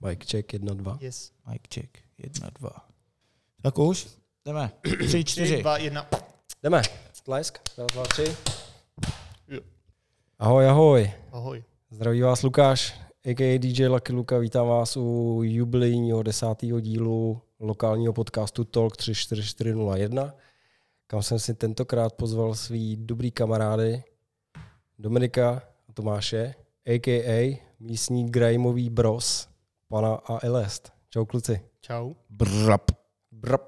Mike check, jedna, dva. Yes. Mike check. Jedna, dva. Tak už? Jdeme. Tři, Tři, čtyři. dva, jedna. Jdeme. Tlesk. Raz, dva, tři. Jo. Ahoj, ahoj. Ahoj. Zdraví vás Lukáš, a.k.a. DJ Lucky Luka. Vítám vás u jubilejního desátého dílu lokálního podcastu Talk 34401, kam jsem si tentokrát pozval svý dobrý kamarády Dominika a Tomáše, a.k.a. místní grimeový bros, pana a Elest. Čau kluci. Čau. Brap. Brap,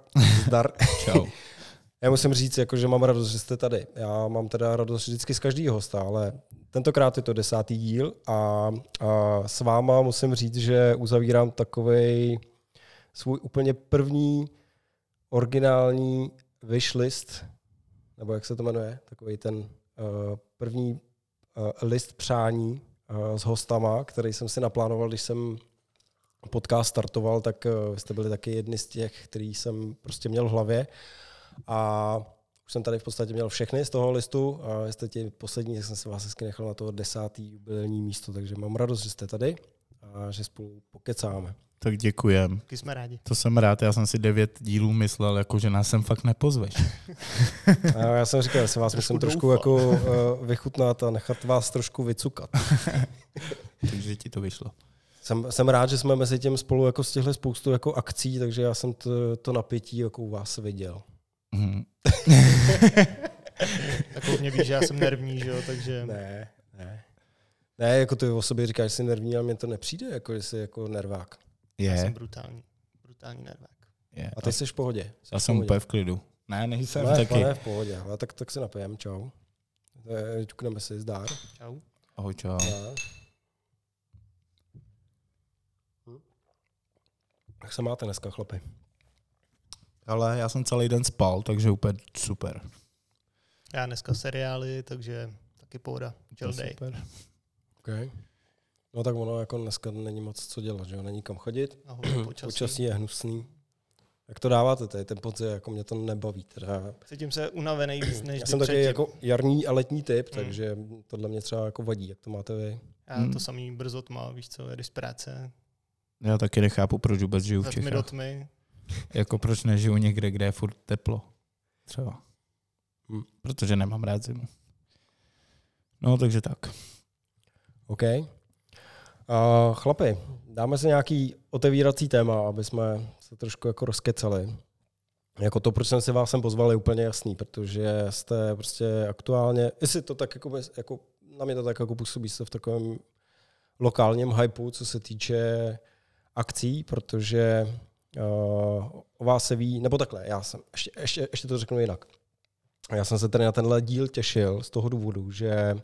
zdar. Čau. Já musím říct, jako, že mám radost, že jste tady. Já mám teda radost vždycky z každého hosta, ale tentokrát je to desátý díl a, a s váma musím říct, že uzavírám takový svůj úplně první originální wishlist, nebo jak se to jmenuje, takový ten uh, první uh, list přání uh, s hostama, který jsem si naplánoval, když jsem podcast startoval, tak uh, jste byli taky jedni z těch, který jsem prostě měl v hlavě. A už jsem tady v podstatě měl všechny z toho listu a jste ti poslední, tak jsem si vás hezky nechal na to desátý jubilejní místo, takže mám radost, že jste tady a že spolu pokecáme. Tak děkujem. Taky jsme rádi. To jsem rád, já jsem si devět dílů myslel, jako že nás sem fakt nepozveš. A já jsem říkal, že se vás Trošku musím trošku doufal. jako uh, vychutnat a nechat vás trošku vycukat. Takže ti to vyšlo. Jsem, jsem rád, že jsme mezi tím spolu jako stihli spoustu jako akcí, takže já jsem to, to napětí jako u vás viděl. Mhm. Tak mě víš, že já jsem nervní, že jo, takže Ne, ne. Ne, jako ty o sobě říkáš, že jsi nervní, ale mně to nepřijde, jako že jsi jako nervák. já jsem Je, brutální. Brutální nervák. je. A ty jsi v pohodě. Jsi Já v jsem pohodě. úplně v klidu. Ne, nejsem ne, taky. Ne, v pohodě. Ale tak, tak se napijem, čau. Eh, Ťukneme si, zdár. Čau. Ahoj, čau. Zdár. Hm? Jak se máte dneska, chlapi? Ale já jsem celý den spal, takže úplně super. Já dneska seriály, takže taky pohoda. Chill day. super. Okay. No tak ono jako dneska není moc co dělat, že jo? Není kam chodit. Ahoj, počasí. Počasí je hnusný. Jak to dáváte tady, ten podzim, jako mě to nebaví. Teda. Cítím se unavený víc než Já jsem taky předtím. jako jarní a letní typ, Hmm. takže tohle mě třeba jako vadí. Jak to máte vy? Já Hmm. to samý brzo tma, víš co, jedeš z práce, Já taky nechápu, proč vůbec žiju v tmy do Čechách. tmy. Jako proč nežiju někde, kde je furt teplo. Třeba. Hm. Protože nemám rád zimu. No, takže tak. OK. Uh, chlapi, dáme si nějaký otevírací téma, aby jsme se trošku jako rozkecali. Jako to, proč jsem si vás sem pozval, je úplně jasný, protože jste prostě aktuálně, jestli to tak jako, jako na mě to tak jako působí, jste v takovém lokálním hypeu, co se týče akcí, protože uh, o vás se ví, nebo takhle, já jsem, ještě, ještě, ještě to řeknu jinak. Já jsem se tady na tenhle díl těšil z toho důvodu, že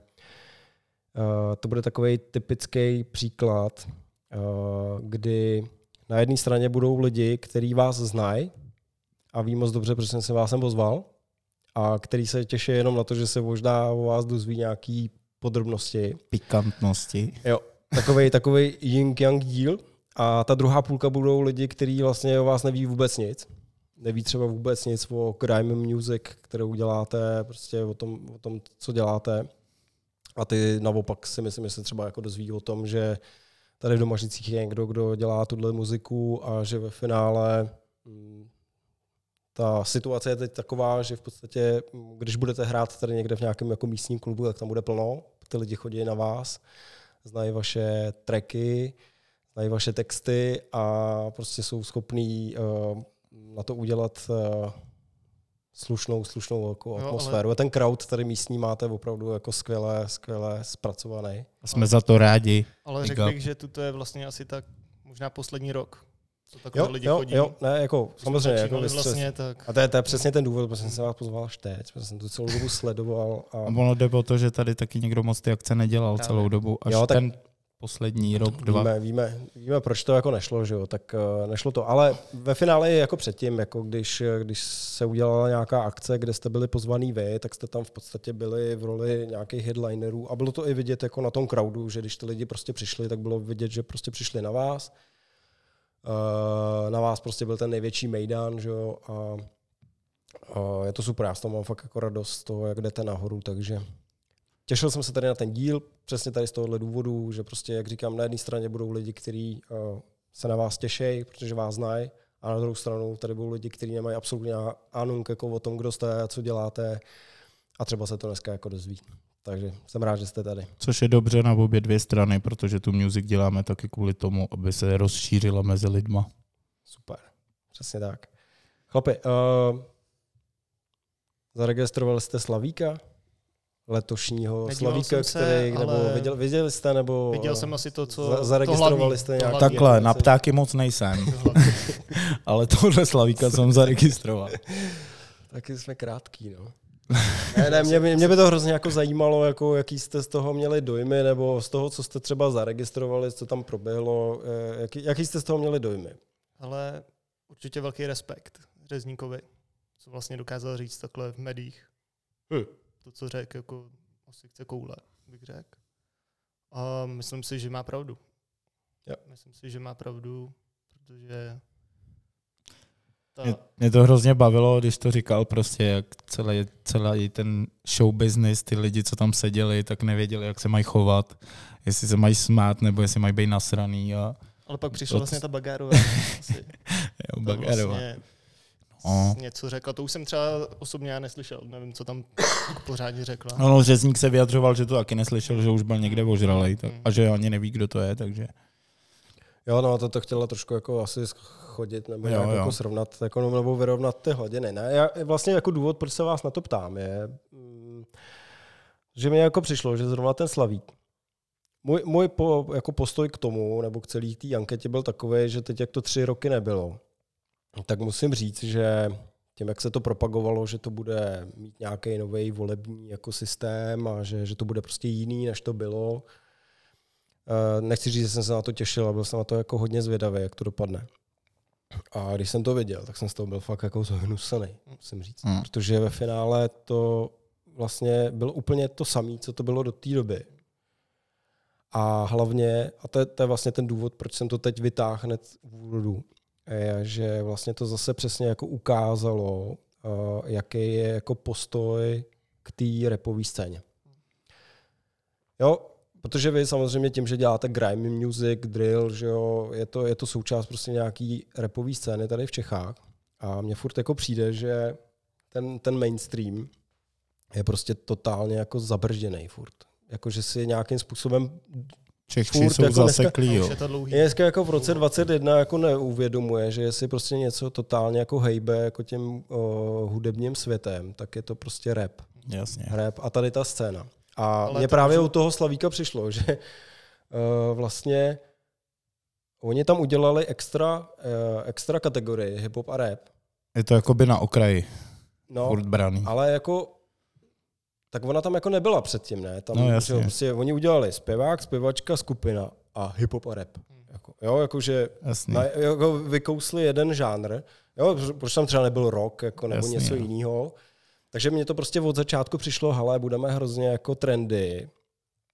Uh, to bude takový typický příklad, uh, kdy na jedné straně budou lidi, kteří vás znají a ví moc dobře, proč jsem se vás sem pozval, a který se těší jenom na to, že se možná o vás dozví nějaký podrobnosti. Pikantnosti. Jo, takový takový yin-yang díl. A ta druhá půlka budou lidi, kteří vlastně o vás neví vůbec nic. Neví třeba vůbec nic o crime music, kterou děláte, prostě o tom, o tom co děláte. A ty naopak si myslím, že se třeba jako dozví o tom, že tady v Domažicích je někdo, kdo dělá tuhle muziku a že ve finále mm, ta situace je teď taková, že v podstatě, mm, když budete hrát tady někde v nějakém jako místním klubu, tak tam bude plno, ty lidi chodí na vás, znají vaše tracky, znají vaše texty a prostě jsou schopní uh, na to udělat uh, slušnou, slušnou jako ale- atmosféru. A ten crowd tady místní máte opravdu jako skvěle, skvěle zpracovaný. A jsme za to rádi. Ale řekl bych, že tuto je vlastně asi tak možná poslední rok, co takové Jo, lidi jo, chodí. jo, ne, jako samozřejmě. Jako vystřes. vlastně, tak A to je, to je přesně ten důvod, proč jsem se vás pozval až teď, protože jsem to celou dobu sledoval. A A ono jde o to, že tady taky někdo moc ty akce nedělal Právě. celou dobu. Až Jo, tak- ten poslední rok, dva. Víme, víme, víme, proč to jako nešlo, že jo, tak uh, nešlo to. Ale ve finále je jako předtím, jako když, když se udělala nějaká akce, kde jste byli pozvaný vy, tak jste tam v podstatě byli v roli nějakých headlinerů a bylo to i vidět jako na tom crowdu, že když ty lidi prostě přišli, tak bylo vidět, že prostě přišli na vás. Uh, na vás prostě byl ten největší mejdan, že jo, a, a je to super, já z toho mám fakt jako radost z toho, jak jdete nahoru, takže těšil jsem se tady na ten díl, přesně tady z tohohle důvodu, že prostě, jak říkám, na jedné straně budou lidi, kteří uh, se na vás těší, protože vás znají, a na druhou stranu tady budou lidi, kteří nemají absolutně anunk jako o tom, kdo jste, co děláte a třeba se to dneska jako dozví. Takže jsem rád, že jste tady. Což je dobře na obě dvě strany, protože tu music děláme taky kvůli tomu, aby se rozšířila mezi lidma. Super, přesně tak. Chlapi, uh, zaregistrovali jste Slavíka? Letošního Nedíval Slavíka, který, nebo ale- viděl, viděli jste, nebo Viděl jsem asi to, co... za- zaregistrovali to hlavní, jste to nějak- hlavní, Takhle, jako na ptáky moc nejsem, ale tohle Slavíka jsem zaregistroval. Taky jsme krátký, no. Ne, ne, mě, by- mě by to hrozně jako zajímalo, jako, jaký jste z toho měli dojmy, nebo z toho, co jste třeba zaregistrovali, co tam proběhlo, eh, jaký, jaký jste z toho měli dojmy? Ale určitě velký respekt Řezníkovi, co vlastně dokázal říct takhle v médiích. Hm. To, co řekl, jako asi chce koule, bych řekl. A myslím si, že má pravdu. Jo. Myslím si, že má pravdu, protože ta, Mě, mě to hrozně bavilo, když to říkal prostě, jak celý, celý ten show business, ty lidi, co tam seděli, tak nevěděli, jak se mají chovat, jestli se mají smát, nebo jestli mají být nasraný a ale pak přišla to- vlastně ta Bagárová. jo, ta Bagarova. vlastně No. něco řekla. To už jsem třeba osobně já neslyšel. Nevím, co tam pořádně řekla. No, no, řezník se vyjadřoval, že to taky neslyšel, že už byl někde ožralej tak, Mm. a že ani neví, kdo to je, takže Jo, no, to to chtěla trošku jako asi chodit, nebo Jo, nějak jo. jako srovnat, jako, nebo vyrovnat ty hladiny. Ne? Já, vlastně jako důvod, proč se vás na to ptám, je, mm, že mi jako přišlo, že zrovna ten Slavík, můj, můj po, jako postoj k tomu, nebo k celé té anketě byl takový, že teď, jak to tři roky nebylo, tak musím říct, že tím, jak se to propagovalo, že to bude mít nějaký nový volební jako systém a že, že to bude prostě jiný, než to bylo, Eh, Nechci říct, že jsem se na to těšil, ale byl jsem na to jako hodně zvědavý, jak to dopadne. A když jsem to viděl, tak jsem z toho byl fakt jako zhnusený, musím říct. Mm. Protože ve finále to vlastně bylo úplně to samé, co to bylo do té doby. A hlavně, a to je, to je vlastně ten důvod, proč jsem to teď vytáhl hned v úvodu, že vlastně to zase přesně jako ukázalo, uh, jaký je jako postoj k té repové scéně. Jo, protože vy samozřejmě tím, že děláte grime music, drill, že jo, je to, je to součást prostě nějaký repové scény tady v Čechách. A mně furt jako přijde, že ten, ten mainstream je prostě totálně jako zabržděný furt. Jakože si nějakým způsobem Češi Furt jsou jako dneska- zaseklí, A jo. je to dlouhý. je dneska jako v roce 21 jako neuvědomuje, že jestli prostě něco totálně jako hejbe jako tím uh, hudebním světem, tak je to prostě rap. Jasně. Rap a tady ta scéna. A Ale mně to právě můžu- u toho Slavíka přišlo, že uh, vlastně oni tam udělali extra, uh, extra kategorii hip-hop a rap. Je to jakoby na okraji, No, ale jako tak ona tam jako nebyla předtím, ne? Tam, No, že jasně. jo, prostě oni udělali zpěvák, zpěvačka, skupina a hip-hop a rap. Jako, jo, jakože na, jako vykousli jeden žánr, jo, proč- tam třeba nebyl rock jako, nebo Jasný, něco jo. jiného. Takže mně to prostě od začátku přišlo, hele, budeme hrozně jako trendy.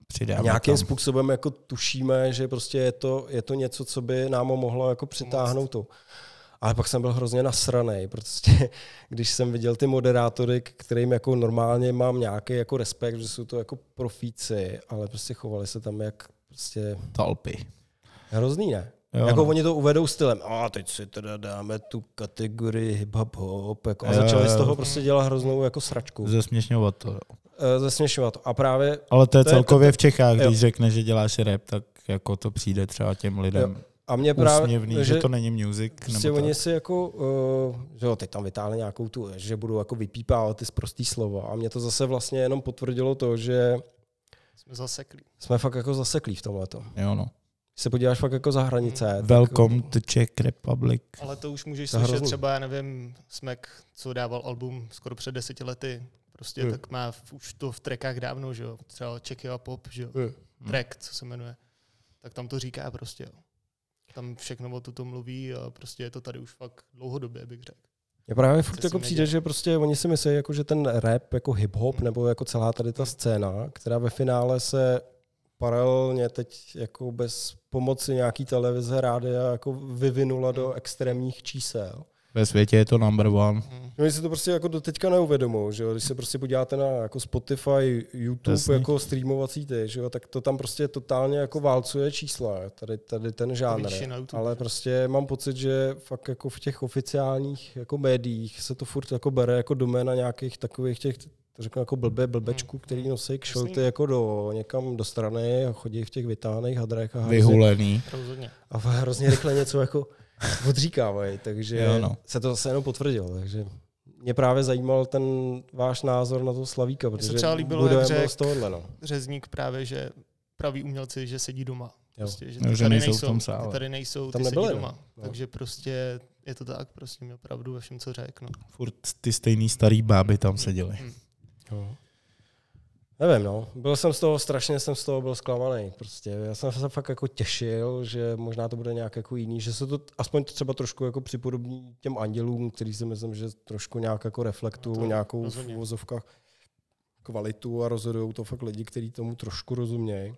Přidáme Nějakým tam. způsobem jako tušíme, že prostě je to, je to něco, co by nám mohlo jako přitáhnout to. Ale pak jsem byl hrozně nasranej, protože když jsem viděl ty moderátory, k kterým jako normálně mám nějaký jako respekt, že jsou to jako profíci, ale prostě chovali se tam jak prostě Talpy. hrozný, ne? Jo, jako no. oni to uvedou stylem, a teď si teda dáme tu kategorii hip-hop hop, jako, a Jo, začali jo, z jo. toho prostě dělat hroznou jako sračku, Zesměšňovat to, jo. Eh, zesměšovat to. A právě Ale to je To je- celkově v Čechách, jo. když řekne, že děláš rap, tak jako to přijde třeba těm lidem a mě právě, úsměvný, že to není music. Prostě nebo oni tak. si jako, uh, že jo, teď tam vytáhli nějakou tu, že budou jako vypípávat ty prostý slova. A mě to zase vlastně jenom potvrdilo to, že Jsme zaseklí. jsme fakt jako zaseklí v tomhle. Když Jo, no. se podíváš fakt jako za hranice. tak- Welcome to Czech Republic. Ale to už můžeš To slyšet hrozný. třeba, já nevím, Smek, co dával album skoro před deseti lety. Prostě Hmm. tak má v- už to v trackách dávno, že jo. Třeba Czechy a Pop, že jo. Hmm. Track, co se jmenuje. Tak tam to říká prostě, jo. Tam všechno o toto mluví a prostě je to tady už fakt dlouhodobě, bych řekl. Mně právě furt jako přijde, že prostě oni si myslí, jako, že ten rap, jako hip-hop, Hmm. nebo jako celá tady ta scéna, která ve finále se paralelně teď jako bez pomoci nějaký televize rádia jako vyvinula do extrémních čísel. Ve světě je to number one. No, oni si to prostě jako do teďka neuvědomují, že jo? Když se prostě podíváte na jako Spotify, YouTube, Jasně. jako streamovací ty, že jo? tak to tam prostě totálně jako válcuje čísla, tady, tady ten žánr. Ale prostě mám pocit, že fakt jako v těch oficiálních jako médiích se to furt jako bere jako doména nějakých takových těch to řeknu jako blbě blbečků, který nosí kšelty jako do, někam do strany a chodí v těch vytáhných hadrech a hrozně, Vyhulený. Rozhodně. a hrozně rychle něco jako odříkávají, takže Jo, no. se to zase jenom potvrdilo. Takže mě právě zajímal ten váš názor na to Slavíka, protože třeba líbilo, bude jak řek- z tohohle, no. Řezník právě, že praví umělci, že sedí doma. Prostě, že, No, ty že tady nejsou v nejsou, tom ty sále. tady nejsou, Tam ty sedí nebyli, doma. no. Takže prostě je to tak, prostě měl pravdu ve všem, co řekl. No. Furt ty stejný starý báby tam seděly. Mm. no. Nevím, no. Byl jsem z toho, strašně jsem z toho byl zklamaný. Prostě. Já jsem se fakt jako těšil, že možná to bude nějak jako jiný, že se to aspoň třeba trošku jako připodobní těm andělům, který si myslím, že trošku nějak jako reflektují No to nějakou v rozhodně. uvozovkách kvalitu a rozhodují to fakt lidi, kteří tomu trošku rozumějí.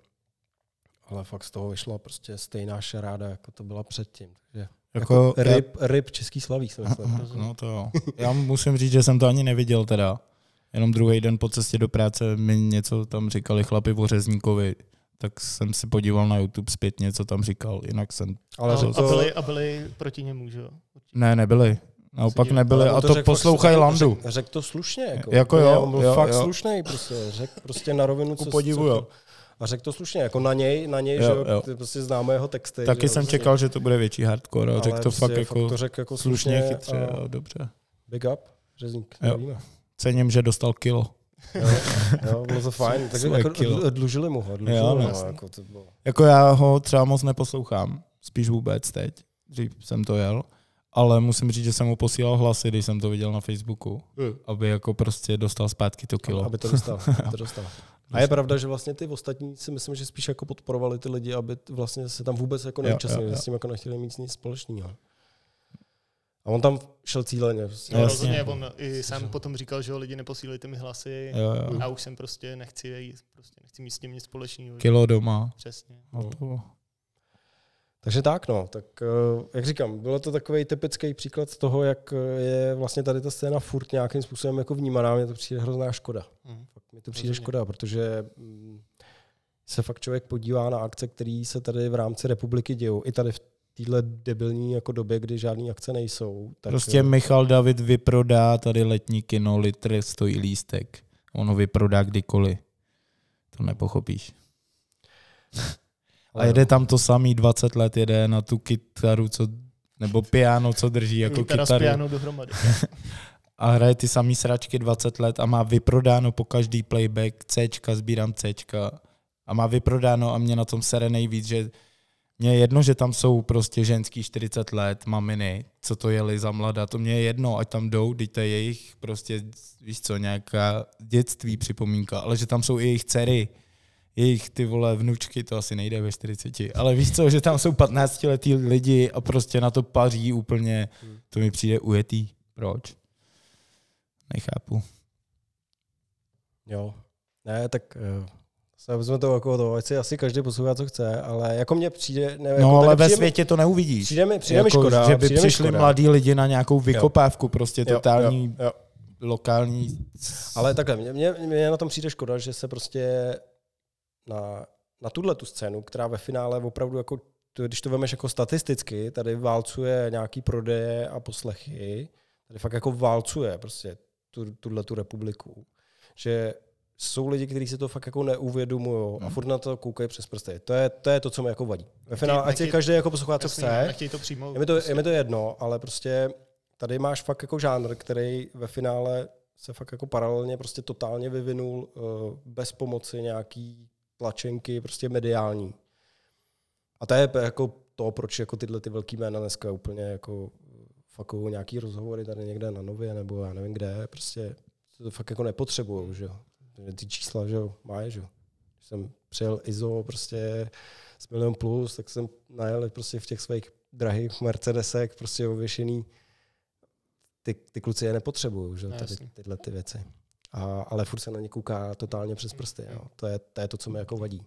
Ale fakt z toho vyšla prostě stejná šaráda, jako to byla předtím. Takže Jako, jako já- ryb, ryb český slaví, si myslím. No to jo. Já musím říct, že jsem to ani neviděl teda. Jenom druhý den po cestě do práce mi něco tam říkali chlapi o Řezníkovi. Tak jsem si podíval na YouTube zpětně, co tam říkal. Jinak jsem... Ale a, řekl a, to, byli, a byli proti němu, že jo? Ne, nebyli. Naopak nebyli. A to řekl poslouchaj fakt- Landu. Řekl řek to slušně. Jako, Jako jo, On byl jo, fakt jo. slušný, prostě. Řekl prostě na rovinu, co Ku podivu, co, jo. A řekl to slušně, jako na něj, na něj, Jo, že jo, ty prostě známe jeho texty. Taky že jsem jo, čekal, že to bude větší hardcore. A řekl to prostě fakt jako to řekl jako slušně, slušně, chytře. a Jo, dobře. Big up, řezník. Jo. nevíme. Cením, že dostal kilo. Jo, jo, bylo to fajn. Takže Svoje jako kilo. dl- dlužili mu ho, dlužili Jo, mu ho, jako to bylo. Jako já ho třeba moc neposlouchám, spíš vůbec teď, dřív jsem to jel, ale musím říct, že jsem mu posílal hlasy, když jsem to viděl na Facebooku, aby jako prostě dostal zpátky to kilo. Aby to dostal. aby to dostal. A je pravda, že vlastně ty ostatní si myslím, že spíš jako podporovali ty lidi, aby vlastně se tam vůbec jako neúčastnili, s tím jako nechtěli mít nic společného. A on tam šel cíleně. Prostě. No, Jasně. rozhodně, on i sám potom říkal, že ho lidi neposílejte mi hlasy. Jo, jo. A už jsem prostě nechci jít, prostě nechci mít s tím nic společného. že? Kilo doma. Přesně. Hotovo. Takže tak, no. Tak eh, jak říkám, bylo to takový typický příklad toho, jak eh, je vlastně tady ta scéna furt nějakým způsobem jako vnímaná. Mně to přijde hrozná škoda. Mhm. Fakt mi to přijde Rozhodně. škoda, protože mm, se fakt člověk podívá na akce, které se tady v rámci republiky dějou. I tady v téhle debilní jako době, kdy žádné akce nejsou. Tak, Prostě eh, Michal David vyprodá tady letní kino, litr stojí lístek. On ho vyprodá kdykoliv. To nepochopíš. A ale jede tam to samý 20 let, jede na tu kytaru, co, nebo piano, co drží jako Kytara kytaru. pianou dohromady. A hraje ty samý sračky 20 let a má vyprodáno po každý playback Cčka, sbírám Cčka. A má vyprodáno a mě na tom sere nejvíc, že mě je jedno, že tam jsou prostě ženský 40 let, maminy, co to jeli za mladá, to mě je jedno, ať tam jdou, teď to je jejich prostě, víš co, nějaká dětství připomínka, ale že tam jsou i jejich dcery, jejich ty vole vnučky, to asi nejde ve 40, ale víš co, že tam jsou 15 letý lidi a prostě na to paří úplně, to mi přijde ujetý. Proč? Nechápu. Jo. Ne, tak eh, se vezme to jako to, ať si asi každý poslouchá, co chce, ale jako mně přijde... Ne, No jako ale tady ve světě to neuvidíš. Přijde mi, přijde mi Jako, škoda. že by mi přišli škoda. mladí lidi na nějakou vykopávku, prostě Jo, totální Jo, jo. lokální... Ale takhle, mě, mě, mě na tom přijde škoda, že se prostě na, na tuhle tu scénu, která ve finále opravdu jako, když to vemeš jako statisticky, tady válcuje nějaký prodeje a poslechy, tady fakt jako válcuje prostě tu, tuhle tu republiku. Že jsou lidi, kteří si to fakt jako neuvědomují a Hmm. furt na to koukají přes prsty. To je, to je to, co mi jako vadí. Ve finále, ať si každý jako poslouchá, co chce, to přijmout. je mi, to, prostě. je mi to jedno, ale prostě tady máš fakt jako žánr, který ve finále se fakt jako paralelně prostě totálně vyvinul uh, bez pomoci nějaký tlačenky prostě mediální. A to je jako to, proč jako tyhle ty velký jména dneska úplně jako fakují nějaký rozhovory tady někde na Nově nebo já nevím kde, prostě to fakt jako nepotřebují, že jo. Ty čísla, že jo, máš, že jo. Když jsem přijel ISO prostě s milion plus, tak jsem najel prostě v těch svých drahých Mercedesech prostě ověšený. Ty, ty kluci je nepotřebují, že jo, No, tady, tyhle ty věci. A, ale furt se na ně kouká totálně přes prsty. Jo. To, je, to je to, co mi jako vadí.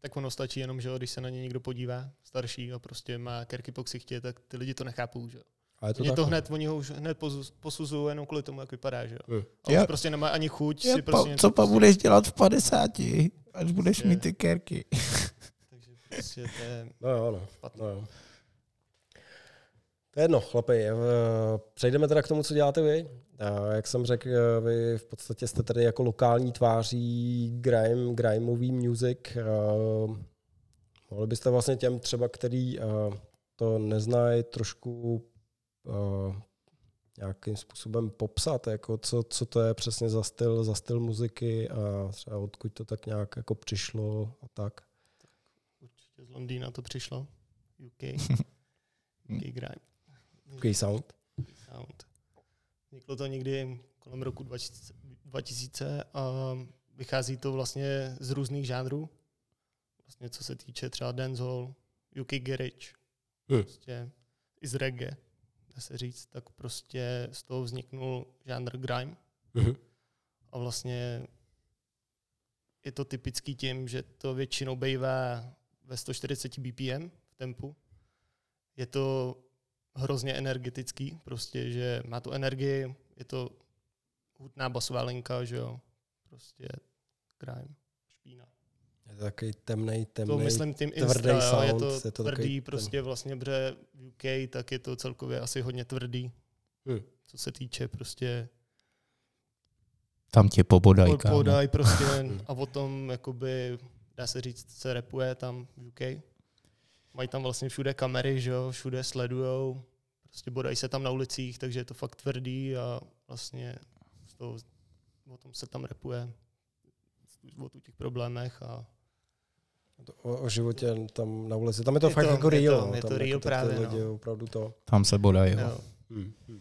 Tak ono stačí jenom, že když se na ně někdo podívá, starší a prostě má kerky po ksichtě, tak ty lidi to nechápou, že jo. A je to Oni to no. hned, oni ho už hned posuzují jenom kvůli tomu, jak vypadá, že jo. Hmm. A Já- už prostě nemá ani chuť Je, si pa, prostě něco co pa pustit. budeš dělat v 50, až budeš Prostě- mít ty kerky? Takže prostě to je No jo, no. no jo. To je jedno, chlapi. eh, Přejdeme teda k tomu, co děláte vy. A Jak jsem řekl, eh, vy v podstatě jste tady jako lokální tváří grime, grimeový music. Eh, Mohli byste vlastně těm třeba, který to neznají, trošku eh, nějakým způsobem popsat, jako co, co to je přesně za styl, za styl muziky a třeba odkud to tak nějak jako přišlo a tak. Určitě z Londýna to přišlo. UK. UK Grime. Takový sound. Sound. Vzniklo to někdy kolem roku 2000, 2000 a vychází to vlastně z různých žánrů. Vlastně co se týče třeba dancehall, UK garage, Hmm. prostě i z reggae, dá se říct, tak prostě z toho vzniknul žánr grime. Mhm. A vlastně je to typický tím, že to většinou bývá ve 140 BPM v tempu. Je to hrozně energetický, prostě, že má tu energii, je to hutná basová linka, že jo, prostě grime, špína. Je to takový temnej, To temnej. myslím tím tvrdý instra, jo, je sound, to, je to tvrdý, takový prostě vlastně, protože v UK tak je to celkově asi hodně tvrdý, Hmm. co se týče prostě Tam tě pobodají, kámo. Podají prostě a o tom, jakoby, dá se říct, se repuje tam v UK. Mají tam vlastně všude kamery, že jo, všude sledujou, prostě bodají se tam na ulicích, takže je to fakt tvrdý a vlastně z toho, o tom se tam repuje, o těch problémech a O, o životě tam na ulici. Tam je to Je fakt to- jako je real. to- no. je to tam real jako právě, lidi no. opravdu to. Tam se bodají, jo. jo, Hmm. hmm.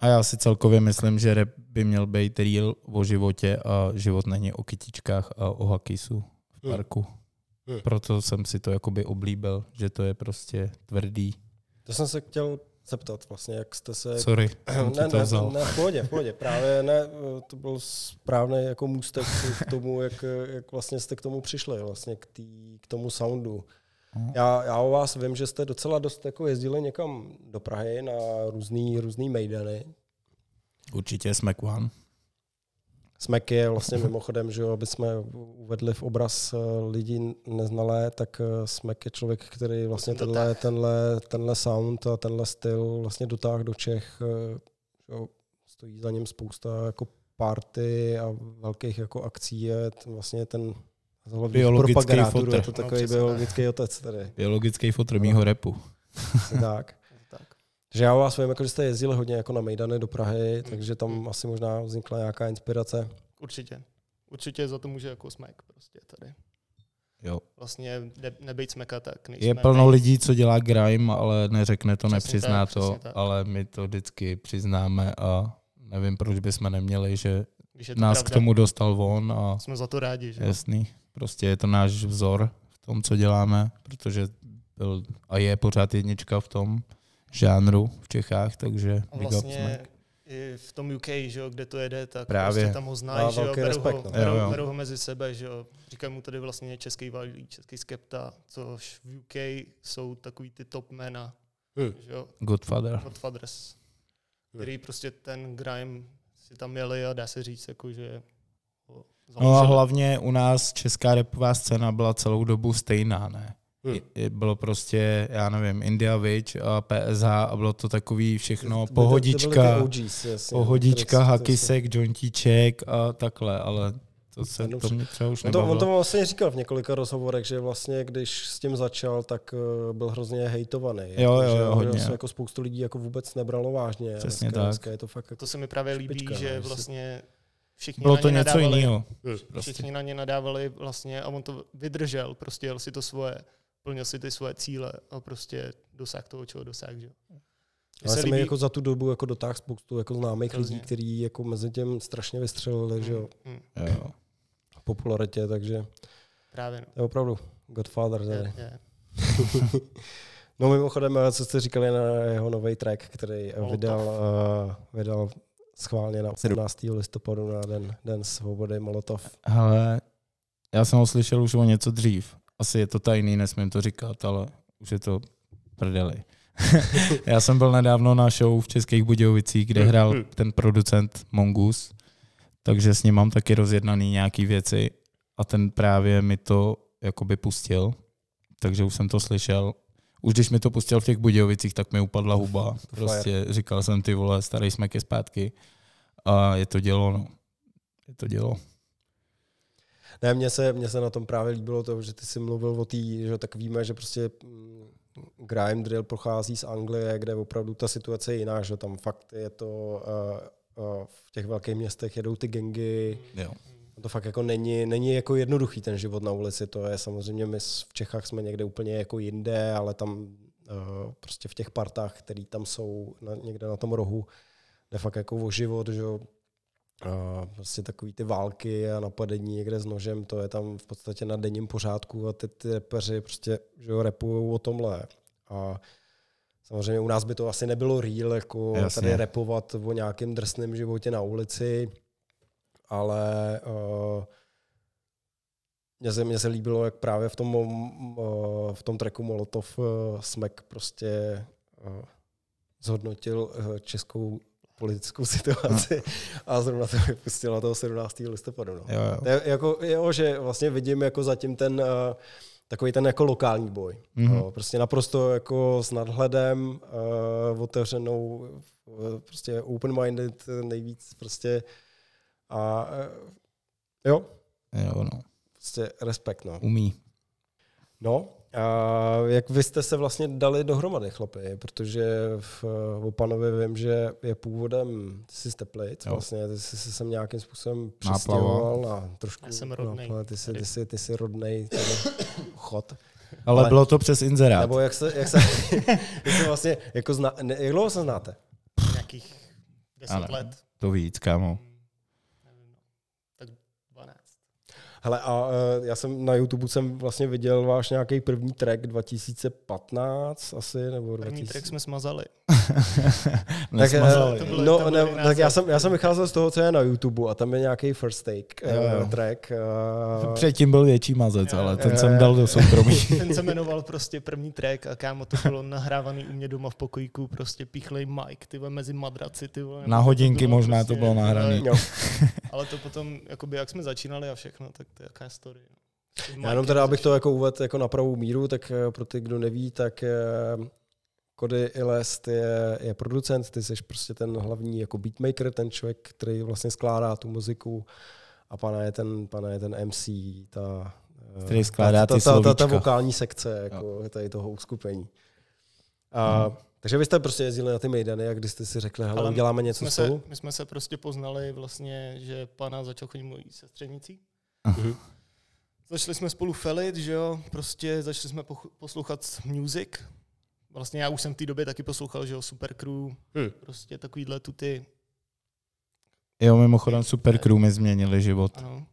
A já si celkově myslím, že rap by měl být real o životě a život není o kytičkách a o hakisu v Hmm. parku. Hmm. Proto jsem si to jakoby oblíbil, že to je prostě tvrdý. To jsem se chtěl zeptat vlastně, jak jste se... Sorry, ne, to ne, vzal. ne, v pohodě, v pohodě. Právě ne, to byl správný jako můstek k tomu, jak, jak vlastně jste k tomu přišli, vlastně k, tý, k tomu soundu. Mhm. Já, já o vás vím, že jste docela dost jako jezdili někam do Prahy na různý, různý mejdany. Určitě Smack One. Smek je vlastně mimochodem, že jo, aby jsme uvedli v obraz eh, lidí neznalé, tak eh, Smek je člověk, který vlastně tenhle, dotáh. tenhle, tenhle sound a tenhle styl vlastně dotáhl do Čech. eh, že jo, stojí za ním spousta jako party a velkých jako akcí. Je vlastně ten Biologický propagátorů, je fotr. to No, takový přesně biologický otec tady. Biologický fotr mýho repu. Tak. Takže já o vás vím, jako, že jste jezdili hodně jako na Mejdany do Prahy, Mm. takže tam Mm. asi možná vznikla nějaká inspirace. Určitě. Určitě za to může jako smek prostě tady. Jo. Vlastně ne, nebejt smeka, tak nejsme Je plno my. lidí, co dělá grime, ale neřekne to, Přesně nepřizná tak, to, tak. ale my to vždycky přiznáme a nevím, proč bychom neměli, že Když to nás pravda, k tomu dostal on a Jsme za to rádi, že? jasný. Prostě je to náš vzor v tom, co děláme, protože byl a je pořád jednička v tom žánru v Čechách, takže A big up vlastně Smack. i v tom UK, že jo, kde to jede, tak Právě. prostě tam ho znají, že jo, berou, respekt, ho, no. berou, Jo, jo. berou ho mezi sebe, že jo. Říkají mu tady vlastně český valí, český skepta, což v UK jsou takový ty top jména, Hmm. že jo, Godfather. Godfathers, který prostě ten grime si tam jeli a dá se říct, jako, že No a hlavně u nás česká repová scéna byla celou dobu stejná, ne? Hmm. Bylo prostě, já nevím, India Witch a PSH a bylo to takový všechno, To byly- to pohodička, OGs, jasně, pohodička, hakisek, jointíček a takhle, ale to se Jenom to mě třeba už On to, on nebavilo. to vlastně říkal v několika rozhovorech, že vlastně když s tím začal, tak eh, byl hrozně hejtovaný. Jo, jako, jo, že, jo, hodně. že se jako spoustu lidí jako vůbec nebralo vážně. Přesně dneska, tak. Dneska je to fakt jako, To se mi právě líbí, Špička, no, že si- vlastně všichni Bylo na to ně něco nadávali, jiného. Hm. Prostě. Všichni na ně nadávali vlastně a on to vydržel, prostě jel si to svoje, plnil si ty svoje cíle a prostě dosáhl toho, čeho dosáhl. Že? Ale se jsem líbí- jako za tu dobu jako dotáhl spoustu jako známých Hrozně. lidí, kteří jako mezi tím strašně vystřelili, že jo, Mm, mm, Jo. v popularitě, takže právě no. to je opravdu Godfather tady. Je, je. No mimochodem, eh, co jste říkali na jeho nový track, který Molotov. vydal, uh, vydal schválně na 17. listopadu na den, den svobody Molotov. Ale Já jsem ho slyšel už o něco dřív. Asi je to tajný, nesmím to říkat, ale už je to prdeli. Já jsem byl nedávno na show v Českých Budějovicích, kde hrál ten producent Mongoose, takže s ním mám taky rozjednaný nějaký věci a ten právě mi to jakoby pustil, takže už jsem to slyšel. Už když mi to pustil v těch Budějovicích, tak mi upadla huba. Prostě říkal jsem ty vole, starý jsme ke zpátky. A je to dělo, no. Je to dělo. Ne, mně se, mně se na tom právě líbilo to, že ty jsi mluvil o té, že tak víme, že prostě mm, grime drill pochází z Anglie, kde opravdu ta situace je jiná, že tam fakt je to, uh, uh, v těch velkých městech jedou ty gengy, Jo. to fakt jako není, není jako jednoduchý ten život na ulici, to je samozřejmě, my v Čechách jsme někde úplně jako jinde, ale tam uh, prostě v těch partách, které tam jsou na, někde na tom rohu, jde fakt jako o život, že jo, a prostě takový ty války a napadení někde s nožem, to je tam v podstatě na denním pořádku a ty, ty repeři prostě, že jo, repujou o tomhle. A samozřejmě u nás by to asi nebylo real, jako Jasně. tady repovat o nějakém drsném životě na ulici, ale uh, mně se, mně se líbilo, jak právě v tom, uh, v tom tracku Molotov uh, Smek prostě uh, zhodnotil uh, českou politickou situaci a zrovna to vypustila toho 17. listopadu. No. Jo, jo. To je, jako, jo, že vlastně vidím jako zatím ten uh, takový ten jako lokální boj. Mhm. Mm-hmm. prostě naprosto jako s nadhledem, uh, otevřenou, uh, prostě open-minded nejvíc prostě a uh, jo, Jo, no. prostě respekt, no. Umí. No, a jak vy jste se vlastně dali dohromady, chlapi, protože v Opanovi vím, že je původem, ty jsi z Teplic, Jo. vlastně, ty jsi se sem nějakým způsobem Náplava. přistěhoval na trošku, Já jsem rodnej náplava, ty jsi, ty jsi, ty jsi rodnej tady chod. Ale, Ale- bylo to přes inzerát. Nebo jak se, jak se, jak se vlastně, jako zna, ne, jak dlouho se znáte? Nějakých 10 Ano. let. To víc, kámo. Nevím, no. Tak 12. Hele, a uh, já jsem na YouTube jsem vlastně viděl váš nějaký první track 2015 asi, nebo První 2000. track jsme smazali. To bylo- no, to ne, tak já jsem, já jsem vycházel z toho, co je na YouTube a tam je nějaký first take Jo, jo. uh, track. Uh, Předtím byl větší mazec, Jo, ale ten jo, jsem jo. dal do soukromí. Ten se jmenoval prostě první track a kámo to bylo nahrávaný u mě doma v pokojíku, prostě pichlej Mike, ty mezi madraci, ty vole. Na hodinky možná to bylo jo. Ale to potom, jakoby jak jsme začínali a všechno, tak to je jaká story. no. Já jenom teda, abych to jako uvedl jako na pravou míru, tak eh, pro ty, kdo neví, tak eh, Cody Ilest je, je producent, ty jsi prostě ten hlavní jako beatmaker, ten člověk, který vlastně skládá tu muziku a pana je ten, pana je ten MC, ta, eh, Který skládá ta, ty ta, ta, ta, ta vokální sekce jako tady toho uskupení. A, Takže vy jste prostě jezdili na ty mejdany a když jste si řekli, hele, Ale uděláme něco jsme se, spolu? my jsme se prostě poznali vlastně, že pana začal chodit mojí sestřenicí. Mhm. Začali jsme spolu felit, že jo, prostě začali jsme poslouchat music. Vlastně já už jsem v té době taky poslouchal, že jo, Super Crew, Hm. prostě takovýhle tu ty, Jo, mimochodem Super Crew mi změnili život. ano.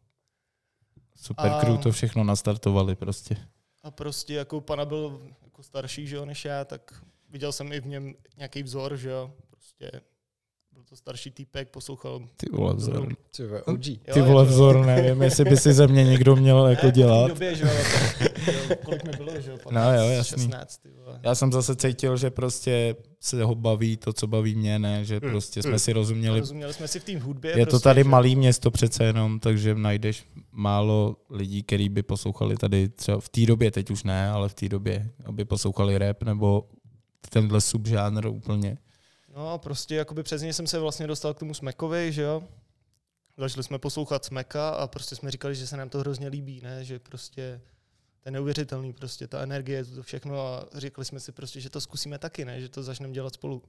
Super A- Crew to všechno nastartovali prostě. A prostě jako pana byl jako starší, že jo, než já, tak viděl jsem i v něm nějaký vzor, že jo, prostě byl to starší týpek, poslouchal. Ty vole vzor. Ty vole, OG. Jo, Ty vole to- vzor, nevím, jestli by si ze mě někdo měl jako Ne, v té dělat. době, že jo, to, jo, kolik mi bylo, že jo, No jo, jasný. 16, ty vole. Já jsem zase cítil, že prostě se ho baví to, co baví mě, ne, že Hmm. prostě jsme Hmm. si rozuměli. Rozuměli jsme si v té hudbě. Je to prostě, tady že- malý město přece jenom, takže najdeš málo lidí, který by poslouchali tady třeba v té době, teď už ne, ale v té době, aby poslouchali rap nebo tenhle subžánr úplně. No a prostě jakoby přes něj jsem se vlastně dostal k tomu Smekovi, že jo. Začali jsme poslouchat Smeka a prostě jsme říkali, že se nám to hrozně líbí, ne, že prostě to je neuvěřitelný, prostě ta energie, to všechno a řekli jsme si prostě, že to zkusíme taky, ne, že to začneme dělat spolu.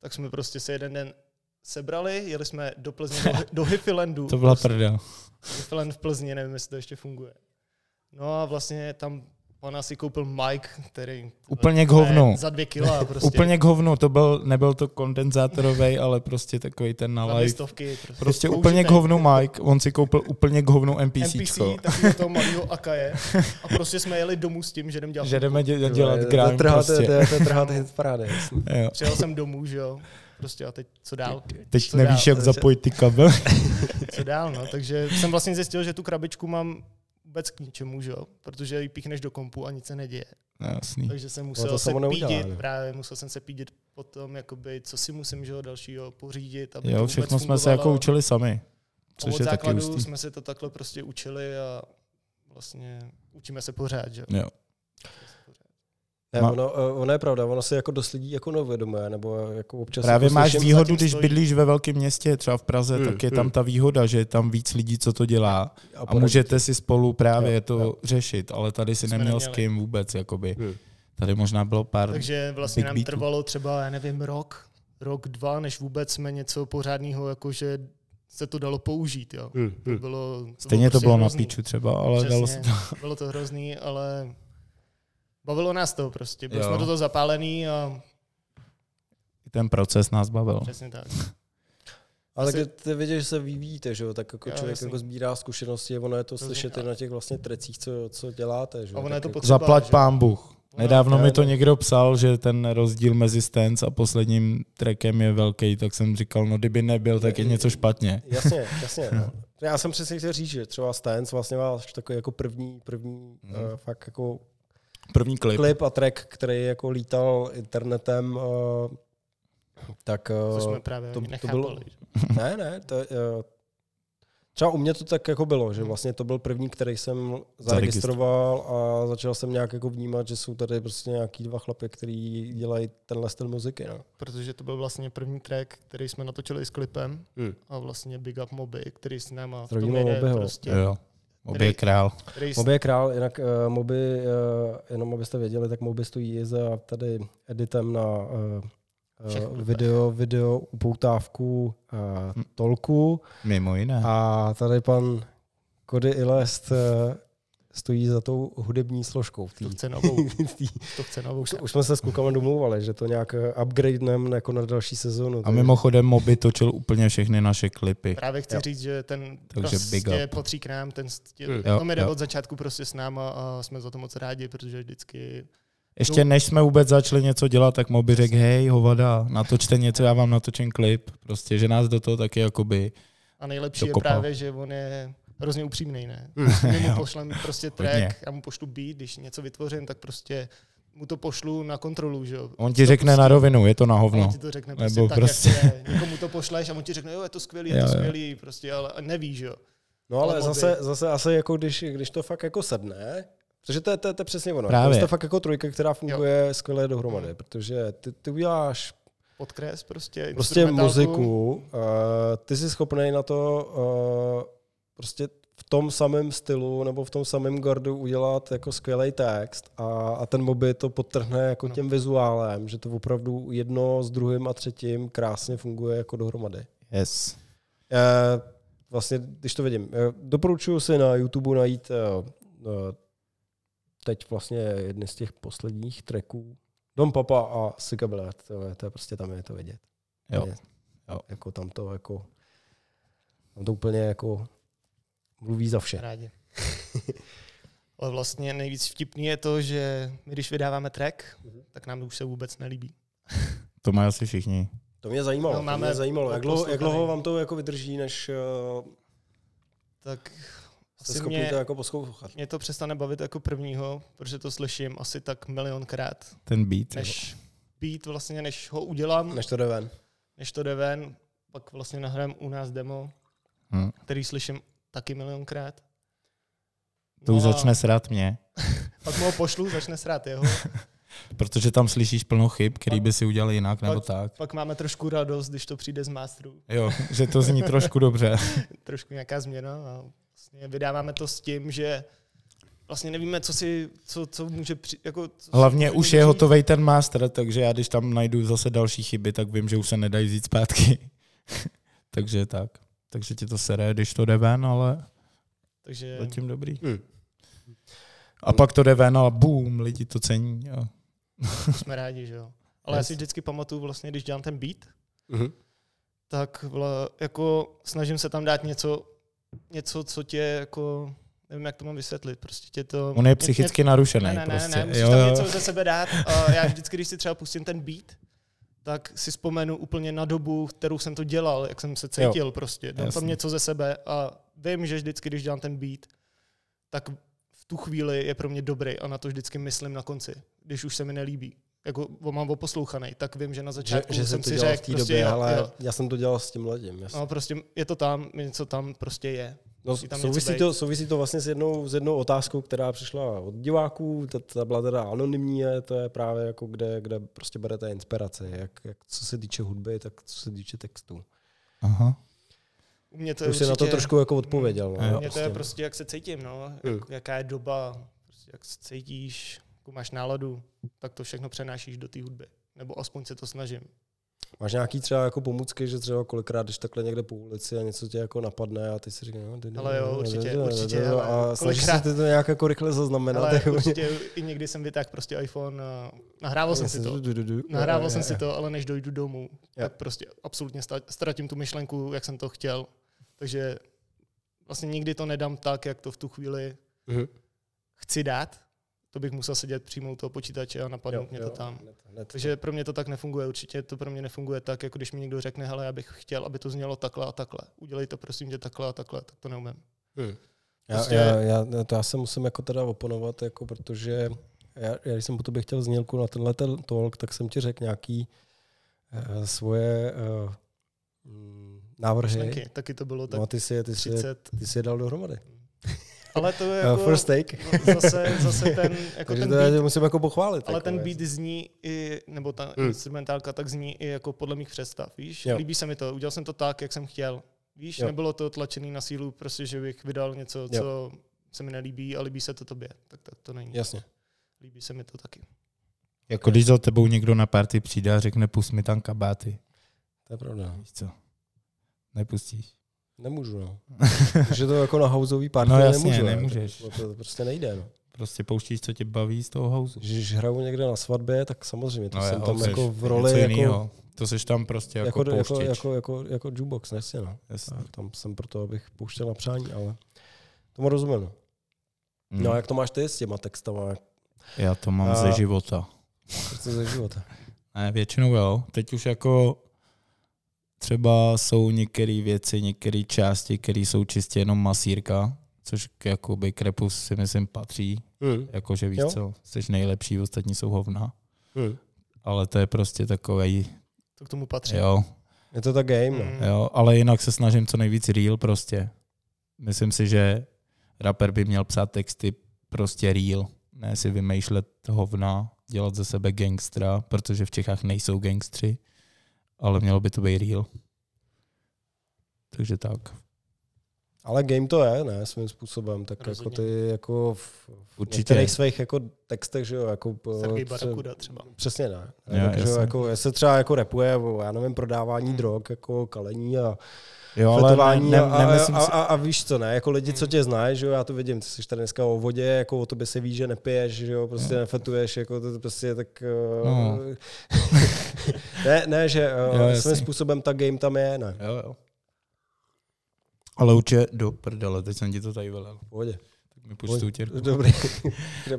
Tak jsme prostě se jeden den sebrali, jeli jsme do Plzně, do, do Hippielandu. To byla prostě, prdel. Hippieland v Plzni, nevím, jestli to ještě funguje. No a vlastně tam pana si koupil Mike, který... Úplně k hovnu. Za dvě kila prostě. Úplně k hovnu, to byl, nebyl to kondenzátorový, ale prostě takový ten na live. listovky, prostě, Prostě úplně k hovnu Mike, on si koupil úplně k hovnu NPC, NPCčko. takového toho malého Akaje. A prostě jsme jeli domů s tím, že jdem dělat Že jdeme dě- dělat To- grime to trháte- prostě. To je- to trháte hit parády. Přijel jsem domů, že jo. Prostě a teď co dál? Teď Co nevíš, dál? jak zapojit ty kabely. Co dál, no. Takže jsem vlastně zjistil, že tu krabičku mám vůbec k ničemu, že jo? protože ji píchneš do kompu a nic se neděje. No, jasný. Takže jsem to musel se neudělá, pídit, ne? právě musel jsem se pídit potom, jakoby, co si musím že dalšího pořídit, aby to Jo, vůbec všechno jsme se jako učili sami. A Což od je taky základu hustý. jsme se to takhle prostě učili a vlastně učíme se pořád, že jo. Jo. Ne, Ma- ono, eh, ono, je pravda, ono se jako dost lidí jako neuvědomuje, nebo jako občas Právě jako máš výhodu, když stojí. bydlíš ve velkém městě, třeba v Praze, Hmm, tak je hmm. tam ta výhoda, že je tam víc lidí, co to dělá a poradit. můžete si spolu právě Jo, to jo. řešit, ale tady si To neměl s neměli. kým vůbec, jakoby. Hmm. Tady možná bylo pár... Takže vlastně nám beatů. trvalo třeba, já nevím, rok, rok, dva, než vůbec jsme něco pořádného, jakože se to dalo použít, jo. Hmm, To hmm. bylo, to Stejně to prostě bylo na píču třeba, ale dalo se Přesně, to. bylo to hrozný, ale bavilo nás to prostě. Byli Jo. jsme do toho zapálený a Ten proces nás bavil. přesně tak. Ale Asi- ty, ty vidíš, že se vyvíjíte, že jo? tak jako Jo, člověk jasný. jako sbírá zkušenosti, ono je to Rozumím. slyšet i na těch vlastně trecích, co, co děláte. Že? jo? A ono je to potřeba. Zaplať že? pán Bůh. Nedávno ne, mi to někdo psal, že ten rozdíl mezi Stance a posledním trackem je velký, tak jsem říkal, no kdyby nebyl, tak je něco špatně. Jasně, jasně. No. Já jsem přesně chtěl říct, že třeba Stance vlastně máš takový jako první, první Mhm. uh, fakt jako První klip. klip a track, který jako lítal internetem, uh, tak To uh, jsme právě to- to, bylo- ne, ne, to, uh, třeba u mě to tak jako bylo, že vlastně to byl první, který jsem zaregistroval a začal jsem nějak jako vnímat, že jsou tady prostě nějaký dva chlapy, který dělají tenhle styl muziky. No. Protože to byl vlastně první track, který jsme natočili s klipem Hmm. a vlastně Big Up Moby, který s náma v tom jde Mobyho. prostě. Jo. Obě Který- král. Moby je král, jinak uh, Moby, uh, jenom abyste věděli, tak Moby stojí za tady editem na uh, Všechno. uh, video, video upoutávku uh, tolku Mimo jiné. a tady pan Cody Ilest uh, stojí za tou hudební složkou. v té- to chce novou, v té- to chce novou. už, už jsme se s klukama domlouvali, že to nějak eh, upgradenem jako na další sezónu. A mimochodem Moby točil úplně všechny naše klipy. Právě chci Jo. říct, že ten Takže big prostě up. patří k nám, ten stě, Hmm. Jo, to mi jde jo. od začátku prostě s náma a jsme za to moc rádi, protože vždycky Ještě než jsme vůbec začali něco dělat, tak Moby řekl, hej, hovada, natočte něco, já vám natočím klip. Prostě, že nás do toho taky jakoby... a nejlepší je Dokopal. právě, že on je hrozně upřímný, ne? Hmm. My mu pošlem prostě Hodně. track, já mu pošlu beat, když něco vytvořím, tak prostě mu to pošlu na kontrolu, že jo. On ti to řekne pustí. na rovinu, je to na A hovno. on ti to řekne prostě Nebo tak, prostě- jak to je. Někomu to pošleš a on ti řekne, jo, je to skvělý, je to jo. skvělý, prostě, ale neví, že jo. No ale Ale zase, zase asi jako když, když to fakt jako sedne, protože to je, to je, to je přesně ono. Právě. To je fakt jako trojka, která funguje jo. skvěle dohromady, protože ty, ty uděláš Podkres prostě, prostě instrumentálku. muziku, uh, ty jsi schopný na to uh, prostě v tom samém stylu nebo v tom samém gardu udělat jako skvělý text a, a ten moby to podtrhne jako No. tím vizuálem, že to opravdu jedno s druhým a třetím krásně funguje jako dohromady. Yes. Eh, vlastně, když to vidím, eh, doporučuji si na YouTube najít eh, teď vlastně jedny z těch posledních tracků Dom Papa a Sika Billet, to je, to je prostě tam je to vidět. Jo. Je, Jo. Jako tam to jako tam to úplně jako mluví za vše. Rádi. Ale vlastně nejvíc vtipný je to, že my když vydáváme track, tak nám to už se vůbec nelíbí. To mají asi všichni. To mě zajímalo, No, to máme mě zajímalo. Jak dlouho, jak dlouho vám to jako vydrží, než uh, Tak jste asi schopni mě, to jako poslouchat? mě to přestane bavit jako prvního, protože to slyším asi tak milionkrát, Ten beat. jo. než být vlastně, než ho udělám, Než to jde ven. než to jde ven, pak vlastně nahrám u nás demo, Hm. který slyším taky milionkrát. To už No a začne srát mě, Pak mu ho pošlu, začne srát jeho. protože tam slyšíš plno chyb, který by si udělal jinak nebo tak. Pak máme trošku radost, když to přijde z masteru. Jo, že to zní trošku dobře. trošku nějaká změna a vlastně vydáváme to s tím, že vlastně nevíme, co si, co, co může při, jako, co Hlavně může už je přijít. hotový ten master, takže já když tam najdu zase další chyby, tak vím, že už se nedají vzít zpátky. takže tak. Takže ti to sere, když to jde ven, ale Takže zatím dobrý. Hm. A pak to jde ven, ale boom, lidi to cení. Jo. jsme rádi, že jo. Ale já Yes. si vždycky pamatuju vlastně, když dělám ten beat, Mhm. tak vla, jako snažím se tam dát něco, něco, co tě jako, nevím, jak to mám vysvětlit, prostě tě to... On je psychicky narušený Ne, ne, ne, prostě. ne, musíš jo, tam jo. něco ze sebe dát. A já vždycky, když si třeba pustím ten beat, tak si vzpomenu úplně na dobu, kterou jsem to dělal, jak jsem se cítil prostě. Dám Jasně. tam něco ze sebe a vím, že vždycky, když dělám ten beat, tak v tu chvíli je pro mě dobrý a na to vždycky myslím na konci, když už se mi nelíbí. Jako ho mám oposlouchaný, tak vím, že na začátku že, že jsem si řekl, prostě, době, jo, ale jo. já jsem to dělal s tím. Jasně. No, prostě je to tam, něco tam prostě je. No, souvisí, to, souvisí to vlastně s jednou, s jednou otázkou, která přišla od diváků, ta, ta byla teda anonymní, je, to je právě jako kde, kde prostě berete inspiraci, jak, jak co se týče hudby, tak co se týče textu. Aha. U mě to je už si na to určitě- trošku jako odpověděl. No, U mě to je prostě, jak se cítím, no. Hmm. Jak, jaká je doba, prostě jak se cítíš, jakou máš náladu, tak to všechno přenášíš do té hudby. Nebo aspoň se to snažím. Máš nějaký třeba jako pomůcky, že třeba kolikrát, když takhle někde po ulici a něco tě jako napadne a ty si říkáš, no, Ale jo, určitě, určitě, A snažíš se to nějak jako rychle zaznamenat. Ale určitě i někdy jsem vytáhl prostě iPhone, a nahrával jsem si to. Nahrával jsem si to, ale než dojdu domů, tak prostě absolutně ztratím tu myšlenku, jak jsem to chtěl. Takže vlastně nikdy to nedám tak, jak to v tu chvíli chci dát. To bych musel sedět přímo u toho počítače a napadnout mě to tam. Hned, hned Takže pro mě to tak nefunguje. Určitě to pro mě nefunguje tak, jako když mi někdo řekne, hele, já bych chtěl, aby to znělo takhle a takhle. Udělej to prosím tě takhle a takhle, tak to neumím. Hmm. Já, Prostě- já, já, to já se musím jako teda oponovat, jako protože já, já, když jsem po tobě chtěl znělku na tenhle ten talk, tak jsem ti řekl nějaký uh, svoje uh, návrhy. Myšlenky, taky to bylo tak No a ty si, ty si, 30. ty si je dal dohromady. Ale to je Uh, jako first take. zase, zase ten, jako Takže ten beat, musím jako pochválit. ale jako, ten beat zní i, nebo ta Hmm. instrumentálka tak zní i jako podle mých představ, víš? Jo. Líbí se mi to, udělal jsem to tak, jak jsem chtěl. Víš, Jo. nebylo to tlačený na sílu, prostě, že bych vydal něco, Jo. co se mi nelíbí a líbí se to tobě. Tak, tak to není. Jasně. Líbí se mi to taky. Jako když za tebou někdo na party přijde a řekne, pust mi tam kabáty. To je pravda. Víš co? Nepustíš. Nemůžu, no. Je to jako na houseový party, No jasně, nemůžu, ne? nemůžeš. To, to, to prostě nejde, no. Prostě pouštíš, co tě baví z toho houseu. Když hraju někde na svatbě, tak samozřejmě, to No jsem tam jako v roli jako, jinýho. To seš tam prostě jako, jako, jako, pouštěč. jako, jako, jako jukebox, jasně, no. Jasně. A tam jsem proto, abych pouštěl na přání, ale tomu rozumím. No. Mm. no a jak to máš ty s těma textama? Já to mám A- ze života. to ze života? Ne, většinou jo. Teď už jako třeba jsou některé věci, některé části, které jsou čistě jenom masírka, což k, jakoby k repu si myslím patří. Hmm. Jakože víš Jo. co, jsi nejlepší, ostatní jsou hovna. Hmm. Ale to je prostě takový, To k tomu patří. jo, Je to ta game. Mm. jo, ale jinak se snažím co nejvíc real prostě. Myslím si, že rapper by měl psát texty prostě real, ne si vymýšlet hovna, dělat ze sebe gangstra, protože v Čechách nejsou gangstři, ale mělo by to být real. Takže tak. Ale game to je, ne, svým způsobem. Tak Rozhodně. jako ty jako v, v Určitě. některých svých jako textech, že jo, jako Sergej Barakuda třeba. Přesně ne. Jo, tak, že jo, jasně. jako, se třeba jako repuje o, já nevím, prodávání Hmm. drog, jako kalení a Jo, ale ne, fetování ne, a, a, nemyslím a, si, a, a, víš co, ne, jako lidi, co tě znají, že jo, já to vidím, ty jsi tady dneska o vodě, jako o tobě se ví, že nepiješ, že jo, prostě Jo. nefetuješ, jako to, prostě tak... No. Uh, ne, ne, že uh, Jo, svým způsobem ta game tam je, ne, Jo, jo. Ale určitě do prdele, teď jsem ti to tady velel. v pohodě. Tak mi tu utěrku. Dobrý.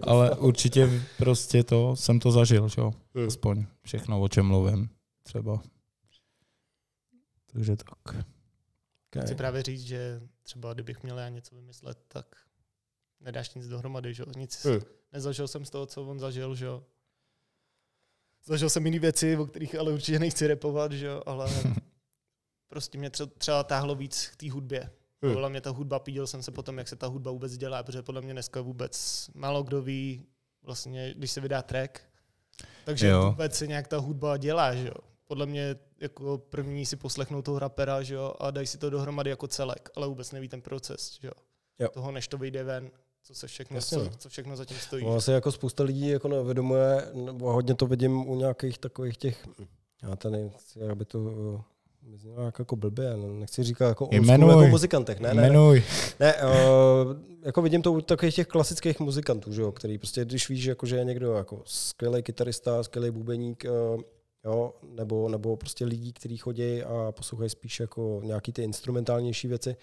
Ale určitě prostě to, jsem to zažil, že jo. Hmm. Aspoň všechno, o čem mluvím. Třeba. Takže tak. Chci právě říct, že třeba kdybych měl já něco vymyslet, tak nedáš nic dohromady, že jo? Nic, Hmm. nezažil jsem z toho, co on zažil, že jo? Zažil jsem jiné věci, o kterých ale určitě nechci repovat, že jo? Ale prostě mě tře- třeba táhlo víc k té hudbě. Bavila mě ta hudba, píděl jsem se potom, jak se ta hudba vůbec dělá, protože podle mě dneska vůbec málo kdo ví, vlastně, když se vydá track, takže jo. vůbec se nějak ta hudba dělá, že jo. Podle mě jako první si poslechnou toho rapera, že jo, a dají si to dohromady jako celek, ale vůbec neví ten proces, že jo. Jo. Toho, než to vyjde ven, co se všechno, Jasně, co, co všechno zatím stojí. No, asi jako spousta lidí jako neuvědomuje, nebo hodně to vidím u nějakých takových těch, já to nechci, aby to uh, znělo jak jako blbě, nechci říkat jako, Jmenuj. jako muzikantech, ne, ne, ne, Jmenuj. ne uh, jako vidím to u takových těch klasických muzikantů, že jo, který prostě, když víš, jako, že je někdo jako skvělý kytarista, skvělý bubeník, uh, jo, nebo, nebo prostě lidí, kteří chodí a poslouchají spíš jako nějaký ty instrumentálnější věci,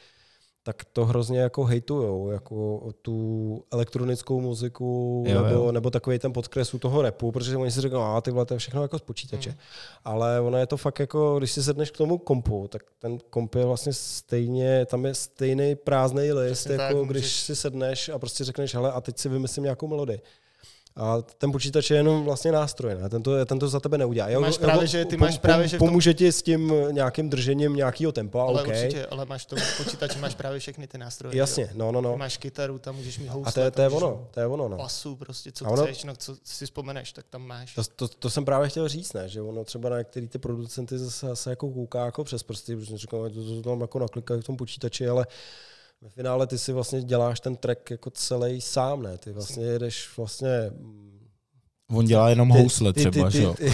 tak to hrozně jako hejtujou, jako tu elektronickou muziku, Jo, nebo, jo. nebo takový ten podkres u toho repu, protože oni si řeknou, a ty vole, to je všechno jako z počítače. Mm. Ale ono je to fakt jako, když si sedneš k tomu kompu, tak ten komp je vlastně stejně, tam je stejný prázdný list, Přesně tak, jako můžeš- když si sedneš a prostě řekneš, hele, a teď si vymyslím nějakou melodii. A ten počítač je jenom vlastně nástroj, ne? Ten to, ten to za tebe neudělá. Jo, máš právě, že- ty máš právě, že tom- Pomůže ti s tím nějakým držením nějakého tempa, Ale OK. určitě, ale máš to v počítači, máš právě všechny ty nástroje. Jasně, jo. no, no, no. Máš kytaru, tam můžeš mít housle, A to je, to je ono, to je ono, no. Basu, prostě co ono- chceš, no co si vzpomeneš, tak tam máš. To, to, to, jsem právě chtěl říct, ne? že ono třeba na některý ty producenty zase, zase jako kouká jako přes prsty, protože říkám, to, to, to tam jako naklikají v tom počítači, ale ve finále ty si vlastně děláš ten track jako celý sám, ne? Ty vlastně jedeš vlastně... mm, On dělá jenom housle třeba, ty, že jo? ty,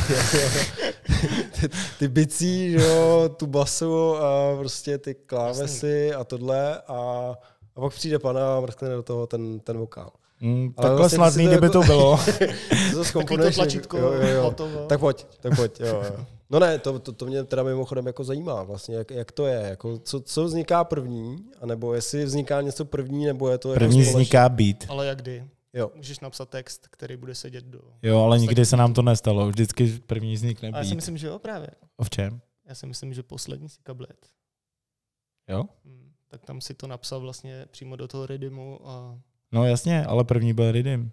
ty, ty bicí, že jo, tu basu a prostě ty klávesy a tohle a, a pak přijde pana a mrkne do toho ten, ten vokál. Mm, Ale takhle vlastně snadný, kdyby jako- to bylo. To Takový to zkomponuješ, tlačítko, jo, jo, jo. hotovo. Tak pojď, tak pojď, jo, jo. No ne, to, to, to mě teda mimochodem jako zajímá vlastně, jak, jak to je, jako co, co vzniká první, anebo jestli vzniká něco první, nebo je to jako První společně. vzniká beat. Ale jak kdy? Jo. Můžeš napsat text, který bude sedět do... Jo, ale nikdy se nám to nestalo. Vždycky první vznikne A já si myslím, že jo, právě. O v čem? Já si myslím, že poslední si kablet. Jo? Hmm. Tak tam si to napsal vlastně přímo do toho rytmu a No jasně, ale první byl Riddim.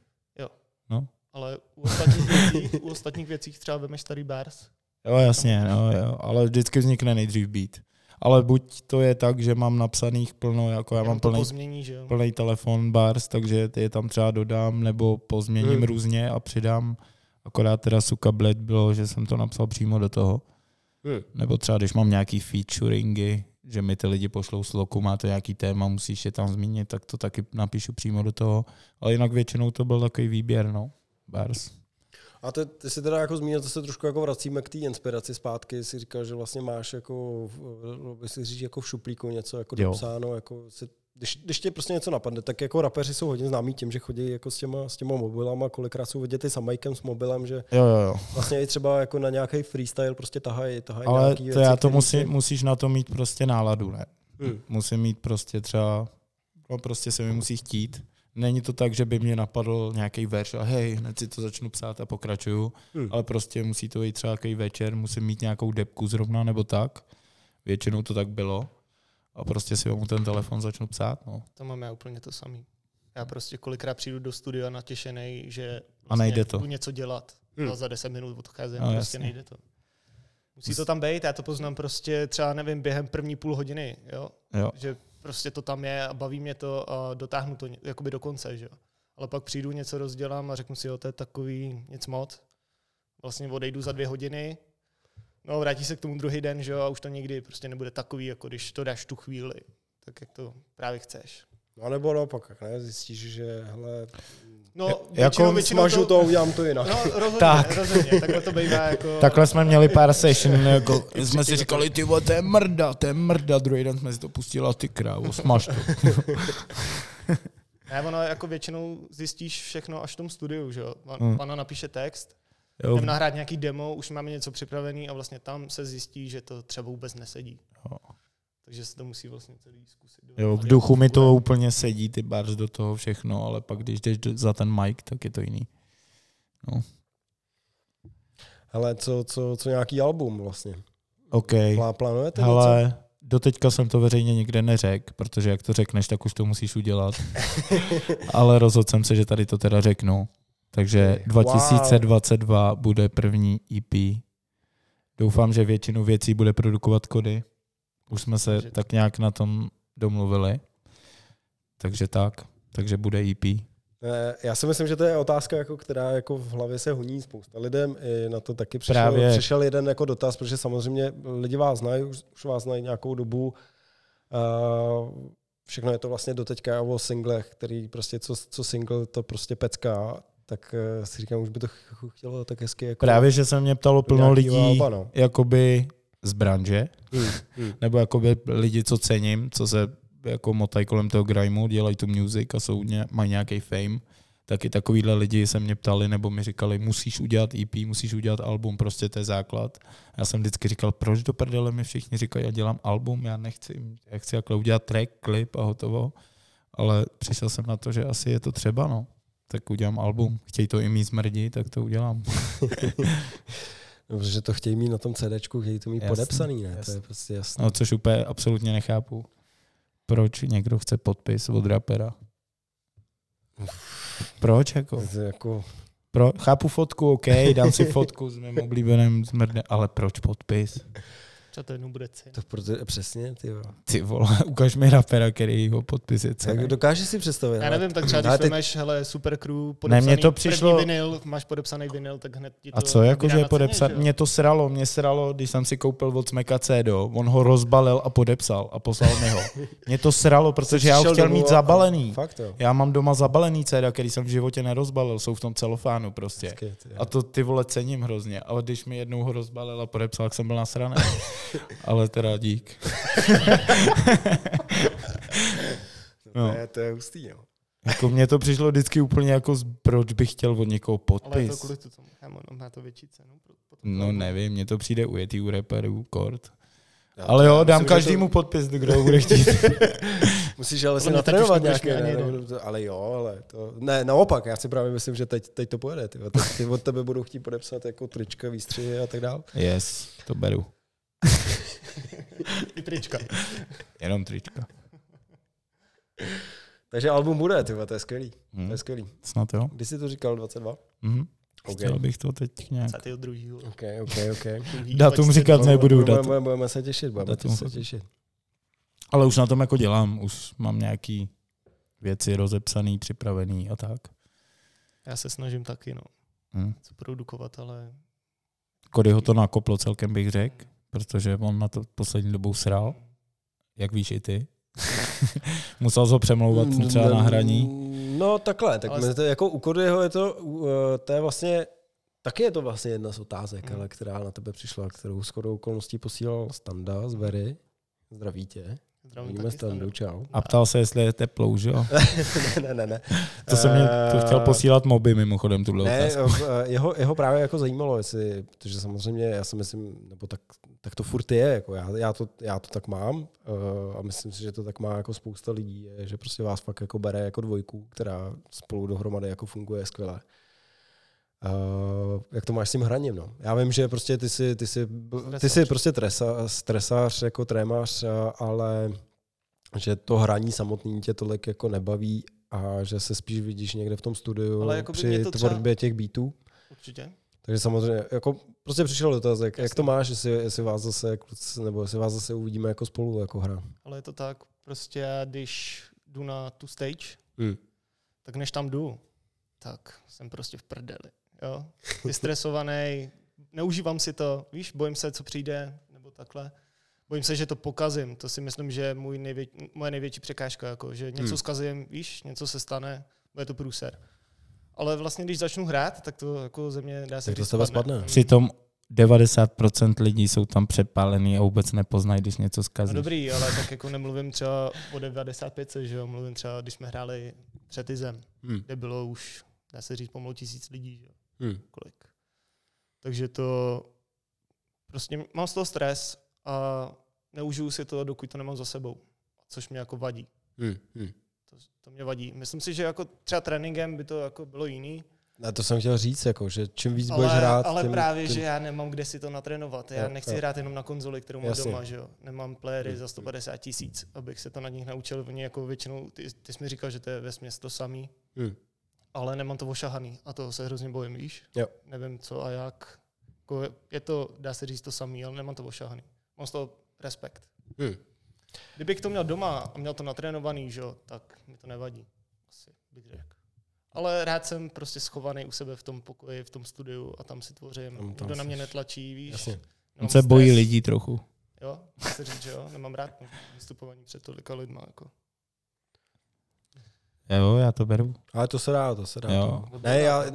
ale u ostatních věcí, u ostatních věcí třeba vemeš starý bars. Jo, jasně, no, jo, ale vždycky vznikne nejdřív beat. Ale buď to je tak, že mám napsaných plno, jako já Jenom mám plný, pozmění, že jo. plný telefon bars, takže je tam třeba dodám nebo pozměním Hmm. různě a přidám. Akorát teda suka bled bylo, že jsem to napsal přímo do toho. Hm. Nebo třeba, když mám nějaký featuringy, že mi ty lidi pošlou sloku, má to nějaký téma, musíš je tam zmínit, tak to taky napíšu přímo do toho. Ale jinak většinou to byl takový výběr, no. Bars. A ty, ty si teda jako zmínil, to se trošku jako vracíme k té inspiraci zpátky, jsi říkal, že vlastně máš jako, v- jestli říct, jako v šuplíku něco jako Jo. dopsáno, jako si, když, když tě prostě něco napadne, tak jako rapeři jsou hodně známí tím, že chodí jako s těma, s těma mobilama, kolikrát jsou vidět i s Majkem s mobilem, že Jo, jo, jo. vlastně i třeba jako na nějaký freestyle prostě tahají, tahají Ale nějaký to věci, já to musí, si- musíš na to mít prostě náladu, ne? Hm. Musím mít prostě třeba, no prostě se mi musí chtít. Není to tak, že by mě napadl nějaký verš a hej, hned si to začnu psát a pokračuju, Hm. ale prostě musí to být třeba takový večer, musím mít nějakou depku zrovna nebo tak. Většinou to tak bylo. A prostě si vemu ten telefon, začnu psát, no. To mám já úplně to samý. Já prostě kolikrát přijdu do studia natěšený, že A nejde to. něco dělat. Hmm. A za 10 minut odcházím, No, prostě jasně. nejde to. Musí to tam být, já to poznám prostě třeba, nevím, během první půl hodiny, jo? Jo. že prostě to tam je a baví mě to a dotáhnu to jakoby do konce, že jo. Ale pak přijdu, něco rozdělám a řeknu si, jo, to je takový nic moc. Vlastně odejdu za dvě hodiny, no vrátí se k tomu druhý den, že jo, a už to nikdy prostě nebude takový, jako když to dáš tu chvíli, tak jak to právě chceš. No nebo naopak, ne? Zjistíš, že hele, No, jako většinou, většinou smažu to, udělám to jinak. No, rozhodně, Tak. rozhodně, takhle to bývá jako... Takhle jsme měli pár session, jako jsme si říkali, ty vole, to je mrda, to je mrda, druhý den jsme si to pustili a ty krávo, smaž to. Ne, ono jako většinou zjistíš všechno až v tom studiu, že jo. Pan, Hmm. Pana napíše text, Jo, jdeme nahrát nějaký demo, už máme něco připravený a vlastně tam se zjistí, že to třeba vůbec nesedí. Jo. Takže se to musí vlastně celý zkusit. do- jo, v duchu mi to úplně sedí, ty bars do toho všechno, ale pak když jdeš do- za ten mic, tak je to jiný. Hele, co, co, co nějaký album vlastně? OK. Plá- Plánujete něco? Hele, doteďka jsem to veřejně nikde neřekl, protože jak to řekneš, tak už to musíš udělat. Ale rozhodl jsem se, že tady to teda řeknu. Takže Wow. 2022 bude první EP. Doufám, že většinu věcí bude produkovat Kody. Už jsme se Že- tak nějak na tom domluvili. Takže tak. Takže bude EP. Eh, Já si myslím, že to je otázka, jako, která jako v hlavě se honí spousta lidem. I na to taky přišel, Právě. přišel jeden jako dotaz, protože samozřejmě lidi vás znají, už, už vás znají nějakou dobu. Uh, všechno je to vlastně doteďka o singlech, který prostě co, co single to prostě pecká. Tak uh, si říkám, už by to ch- chtělo tak hezky jako Právě, že se mě ptalo plno lidí Alba, no. jakoby z branže, Hmm, hmm. nebo jakoby lidi, co cením, co se jako motají kolem toho grimeu, dělají tu music a jsou, mají nějaký fame, tak i takovýhle lidi se mě ptali nebo mi říkali, musíš udělat EP, musíš udělat album, prostě to je základ. Já jsem vždycky říkal, proč do prdele mi všichni říkají, já dělám album, já nechci, já chci jako udělat track, klip a hotovo. Ale přišel jsem na to, že asi je to třeba, no. Tak udělám album. Chtějí to i mít smrdí, tak to udělám. No, protože to chtějí mít na tom CDčku, chtějí to mít Jasný, podepsaný, ne? To jasný. je prostě jasné. No, což úplně absolutně nechápu. Proč někdo chce podpis od rapera? Proč jako? To je jako, Pro, chápu fotku, OK, dám si fotku s mým oblíbeným zmrde, ale proč podpis? Třeba to jednou bude cen. to proto, přesně, ty jo. Ty vole, ukaž mi rapera, který jeho podpis je Tak cený. dokážeš si představit. Já nevím, tak třeba když ty- vezmeš, hele, Super Crew, podepsaný mně to první přišlo- vinyl, máš podepsaný vinyl, tak hned ti to A co jako, že je jo? Mě to sralo, mě sralo, když jsem si koupil od Smeka CDO, on ho rozbalil a podepsal a poslal mi ho. Mě to sralo, protože já ho chtěl mít a- zabalený. Fakt jo. Já mám doma zabalený CD, který jsem v životě nerozbalil, jsou v tom celofánu prostě. Ty jo. A to ty vole cením hrozně, ale když mi jednou ho rozbalil a podepsal, tak jsem byl nasraný. ale teda dík. To no. je, to je hustý, jo. Jako mně to přišlo vždycky úplně jako, z- proč bych chtěl od někoho Ale je to podpis. kvůli tomu, kámo, no, má to větší cenu. No to- nevím, mně to přijde ujetý u reperů, kort. Já Ale to- jo, dám každému podpis, kdo ho bude chtít. Musíš ale teď natrénovat to nějaké, ne, no, to- ale jo, ale to, ne, naopak, já si právě myslím, že teď, teď to pojede, ty, teď ty od tebe budou chtít podepsat jako trička, výstřihy a tak dále. Yes, to beru. I trička. Jenom trička. Takže album bude, ty, to je skvělý, to Hm, je skvělý. snad jo. Kdy jsi to říkal, 22? Mhm. OK. Chtěl bych to teď nějak. 22. OK, OK, OK. Datum 22. říkat nebudu. budeme, datum. budeme, budeme se těšit, budeme Datum se těšit. Ale už na tom jako dělám, už mám nějaký věci rozepsaný, připravený a tak. Já se snažím taky, no, Hm. co produkovat, ale Kody ho to nakoplo celkem bych řekl, protože on na to poslední dobou sral, jak víš i ty. Musel ho přemlouvat třeba na hraní. No takhle, tak Ale- to, jako u Kodyho je to, uh, to je vlastně, taky je to vlastně jedna z otázek, Mm. ale která na tebe přišla, kterou s chodou okolností posílal Standa z Very. Zdraví tě. Zdravím Vidíme taky Standu, čau. A ptal se, jestli je teplou, že jo? ne, ne, ne, ne. To jsem mě to chtěl Eh, posílat moby mimochodem, tuhle Ne, otázku. eh, jeho, jeho právě jako zajímalo, jestli, protože samozřejmě já si myslím, nebo tak, tak to furt je, jako já, já, to, já to tak mám uh, a myslím si, že to tak má jako spousta lidí, je, že prostě vás fakt jako bere jako dvojku, která spolu dohromady jako funguje skvěle. Uh, jak to máš s tím hraním, no? Já vím, že prostě ty jsi, ty jsi, ty jsi prostě tresa, stresář, jako trémař, a- ale že to hraní samotný tě tolik jako nebaví a že se spíš vidíš někde v tom studiu Ale jakoby mě při to třeba- tvorbě těch beatů. Určitě. Takže samozřejmě, jako prostě přišel dotazek, jak Jasně. to máš, jestli, jestli vás zase, kluci, nebo jestli vás zase uvidíme jako spolu jako hra. Ale je to tak, prostě já, když jdu na tu stage, Hmm. tak než tam jdu, tak jsem prostě v prdeli. Jo? Vystresovaný, neužívám si to, víš, bojím se, co přijde, nebo takhle. Bojím se, že to pokazím. To si myslím, že je můj nejvě- moje největší překážka, jako, že něco Hmm. zkazím, víš, něco se stane, bude to průser. Ale vlastně, když začnu hrát, tak to jako ze mě dá se Tak to říct tebe spadne. spadne. Mm. Přitom 90% lidí jsou tam přepálený a vůbec nepoznají, když něco No zkazíš. dobrý, ale tak jako nemluvím třeba o 95, že jo, mluvím třeba, když jsme hráli před Izem, Hmm. kde bylo už, dá se říct, pomalu tisíc lidí, že jo, Hmm. kolik. Takže to, prostě mám z toho stres a neužiju si to, dokud to nemám za sebou, což mě jako vadí. Hmm. Hmm. To, to mě vadí. Myslím si, že jako třeba tréninkem by to jako bylo jiný, A to jsem chtěl říct, jako, že čím víc budeš ale, hrát, ale tím, právě, tím, že já nemám kde si to natrénovat. Já Jo, nechci jo. hrát jenom na konzoli, kterou mám Jasně. doma, že jo. Nemám playery Hmm. za 150 tisíc, abych se to na nich naučil. Oni jako většinou, ty, ty jsi mi říkal, že to je ve to samý, Hmm. Ale nemám to ošahaný a toho se hrozně bojím, víš? Jo. Nevím co a jak. Jako je to, dá se říct to samý, ale nemám to ošahaný. Mám z toho respekt. Hmm. Kdybych to měl doma a měl to natrénovaný, že jo, tak mi to nevadí. Asi bych řekl. Ale rád jsem prostě schovaný u sebe v tom pokoji, v tom studiu a tam si tvořím. Tam- tam Nikdo na mě netlačí, víš. Jasně. On se bojí lidí trochu. Jo, se říct, že jo. Nemám rád vystupování před tolika lidma. Jako. Jo, já to beru. Ale to se dá, to se dá. Jo. To. Ne, já,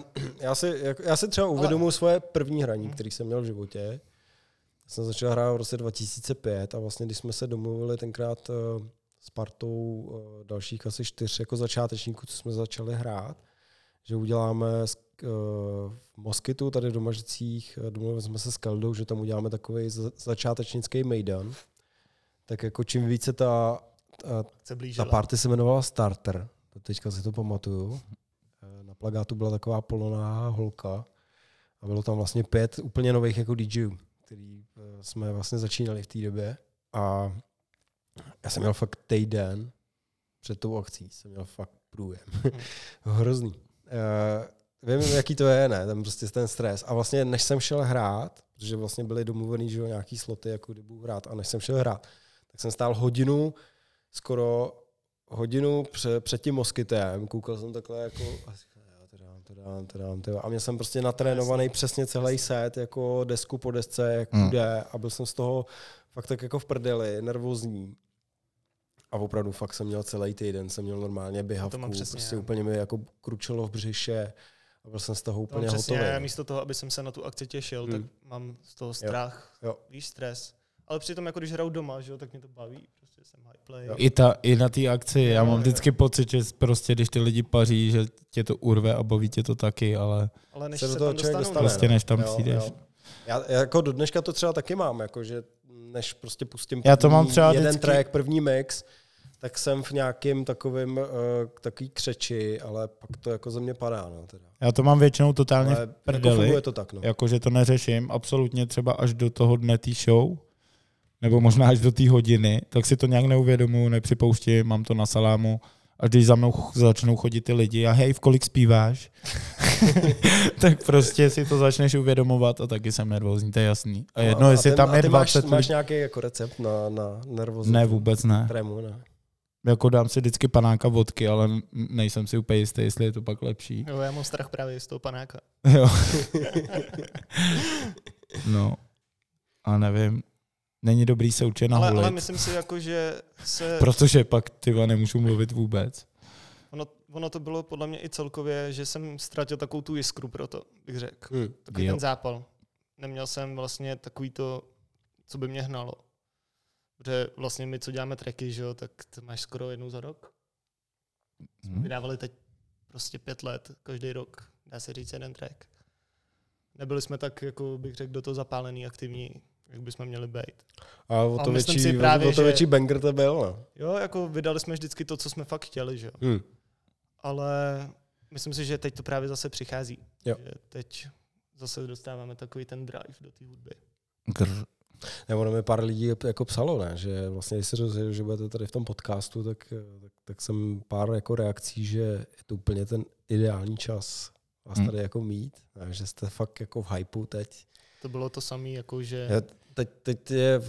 já, si, jako, já si třeba uvědomuji svoje první hraní, který jsem měl v životě. Já jsem začal hrát v roce 2005 a vlastně, když jsme se domluvili tenkrát uh, s partou uh, dalších asi čtyř jako začátečníků, co jsme začali hrát, že uděláme eh, v Moskytu, tady v Domažicích, eh, domluvili jsme se s Keldou, že tam uděláme takový začátečnický mejdan. Tak jako čím více ta, ta, ta party se jmenovala Starter, teďka si to pamatuju. Eh, Na plagátu byla taková polonáhá holka a bylo tam vlastně pět úplně nových jako DJů, který eh, jsme vlastně začínali v té době. A já jsem měl fakt týden před tou akcí, jsem měl fakt průjem. Hrozný. Uh, vím, jaký to je, ne, ten prostě ten stres. A vlastně než jsem šel hrát, protože vlastně byly domluvený, že jo, nějaký sloty, jako kdy budu hrát, a než jsem šel hrát, tak jsem stál hodinu, skoro hodinu před, před tím moskytem, koukal jsem takhle jako, a říkal, jo, to dám, to dám, to dám, to dám. A měl jsem prostě natrénovaný přesně celý set, jako desku po desce, jak Hmm. bude a byl jsem z toho fakt tak jako v prdeli, nervózní. A opravdu fakt jsem měl celý týden, jsem měl normálně běhavku, přesně prostě já. úplně mi jako kručilo v břiše a byl jsem z toho No, úplně přesně, hotový. já místo toho, aby jsem se na tu akci těšil, Hmm. tak mám z toho strach, Jo. víš, stres. Ale přitom, jako když hraju doma, že jo, tak mě to baví, prostě jsem high play. I, ta, I na té akci, já mám vždycky pocit, že prostě když ty lidi paří, že tě to urve a baví tě to taky, ale Ale než se se, do toho člověk dostane. Prostě než tam Jo, přijdeš. jo. Já, já jako do dneška to třeba taky mám, jako že než prostě pustím Já to mám první třeba jeden vždycky- track, první mix, tak jsem v nějakým takovým uh, takový křeči, ale pak to jako ze mě padá. No, teda. já to mám většinou totálně Ale v jako prdeli, funguje to tak. No. jakože to neřeším, absolutně třeba až do toho dne té show, nebo možná až do té hodiny, tak si to nějak neuvědomuji, nepřipouštím, mám to na salámu. A když za mnou začnou chodit ty lidi a hej, v kolik zpíváš, tak prostě si to začneš uvědomovat a taky jsem nervózní, to je jasný. A jedno, a jestli ty- tam a je ty 20 máš, máš nějaký jako recept na, na nervozitu? Ne, vůbec ne. Trému, ne. Jako dám si vždycky panáka vodky, ale nejsem si úplně jistý, jestli je to pak lepší. Jo, já mám strach právě z toho panáka. Jo. no. A nevím. Není dobrý se určitě Ale, nahulit, ale myslím si, jako, že se, protože pak tyva nemůžu mluvit vůbec. ono, ono, to bylo podle mě i celkově, že jsem ztratil takovou tu jiskru pro to, bych řekl. Hm. Takový Jo. ten zápal. Neměl jsem vlastně takový to, co by mě hnalo. Protože vlastně my, co děláme tracky, že jo, tak to máš skoro jednou za rok. Hm? Vydávali teď prostě pět let, každý rok, dá se říct jeden track. Nebyli jsme tak, jako bych řekl, do toho zapálený, aktivní, jak bychom měli být. A o A to, myslím větší, si právě, o to že- větší banger to byl. No. Jo, jako vydali jsme vždycky to, co jsme fakt chtěli, že jo. Hm. Ale myslím si, že teď to právě zase přichází. Jo. Že teď zase dostáváme takový ten drive do té hudby. Grr. Nebo ono mi pár lidí jako psalo, ne? že vlastně, když se dozvěděl, že budete tady v tom podcastu, tak, tak, tak jsem pár jako reakcí, že je to úplně ten ideální čas vás Hmm. tady jako mít, ne? že jste fakt jako v hypeu teď. To bylo to samé, jako že... Já Teď, teď je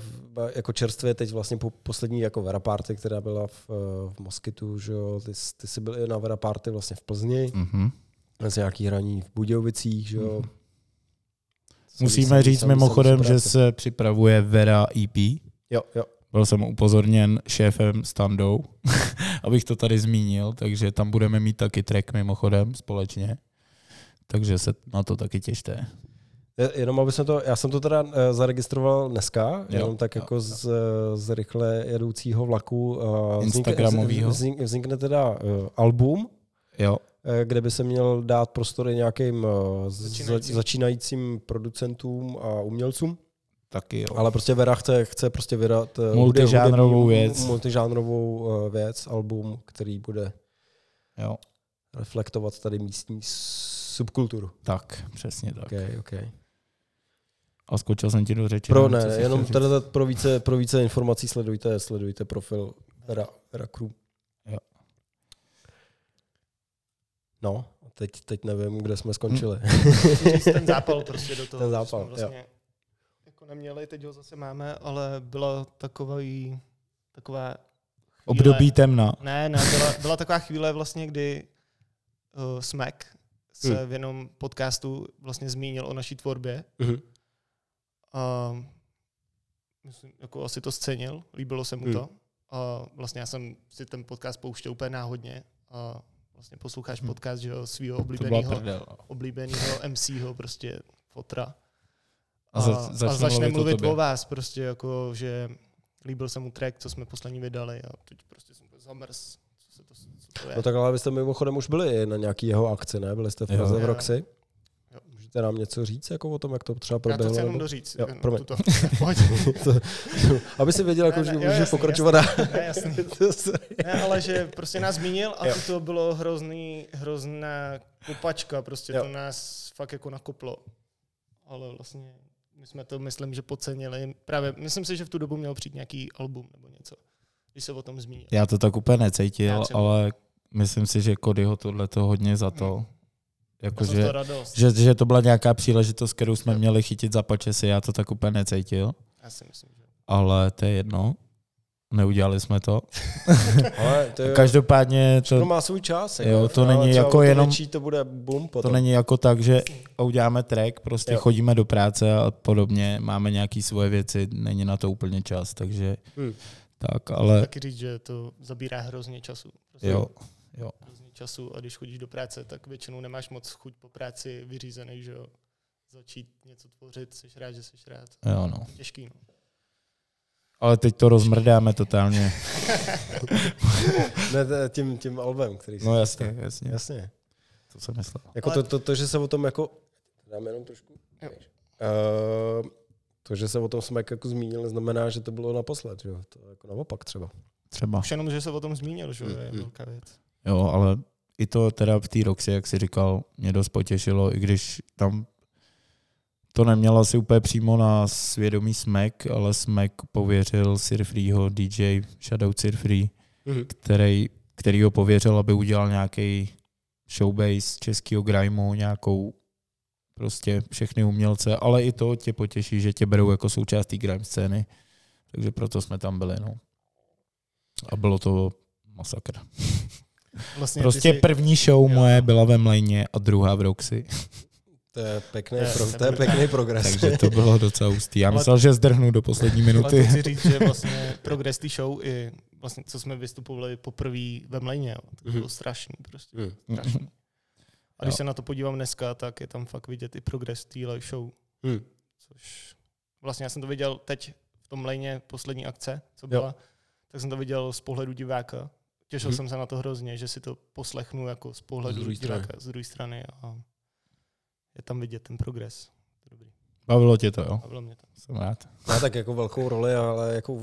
jako čerstvě teď vlastně po poslední jako Vera Party, která byla v, v Moskytu, že jo, ty, jsi- ty jsi byl i na Vera Party vlastně v Plzni, Mhm. z nějaký hraní v Budějovicích, že jo. Mhm. Samý- Musíme říct samý- mimochodem, samý že se připravuje Vera EP. Jo, jo. Byl jsem upozorněn šéfem Standou, abych to tady zmínil, takže tam budeme mít taky track mimochodem společně. Takže se na to taky těšte. Je- Jenom aby jsme to, já jsem to teda eh, zaregistroval dneska, Jo, jenom tak jo, jako jo. z, z rychle jedoucího vlaku. eh, Instagramovýho. Vznikne, vznikne teda eh, album, Jo, kde by se měl dát prostory nějakým Začínajícím. začínajícím producentům a umělcům. taky jo. Ale prostě Vera chce, chce prostě vydat Multižánrovou hudební- věc. Multižánrovou věc, album, který bude jo. reflektovat tady místní subkulturu. Tak, přesně tak. Okay, okay. A skočil jsem ti do řeči. Pro ne, jenom teda pro více, pro více informací sledujte, sledujte profil Vera, Vera Crew. Jo. No, a teď, teď nevím, kde jsme skončili. Říct ten zápal prostě do toho. Ten zápal, jsme vlastně jako neměli, teď ho zase máme, ale byla takový, taková chvíle, Období temna. Ne, ne, byla, byla taková chvíle vlastně, kdy uh, Smack se Hmm. v jednom podcastu vlastně zmínil o naší tvorbě Mhm. A myslím, jako asi to scenil, líbilo se mu Hmm. to. A vlastně já jsem si ten podcast pouštěl úplně náhodně a vlastně posloucháš Hmm. podcast že svého oblíbeného prdel. oblíbeného MCho, prostě fotra. A A, za- a, začne a začne mluvit o mluvit tobě. o vás, prostě jako, že líbil se mu track, co jsme poslední vydali a teď prostě jsem úplně zamrz, co se to, co to je. No tak ale vy jste mimochodem už byli na nějaký jeho akci, ne? Byli jste v. Praze v. Roxy? Můžete nám něco říct jako o tom, jak to třeba Já to proběhlo? chci jenom nebo- doříct. Jo, promiň. tuto. Pojď. Aby si věděl, jako, Ne, že ne, jo, můžeš jasný, pokračovat dál. Ne, jasný. Ne, ale že prostě nás zmínil a Jo. to, to bylo hrozný, hrozná kopačka, prostě Jo. to nás fakt jako nakoplo. Ale vlastně my jsme to, myslím, že podcenili. Právě, myslím si, že v tu dobu měl přijít nějaký album nebo něco, když se o tom zmínil. Já to tak úplně necítil, ale myslím si, že Codyho tohle to hodně za to. Já to radost. že, že to byla nějaká příležitost, kterou jsme měli chytit za pačesy, já to tak úplně necítil, Já si myslím, že. ale to je jedno. Neudělali jsme to. Ale to, je, Každopádně to to, má svůj čas. Jo, to není jako to jenom- větší to bude boom to potom. není jako tak, že uděláme track, prostě Jo. chodíme do práce a podobně, máme nějaké svoje věci, není na to úplně čas, takže Hmm. tak, ale Taky říct, že to zabírá hrozně času. Prostě jo, Hrozně času a když chodíš do práce, tak většinou nemáš moc chuť po práci vyřízený, že jo. Začít něco tvořit, jsi rád, že jsi rád. jo no. Těžký, no. Ale teď to rozmrdáme totálně. Ne, tím, tím albem, který No jasně, chystal. jasně, Jasně. to jsem myslel. Jako to, to, to, že se o tom jako... Dáme jenom trošku. Jo. Uh, to, že se o tom jsme jako zmínil, neznamená, že to bylo naposled, že jo? To je jako naopak třeba. Třeba. Už jenom, že se o tom zmínil, že jo, je velká věc. Jo, ale i to teda v té Roxy, jak jsi říkal, mě dost potěšilo, i když tam to neměl asi úplně přímo na svědomí Smek, ale Smek pověřil Sir Freeho, DJ Shadow Sir Free, Mhm. který, který ho pověřil, aby udělal nějaký showbase českého grimeu, nějakou prostě všechny umělce, ale i to tě potěší, že tě berou jako součást té grime scény, takže proto jsme tam byli, no. A bylo to masakr. Vlastně Prostě jsi- první show Jo. moje byla ve Mlejně a druhá v Roxy, To je pěkný, To je- pro, to je pěkný progres. takže to bylo docela ústý. Já Ale- myslel, že zdrhnu do poslední Ale minuty. to chci říct, že vlastně progres té show i vlastně, co jsme vystupovali poprvé ve Mlejně, jo, to bylo Mhm. strašný prostě. Hmm. Strašný. A když Jo. se na to podívám dneska, tak je tam fakt vidět i progres té live show, Hmm. což vlastně já jsem to viděl teď v tom Mlejně poslední akce, co byla, tak jsem to viděl z pohledu diváka. Těšil Mhm. jsem se na to hrozně, že si to poslechnu jako z pohledu Z druhé strany. diváka z druhé strany a je tam vidět ten progres. Dobrý. Bavilo tě to, jo? A bylo mě to. Jsem rád. Má tak jako velkou roli, ale jako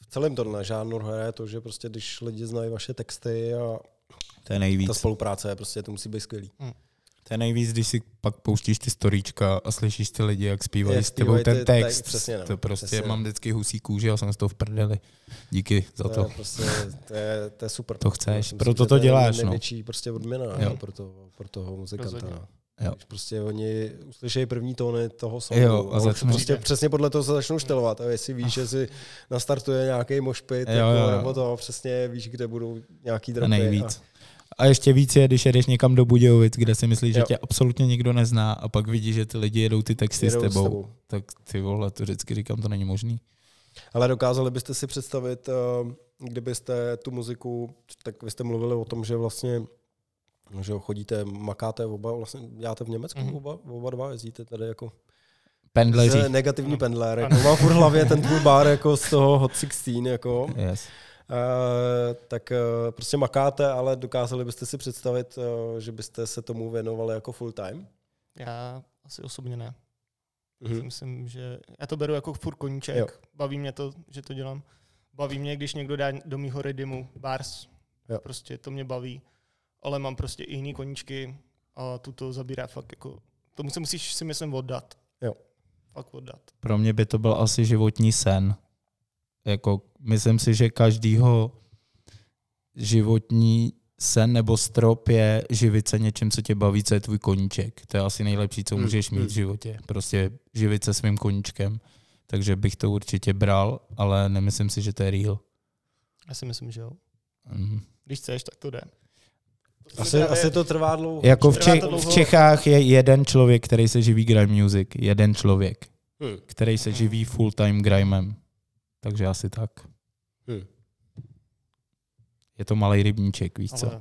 v celém tomhle žánru hraje to, že prostě když lidi znají vaše texty a To je nejvíc. ta spolupráce je prostě to musí být skvělý. To je nejvíc, když si pak pouštíš ty storíčka a slyšíš ty lidi, jak zpívají Jak s tebou ten text. text, přesně no, to prostě přesně. mám vždycky husí kůži a jsem z toho v prdeli. Díky za To, to. je prostě, to, je, to je super. To chceš, myslím, proto to je děláš, no. Největší prostě odměna Jo. jo. pro, to, pro toho muzikanta. Rozhodně. No. Jo. Když prostě oni uslyšejí první tóny toho songu Jo, a a, začnou- prostě přesně podle toho se začnou štelovat. A jestli víš, že si nastartuje nějaký mošpit, Jo, jako, jo, jo. nebo to přesně víš, kde budou nějaký A dropy. nejvíc. A ještě víc je, když jedeš někam do Budějovic, kde si myslíš, že tě absolutně nikdo nezná a pak vidíš, že ty lidi jedou ty texty Jedou s s tebou. tebou. Tak ty vole, to vždycky říkám, to není možný. Ale dokázali byste si představit, eh, kdybyste tu muziku, tak vy jste mluvili o tom, že vlastně že chodíte, makáte oba, vlastně děláte v Německu Mhm. oba, oba dva, jezdíte tady jako Pendleři. negativní pendler. Jako mám v hlavě ten tvůj bar jako z toho Hot 16, jako. Yes. Uh, tak uh, prostě makáte, ale dokázali byste si představit, uh, že byste se tomu věnovali jako full time? Já asi osobně ne. Mhm. Myslím, že já to beru jako furt koníček. Jo. Baví mě to, že to dělám. Baví mě, když někdo dá do mýho redymu bars. Jo. Prostě to mě baví. Ale mám prostě i jiný koníčky a tuto zabírá fakt jako... Tomu se musíš si myslím oddat. Jo. Fakt oddat. Pro mě by to byl asi životní sen. Jako, myslím si, že každýho životní sen nebo strop je živit se něčím, co tě baví, co je tvůj koníček. To je asi nejlepší, co Hmm, můžeš mít hmm. v životě. Prostě živit se svým koníčkem. Takže bych to určitě bral, ale nemyslím si, že to je real. Já si myslím, že jo. Mhm. Když chceš, tak to jde. Asi, asi to trvá dlouho. Jako v, Čech, v. Čechách je jeden člověk, který se živí grime music. Jeden člověk, Hmm. který se živí full time grimem. Takže asi tak. Hmm. Je to malý rybníček, víš co? Ale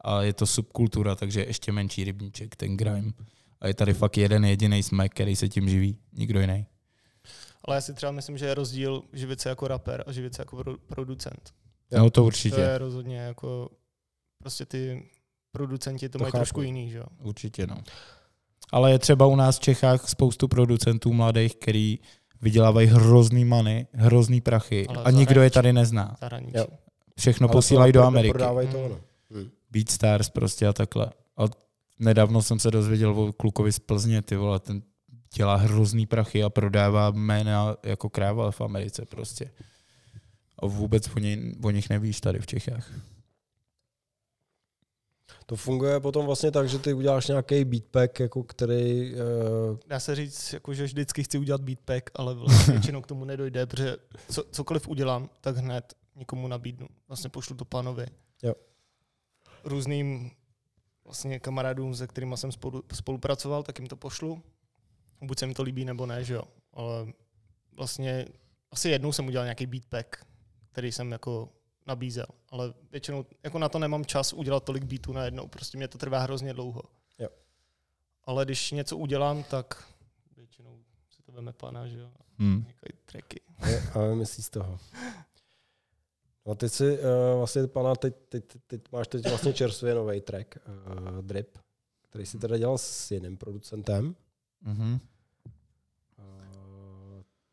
A je to subkultura, takže je ještě menší rybníček, ten grime. A je tady fakt jeden jediný smek, který se tím živí. Nikdo jiný. Ale já si třeba myslím, že je rozdíl živit se jako rapper a živit se jako pro- producent. No to To určitě. je rozhodně jako prostě ty producenti to, To mají chápu. trošku jiný, že jo. Určitě no. Ale je třeba u nás v Čechách spoustu producentů mladých, který vydělávají hrozný many, hrozný prachy Ale a nikdo je zahraničí. tady nezná. Zahraničí. Jo. Všechno Ale posílají to do Ameriky. Prodávají to, Hmm. Hmm. BeatStars prostě a takhle. A nedávno jsem se dozvěděl o klukovi z Plzně, ty vole, ten dělá hrozný prachy a prodává jména jako kráva v Americe prostě. A vůbec o, něj, o nich nevíš tady v Čechách. To funguje potom vlastně tak, že ty uděláš nějaký beatpack, jako který... Uh, Dá se říct, jako, že vždycky chci udělat beatpack, ale vlastně většinou k tomu nedojde, protože co, cokoliv udělám, tak hned někomu nabídnu. Vlastně pošlu to pánovi. Jo. Různým vlastně kamarádům, se kterými jsem spolu, spolupracoval, tak jim to pošlu. Buď se mi to líbí, nebo ne, že jo. Ale vlastně asi jednou jsem udělal nějaký beatpack, který jsem jako nabízel, ale většinou jako na to nemám čas udělat tolik beatů najednou, prostě mě to trvá hrozně dlouho. Jo. Ale když něco udělám, tak většinou se to veme pana, že jo, Hmm. nějaký tracky. a myslí z toho. No ty si uh, vlastně, pana, teď, teď, teď, teď máš teď vlastně čerstvě nový track, uh, Drip, který si teda dělal s jiným producentem. Mhm.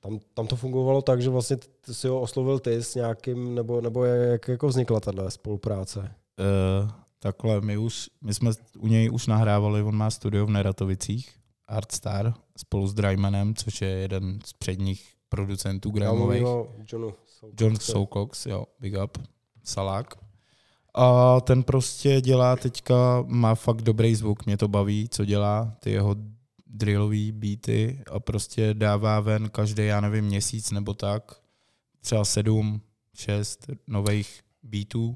Tam, tam to fungovalo tak, že vlastně si ho oslovil ty s nějakým, nebo, nebo jak jako vznikla tahle spolupráce? Uh, takhle, my, už, my jsme u něj už nahrávali, on má studio v Neratovicích, Artstar, spolu s Drymanem, což je jeden z předních producentů Gramových. Johnu Soulcoxe. John Soulcox, jo, big up, Salák. A ten prostě dělá teďka, má fakt dobrý zvuk, mě to baví, co dělá, ty jeho drillový beaty a prostě dává ven každý, já nevím, měsíc nebo tak, třeba sedm, šest nových beatů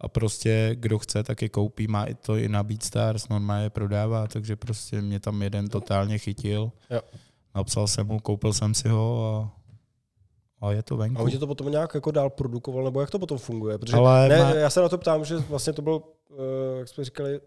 a prostě kdo chce, tak je koupí, má i to i na BeatStars, normálně je prodává, takže prostě mě tam jeden totálně chytil. Jo. Napsal jsem mu, koupil jsem si ho a, a je to venku. A on ti to potom nějak jako dál produkoval, nebo jak to potom funguje? Protože Ale ne, má- já se na to ptám, že vlastně to byl, uh, jak jsme říkali,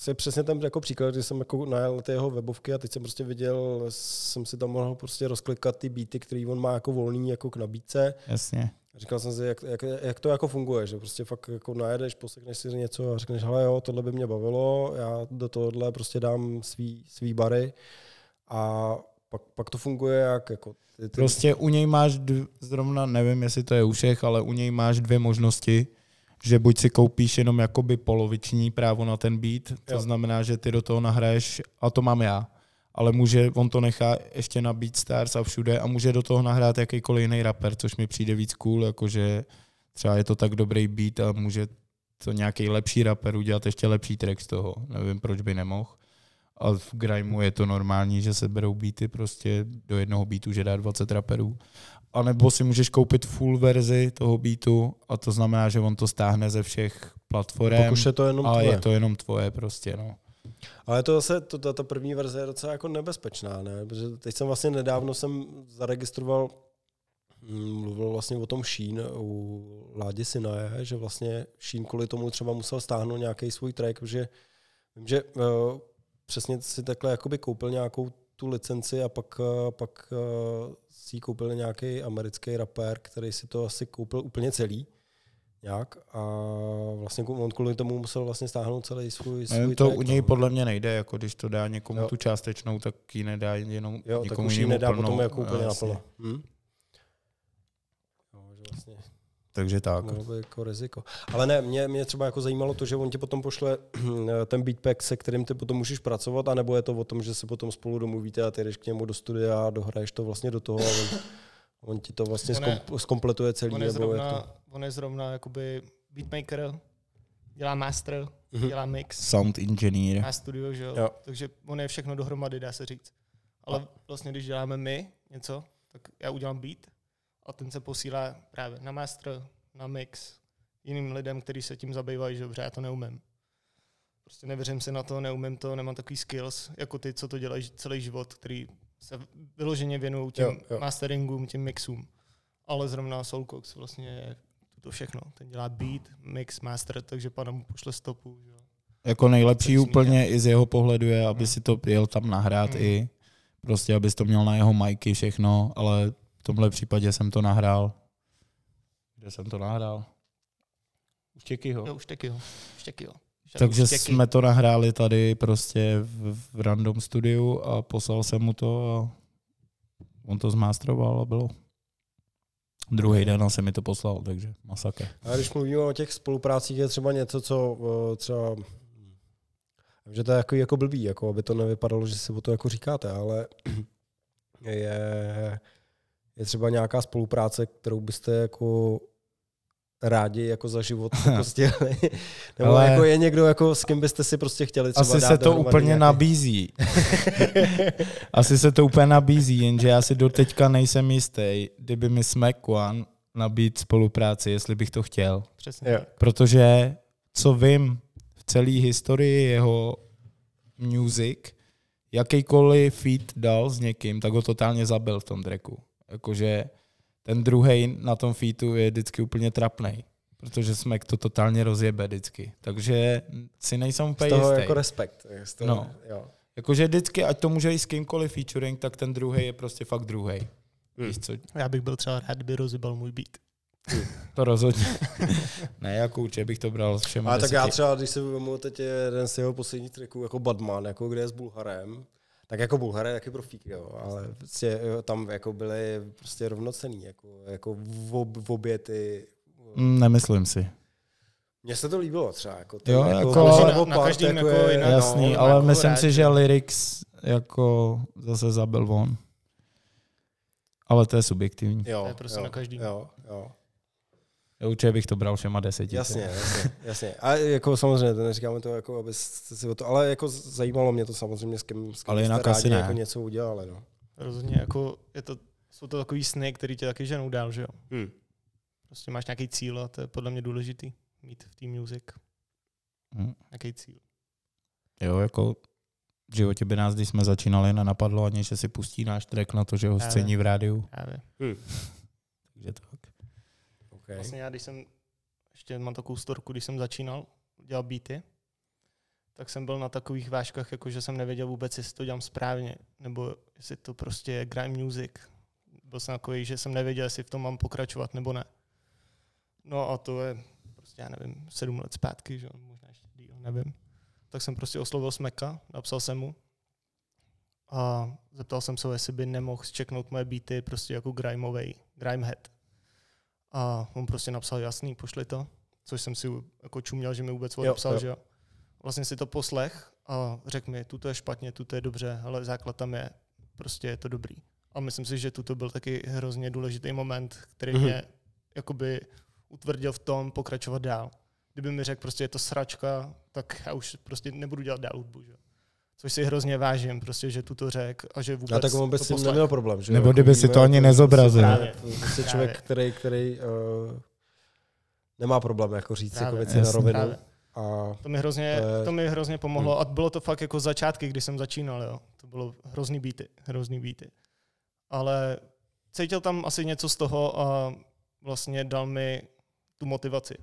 asi přesně ten jako příklad, kdy jsem jako najel na ty jeho webovky a teď jsem prostě viděl, jsem si tam mohl prostě rozklikat ty beaty, který on má jako volný jako k nabídce. Jasně. A říkal jsem si, jak, jak, jak, to jako funguje, že prostě fakt jako najedeš, posekneš si něco a řekneš, hele jo, tohle by mě bavilo, já do tohohle prostě dám svý, svý bary a pak, pak to funguje jak jako ty, ty, Prostě u něj máš dv, zrovna, nevím, jestli to je u všech, ale u něj máš dvě možnosti, že buď si koupíš jenom jakoby poloviční právo na ten beat, to Jo. znamená, že ty do toho nahraješ, a to mám já, ale může, on to nechá ještě na BeatStars a všude a může do toho nahrát jakýkoliv jiný rapper, což mi přijde víc cool, jakože třeba je to tak dobrý beat a může to nějaký lepší rapper udělat ještě lepší track z toho. Nevím, proč by nemohl. A v grimeu je to normální, že se berou beaty prostě do jednoho beatu, že dá 20 raperů. A nebo si můžeš koupit full verzi toho beatu a to znamená, že on to stáhne ze všech platform. Pak už je to jenom ale tvoje. je to jenom tvoje prostě, no. Ale to zase, to, ta, ta první verze je docela jako nebezpečná, ne? Protože teď jsem vlastně nedávno jsem zaregistroval, mm, mluvil vlastně o tom Sheen u Ládě Sinaje, že vlastně Sheen kvůli tomu třeba musel stáhnout nějaký svůj track, protože vím, že uh, přesně si takhle jakoby koupil nějakou tu licenci a pak, uh, pak uh, si ji koupil nějaký americký rapper, který si to asi koupil úplně celý nějak a vlastně on kvůli tomu musel vlastně stáhnout celý svůj, svůj to track, u něj no. podle mě nejde, jako když to dá někomu Jo. tu částečnou, tak ji nedá jenom Jo, tak někomu už ji nedá plnou. potom jako úplně Jasně. naplno. Hm? Jo, že vlastně Takže tak. by jako riziko. Ale ne, mě, mě třeba jako zajímalo to, že on ti potom pošle ten beatpack, se kterým ty potom můžeš pracovat, anebo je to o tom, že se potom spolu domluvíte a ty jdeš k němu do studia a dohraješ to vlastně do toho a on, on ti to vlastně On je- zkompletuje celý, On je, nebo jak to? zrovna, on je zrovna jakoby beatmaker, dělá master, Mhm. dělá mix, Sound engineer. má studio, že jo? Jo. Takže on je všechno dohromady, dá se říct. Ale vlastně, když děláme my něco, tak já udělám beat a ten se posílá právě na master, na mix, jiným lidem, kteří se tím zabývají, že dobře, já to neumím. Prostě nevěřím si na to, neumím to, nemám takový skills, jako ty, co to dělají celý život, který se vyloženě věnují těm Jo, jo. masteringům, těm mixům. Ale zrovna Soulcox vlastně je to všechno. Ten dělá beat, mix, master, takže pana mu pošle stopu. Že? jo. Jako nejlepší úplně i z jeho pohledu je, aby Hmm. si to jel tam nahrát Hmm. i. Prostě, abys to měl na jeho majky všechno, ale v tomhle případě jsem to nahrál. Kde jsem to nahrál? Štěkyho. Jo, taky jo. Už Takže štěky. jsme to nahráli tady prostě v, v random studiu a poslal jsem mu to a on to zmástroval a bylo. Druhý den se mi to poslal, takže masakr. A když mluvíme o těch spoluprácích, je třeba něco, co eh, třeba Vím, že to je jako, jako blbý, jako aby to nevypadalo, že si o to jako říkáte, ale je, je třeba nějaká spolupráce, kterou byste jako rádi jako za život jako stěli. Nebo Ale- jako je někdo, jako, s kým byste si prostě chtěli třeba Asi dát se to úplně nějaký... nabízí. Asi se to úplně nabízí, jenže já si doteďka nejsem jistý, kdyby mi Smack One nabít spolupráci, jestli bych to chtěl. Přesně. Jo. Protože co vím v celé historii jeho music, jakýkoliv feat dal s někým, tak ho totálně zabil v tom tracku. Jakože ten druhý na tom featu je vždycky úplně trapnej, protože Smack to totálně rozjebe vždycky. Takže si nejsem Z úplně toho jistý. jako respekt. Z toho, No. jo. Jakože vždycky, ať to může jít s kýmkoliv featuring, tak ten druhý je prostě fakt druhý. Hmm. Víš co? Já bych byl třeba rád, kdyby rozjebal můj beat. To rozhodně. ne, jako určitě bych to bral s všema Ale tak já třeba, když si vezmu teď je jeden z jeho posledních tracků, jako Badman, jako kde je s Bulharem, tak jako Bulhar je taky profík, jo, ale prostě jo, tam jako byly prostě rovnocený, jako, jako v, ob, v obě ty... Mm, Nemyslím si. Mně se to líbilo třeba, jako, ten, Jo, jako, jako- Collision Na- na Part, každým jako jako je, jinak, no, Jasný, no, ale jako myslím rád, si, že lyrics jako zase zabil on. Ale to je subjektivní. Jo, To je prostě jo, na každým. Jo, jo. Já určitě bych to bral všema deseti. Jasně, jasně, jasně. A jako samozřejmě, to neříkáme to, jako, aby si o to, ale jako zajímalo mě to samozřejmě, s kým, s kým Ale jste jinak rádi asi ne. jako něco udělali, no. Rozhodně jako je to, jsou to takový sny, který tě taky ženou dál, že jo? Hmm. Prostě máš nějaký cíl a to je podle mě důležitý mít v té music. Hm. Nějaký cíl. Jo, jako v životě by nás, když jsme začínali, nenapadlo ani, že si pustí náš track na to, že ho Já scéní v rádiu. Právě. Takže tak. Okay. Vlastně já, když jsem, ještě mám takovou storku, když jsem začínal dělat beaty, tak jsem byl na takových vážkách, jako že jsem nevěděl vůbec, jestli to dělám správně, nebo jestli to prostě je grime music. Byl jsem takový, že jsem nevěděl, jestli v tom mám pokračovat nebo ne. No a to je prostě, já nevím, sedm let zpátky, že možná ještě díl, nevím. Tak jsem prostě oslovil Smeka, napsal jsem mu a zeptal jsem se, jestli by nemohl zčeknout moje beaty prostě jako grimeovej, grime head. A on prostě napsal jasný, pošli to, což jsem si jako čuměl, že mi vůbec odepsal, jo. že jo. Vlastně si to poslech a řekl mi, tuto je špatně, tuto je dobře, ale základ tam je, prostě je to dobrý. A myslím si, že tuto byl taky hrozně důležitý moment, který Mhm. mě jakoby utvrdil v tom pokračovat dál. Kdyby mi řekl, prostě je to sračka, tak já už prostě nebudu dělat dál hudbu, že? Což si hrozně vážím, prostě, že tuto řek a že vůbec A tak on by to si neměl problém, že? Nebo kdyby jako si to ani jako nezobrazil. Právě. Prostě člověk, který, který uh, nemá problém jako říct jako Právě. věci na Jasně. rovinu. Právě. A To mi hrozně, To je- to mi hrozně pomohlo a bylo to fakt jako začátky, když jsem začínal, jo. To bylo hrozný beaty, hrozný beaty. Ale cítil tam asi něco z toho a vlastně dal mi tu motivaci.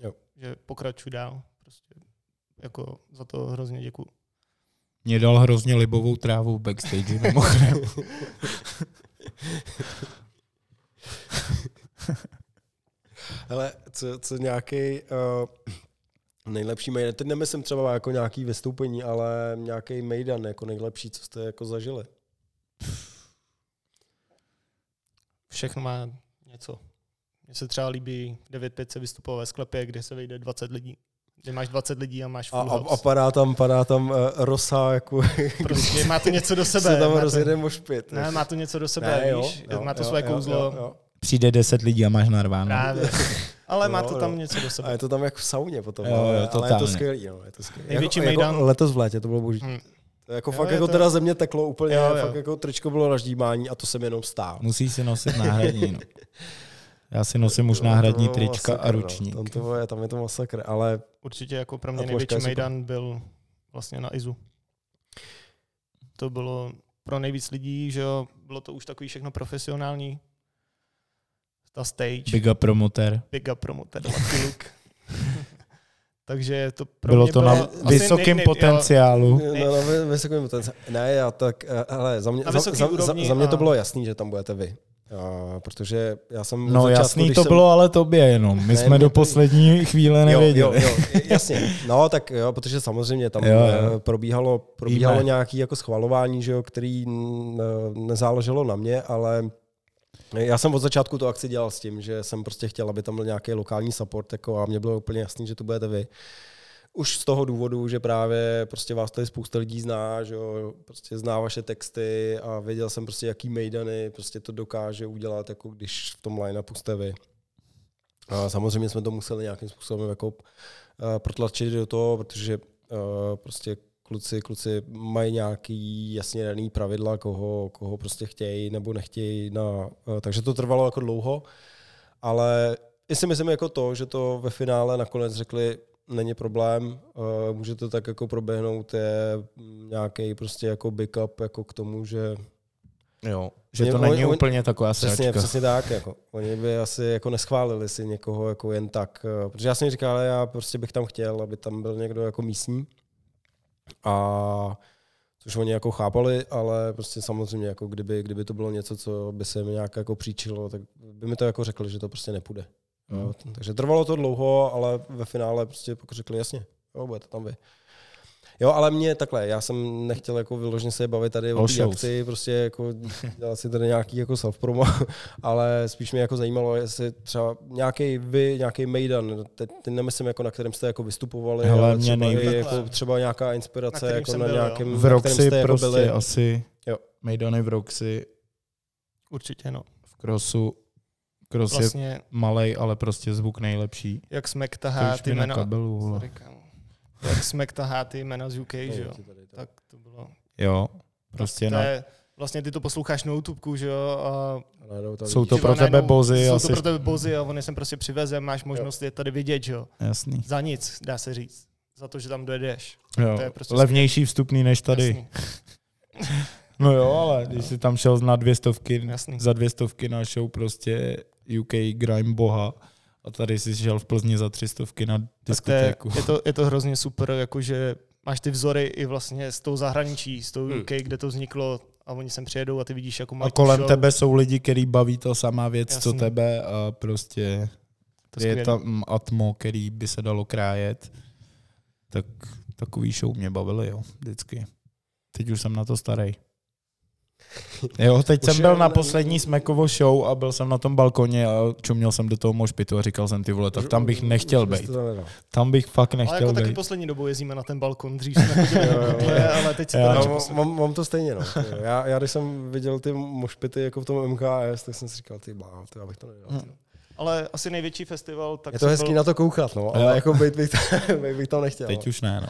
Jo. Že pokračuj dál. Prostě jako za to hrozně děkuju. Mě dal hrozně libovou trávu v backstage, mimochodem. hele, co, co nějaký uh, nejlepší mejdan, teď nemyslím třeba jako nějaký vystoupení, ale nějaký mejdan jako nejlepší, co jste jako zažili. Všechno má něco. Mně se třeba líbí 9.5 se vystupovat ve sklepě, kde se vejde 20 lidí. Kde máš 20 lidí a máš A, full a, a house. padá tam, padá tam uh, rosa, jako Prostě má to něco do se sebe. tam má to, rozjede mošpit. ne, má to něco do sebe, víš? má to svoje kouzlo. Jo, jo. Přijde deset lidí a máš narváno. Právě. Ale má Jo, to tam jo. něco do A sebe. je to tam jako v sauně potom, Jo, ale, jo, ale je to skvělý. No, je to skvělý. Největší jako, mejdan- Jako letos v létě to bylo boží. Hm. To jako Jo, fakt jako to- teda země teklo úplně, Jo, jo. fakt jako tričko bylo na ždímání a to jsem jenom stál. Musí si nosit náhradní. No. Já si nosím už náhradní trička a masakr, ručník. No. Tam, to je, tam je to masakr, ale Určitě jako pro mě největší mejdan byl vlastně na Izu. To bylo pro nejvíc lidí, že jo, bylo to už takový všechno profesionální. Ta stage, big, up promoter. big up promoter, lucky look. Takže to pro Bylo mě to bylo na vysokém nej- nej- potenciálu. no, na vy- vysokém potenciálu. Ne, já tak, eh, hele, za mě, za, za, za, za mě to bylo jasný, že tam budete vy. A, protože já jsem... No začátku, jasný to jsem... bylo, ale tobě jenom. My Ne, jsme mě do poslední chvíle Jo, nevěděli. jo, jo, jasně. No, tak jo, protože samozřejmě tam Jo, jo, jo. jo. probíhalo, probíhalo nějaké jako schvalování, že jo, který eh, nezáleželo na mě, ale já jsem od začátku tu akci dělal s tím, že jsem prostě chtěl, aby tam byl nějaký lokální support jako a mně bylo úplně jasný, že to budete vy. Už z toho důvodu, že právě prostě vás tady spousta lidí zná, že jo, prostě zná vaše texty a věděl jsem prostě, jaký mejdany prostě to dokáže udělat, jako když v tom line-upu jste vy. A samozřejmě jsme to museli nějakým způsobem jako eh, protlačit do toho, protože eh, prostě kluci, kluci mají nějaký jasně daný pravidla, koho, koho prostě chtějí nebo nechtějí. Na, eh, takže to trvalo jako dlouho, ale i si myslím jako to, že to ve finále nakonec řekli, není problém, eh, může to tak jako proběhnout, je nějaký prostě jako backup jako k tomu, že Jo, že to oni- není oni- úplně taková Přesně, sračka. přesně tak. Jako. Oni by asi jako neschválili si někoho jako jen tak. eh, Protože já jsem říkal, ale já prostě bych tam chtěl, aby tam byl někdo jako místní. A což oni jako chápali, ale prostě samozřejmě, jako kdyby, kdyby to bylo něco, co by se mi nějak jako příčilo, tak by mi to jako řekli, že to prostě nepůjde. Jo, takže trvalo to dlouho, ale ve finále prostě pak řekli jasně, jo, budete tam vy. Jo, ale mě takhle, já jsem nechtěl jako vyloženě se bavit tady o té akci, prostě jako dělat si tady nějaký jako self-promo, ale spíš mě jako zajímalo, jestli třeba nějaký vy, nějaký Mejdan, teď teď nemyslím jako na kterém jste jako vystupovali, Hele, ale mě třeba, i nejvíc- jako třeba nějaká Na inspirace kterým jako na byl, jo. nějakém, V na Roxy jako prostě byli. asi, Jo. Mejdany v Roxy, Určitě, no. v Crossu, Cross je Vlastně, malej, ale prostě zvuk nejlepší. jak Smek tahá ty jména... kabelu. Jak Smek tahá ty jména z UK, že jo? Tak to bylo... Jo, prostě to na, je, vlastně ty to posloucháš na YouTubeku, že jo? A Jsou to pro tebe bozy, Jsou asi, to pro tebe bozy a on je sem prostě přiveze, máš možnost je tady vidět, že jo? jasný. Za nic, dá se říct. Za to, že tam dojedeš. Jo. To je prostě Levnější vstupný než tady. Jasný, No jo, ale když jsi tam šel na dvě stovky, jasný. za dvě stovky na show prostě UK Grime Boha a tady jsi šel v Plzni za tři stovky na to je, diskotéku. je, to, je to hrozně super, jakože máš ty vzory i vlastně z toho zahraničí, z toho Hmm. UK, kde to vzniklo a oni sem přijedou a ty vidíš, jako A mají tu kolem show. tebe jsou lidi, který baví to samá věc, co Jasný. tebe a prostě to je tam atmo, který by se dalo krájet. Tak takový show mě bavily, jo, vždycky. Teď už jsem na to starý. Jo, teď Už jsem byl na poslední Smekovo show a byl jsem na tom balkoně a čuměl jsem do toho mošpitu a říkal jsem ty vole, tak tam bych nechtěl být. Tam bych fakt Ale nechtěl jako taky být. poslední dobou jezdíme na ten balkon, dřív jsme chodili Jo, jo, na jo. kotle, ale teď se Já- to No, mám, mám, to stejně, no. Já, já, když jsem viděl ty mošpity jako v tom MKS, tak jsem si říkal, ty bláho, to já bych to nedělal. ty. Ale asi největší festival, tak Je to hezký byl, na to koukat, no, ale Jo. jako být bych, být bych tam nechtěl. Teď už ne, no.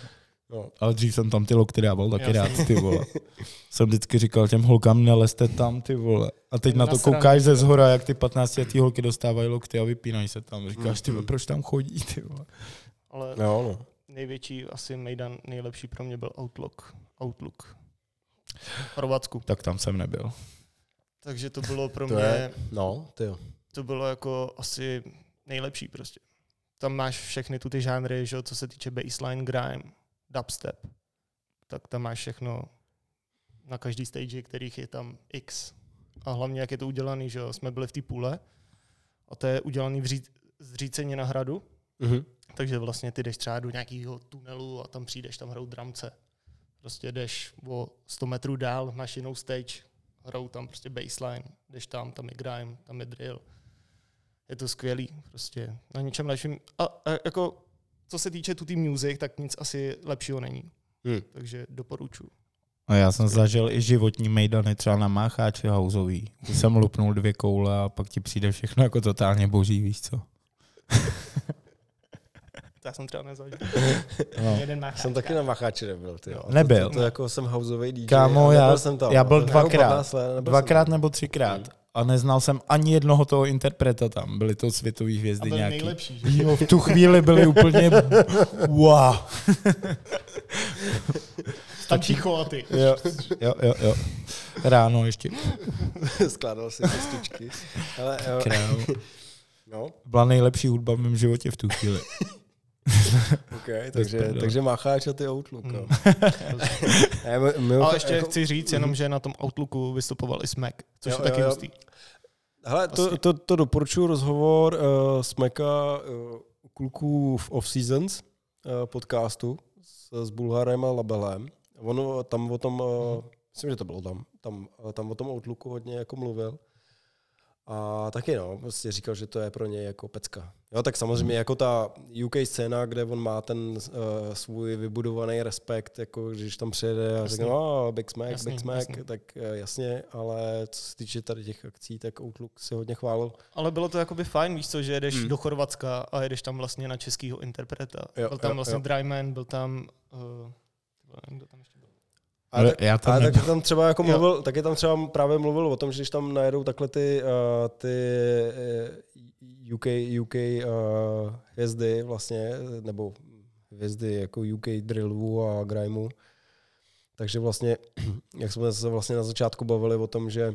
No. Ale dřív jsem tam ty lokty dával taky rád, ty vole. Jsem vždycky říkal těm holkám, nelezte tam, ty vole. A teď na to koukáš ze zhora, jak ty 15 letý holky dostávají lokty a vypínají se tam. Říkáš, ty vole, proč tam chodí, ty vole. ale No, no. největší asi Mejdan, nejlepší pro mě byl Outlook. Outlook. V Chorvatsku. Tak tam jsem nebyl. Takže to bylo pro To mě, je, no, ty jo. to bylo jako asi nejlepší prostě. Tam máš všechny tu ty žánry, že, jo, co se týče baseline, grime, dubstep. Tak tam máš všechno na každý stage, kterých je tam x. A hlavně, jak je to udělaný, že jsme byli v té půle a to je udělaný v ří, zříceně na hradu, Mhm. takže vlastně ty jdeš třeba do nějakého tunelu a tam přijdeš, tam hrajou dramce. Prostě jdeš o 100 metrů dál, máš jinou stage, hrajou tam prostě baseline, jdeš tam, tam je grime, tam je drill. Je to skvělý, prostě na ničem lepším. A, a jako, co se týče tu tým music, tak nic asi lepšího není. Hmm. Takže doporučuji. A já jsem zažil i životní mejdany třeba na Mácháči houseový. Jsem lupnul dvě koule a pak ti přijde všechno jako totálně boží, víš co? To já jsem třeba nezažil. No. Jeden Jsem taky na Macháči nebyl, ty jo. Jo. Nebyl. To, to, to, jako jsem houseový DJ. Kámo, já- jsem tam. já byl dvakrát. 15 let, nebyl Dvakrát nebo třikrát. A neznal jsem ani jednoho toho interpreta tam. Byly to světové a hvězdy byl nějaký. nejlepší, že? Jo, v tu chvíli byli úplně wow. Stačí cholaty. Jo, jo, jo, jo. Ráno ještě. Skládal si kostičky. Ale, jo, no, Byla nejlepší hudba v mém životě v tu chvíli. okay, takže, takže Macháč a ty Outlook. Ne, my, my, Ale ještě jako- chci říct jenom, že na tom Outlooku vystupoval i Smack, což Jo, je taky jo, jo. hustý. Hele, to, Vlastně- to, to doporučuji rozhovor uh, s Meka uh, kluků v Off Seasons uh, podcastu s, s Bulharem a Labelem. On tam o tom, uh, myslím, že to bylo tam, tam, uh, tam o tom Outlooku hodně jako mluvil. A taky no, prostě říkal, že to je pro něj jako pecka. Jo, tak samozřejmě jako ta UK scéna, kde on má ten uh, svůj vybudovaný respekt, jako když tam přijede a řekne, no, Big Smack, Jasně, Big Smack, jasně. tak uh, jasně, ale co se týče tady těch akcí, tak Outlook si hodně chválil. Ale bylo to jakoby fajn, víš co, že jedeš Hmm. do Chorvatska a jedeš tam vlastně na českýho interpreta. Jo, byl tam jo, vlastně jo. Dryman, byl tam... Uh, nevím, kdo tam ještě byl. Ale, Ale tak, já tam nebyl. taky tam třeba jako Jo. mluvil, taky tam třeba právě mluvil o tom, že když tam najedou takhle ty, uh, ty UK, UK uh, hvězdy vlastně, nebo hvězdy jako UK drillu a grimeu, takže vlastně, jak jsme se vlastně na začátku bavili o tom, že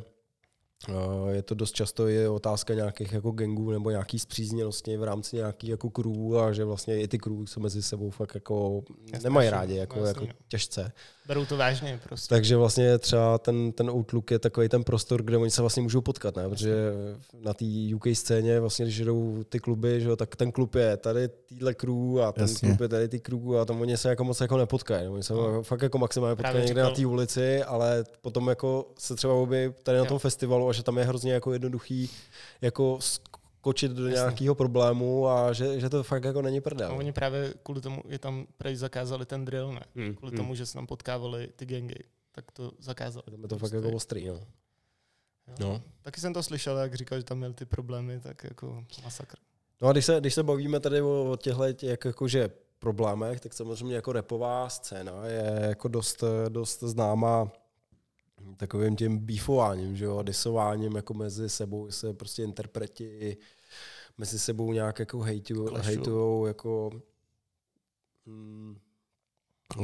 uh, je to dost často je otázka nějakých jako gangů nebo nějaký zpřízněnosti v rámci nějaký jako crew a že vlastně i ty crew se mezi sebou fakt jako nemají rádi, jako, jasně, jako no. těžce. Berou to vážně prostě. Takže vlastně třeba ten, ten Outlook je takový ten prostor, kde oni se vlastně můžou potkat, ne? protože na té UK scéně vlastně, když jdou ty kluby, že jo, tak ten klub je tady týhle crew a ten Jasně. klub je tady ty crew a tam oni se jako moc jako nepotkají. Oni se No. fakt jako maximálně potkají Právě někde na té ulici, ale potom jako se třeba objeví tady na Jo. tom festivalu a že tam je hrozně jako jednoduchý jako skočit do nějakého problému a že, že to fakt jako není prdel. A oni právě kvůli tomu je tam prej zakázali ten drill, ne? Hmm, Kvůli hmm. tomu, že se tam potkávali ty gangy, tak to zakázali. Tam je to fakt Prostě, jako ostrý, no. jo. no. Taky jsem to slyšel, jak říkal, že tam měl ty problémy, tak jako masakr. No a když se, když se bavíme tady o, o těchto jak, jakože problémech, tak samozřejmě jako repová scéna je jako dost, dost známá takovým tím beefováním, že jo, disováním jako mezi sebou se prostě interpreti mezi sebou nějak jako hejtujou, hejtujou jako mm,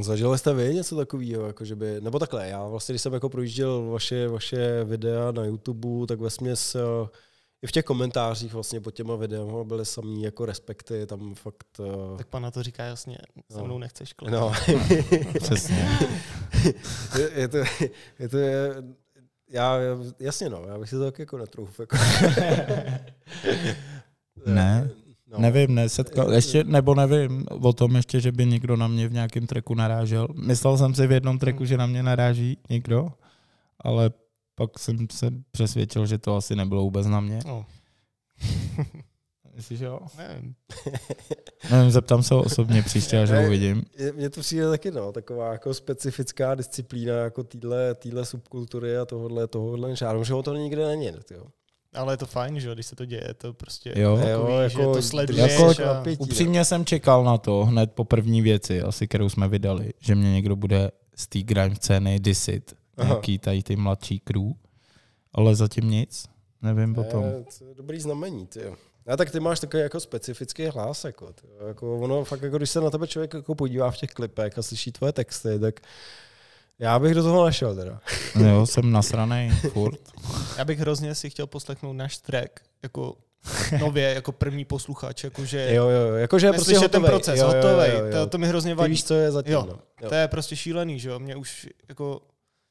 Zažili jste vy něco takového, jako že by, nebo takhle, já vlastně, když jsem jako projížděl vaše, vaše videa na YouTube, tak ve směs eh, i v těch komentářích vlastně pod těma videama byly samý jako respekty, tam fakt... eh, Tak pan na to říká jasně, se No. mnou nechceš klid. No, Přesně. je, je, to, je to, je, já, jasně no, já bych si to tak jako netrouf. Jako. Ne, no. Nevím, nesetkal, ještě, nebo nevím o tom ještě, že by někdo na mě v nějakém treku narážel. Myslel jsem si v jednom treku, že na mě naráží někdo, ale pak jsem se přesvědčil, že to asi nebylo vůbec na mě. No, Myslíš, že jo? nevím. Nevím, zeptám se ho osobně příště, až ho uvidím. Je- Mně to přijde taky, no, taková jako specifická disciplína jako týhle, týhle subkultury a tohohle, tohohle žádnou, že o to nikde není, jo. Ale je to fajn, že jo, když se to děje, to prostě Jo. takový, Jo, že jako to sleduješ jako a... napětí. Upřímně jsem čekal na to hned po první věci, asi kterou jsme vydali, že mě někdo bude z té grime scény disit. Aha. Nějaký tady ty mladší crew. Ale zatím nic. Nevím potom. Je, to je dobrý znamení, ty jo. A tak ty máš takový jako specifický hlas, jako, ty, jako ono fakt, jako když se na tebe člověk jako podívá v těch klipech a slyší tvoje texty, tak já bych do toho našel teda. Jo, jsem nasranej furt. Já bych hrozně si chtěl poslechnout náš track, jako nově, jako první posluchač, jakože Jo, jo, jo, jakože je prostě neslyšet ten hotovej. proces, jo, jo, hotovej, jo, jo. To, to mi hrozně Ty vadí. víš, co je zatím, Jo. no. jo. To je prostě šílený, že jo, mě už jako,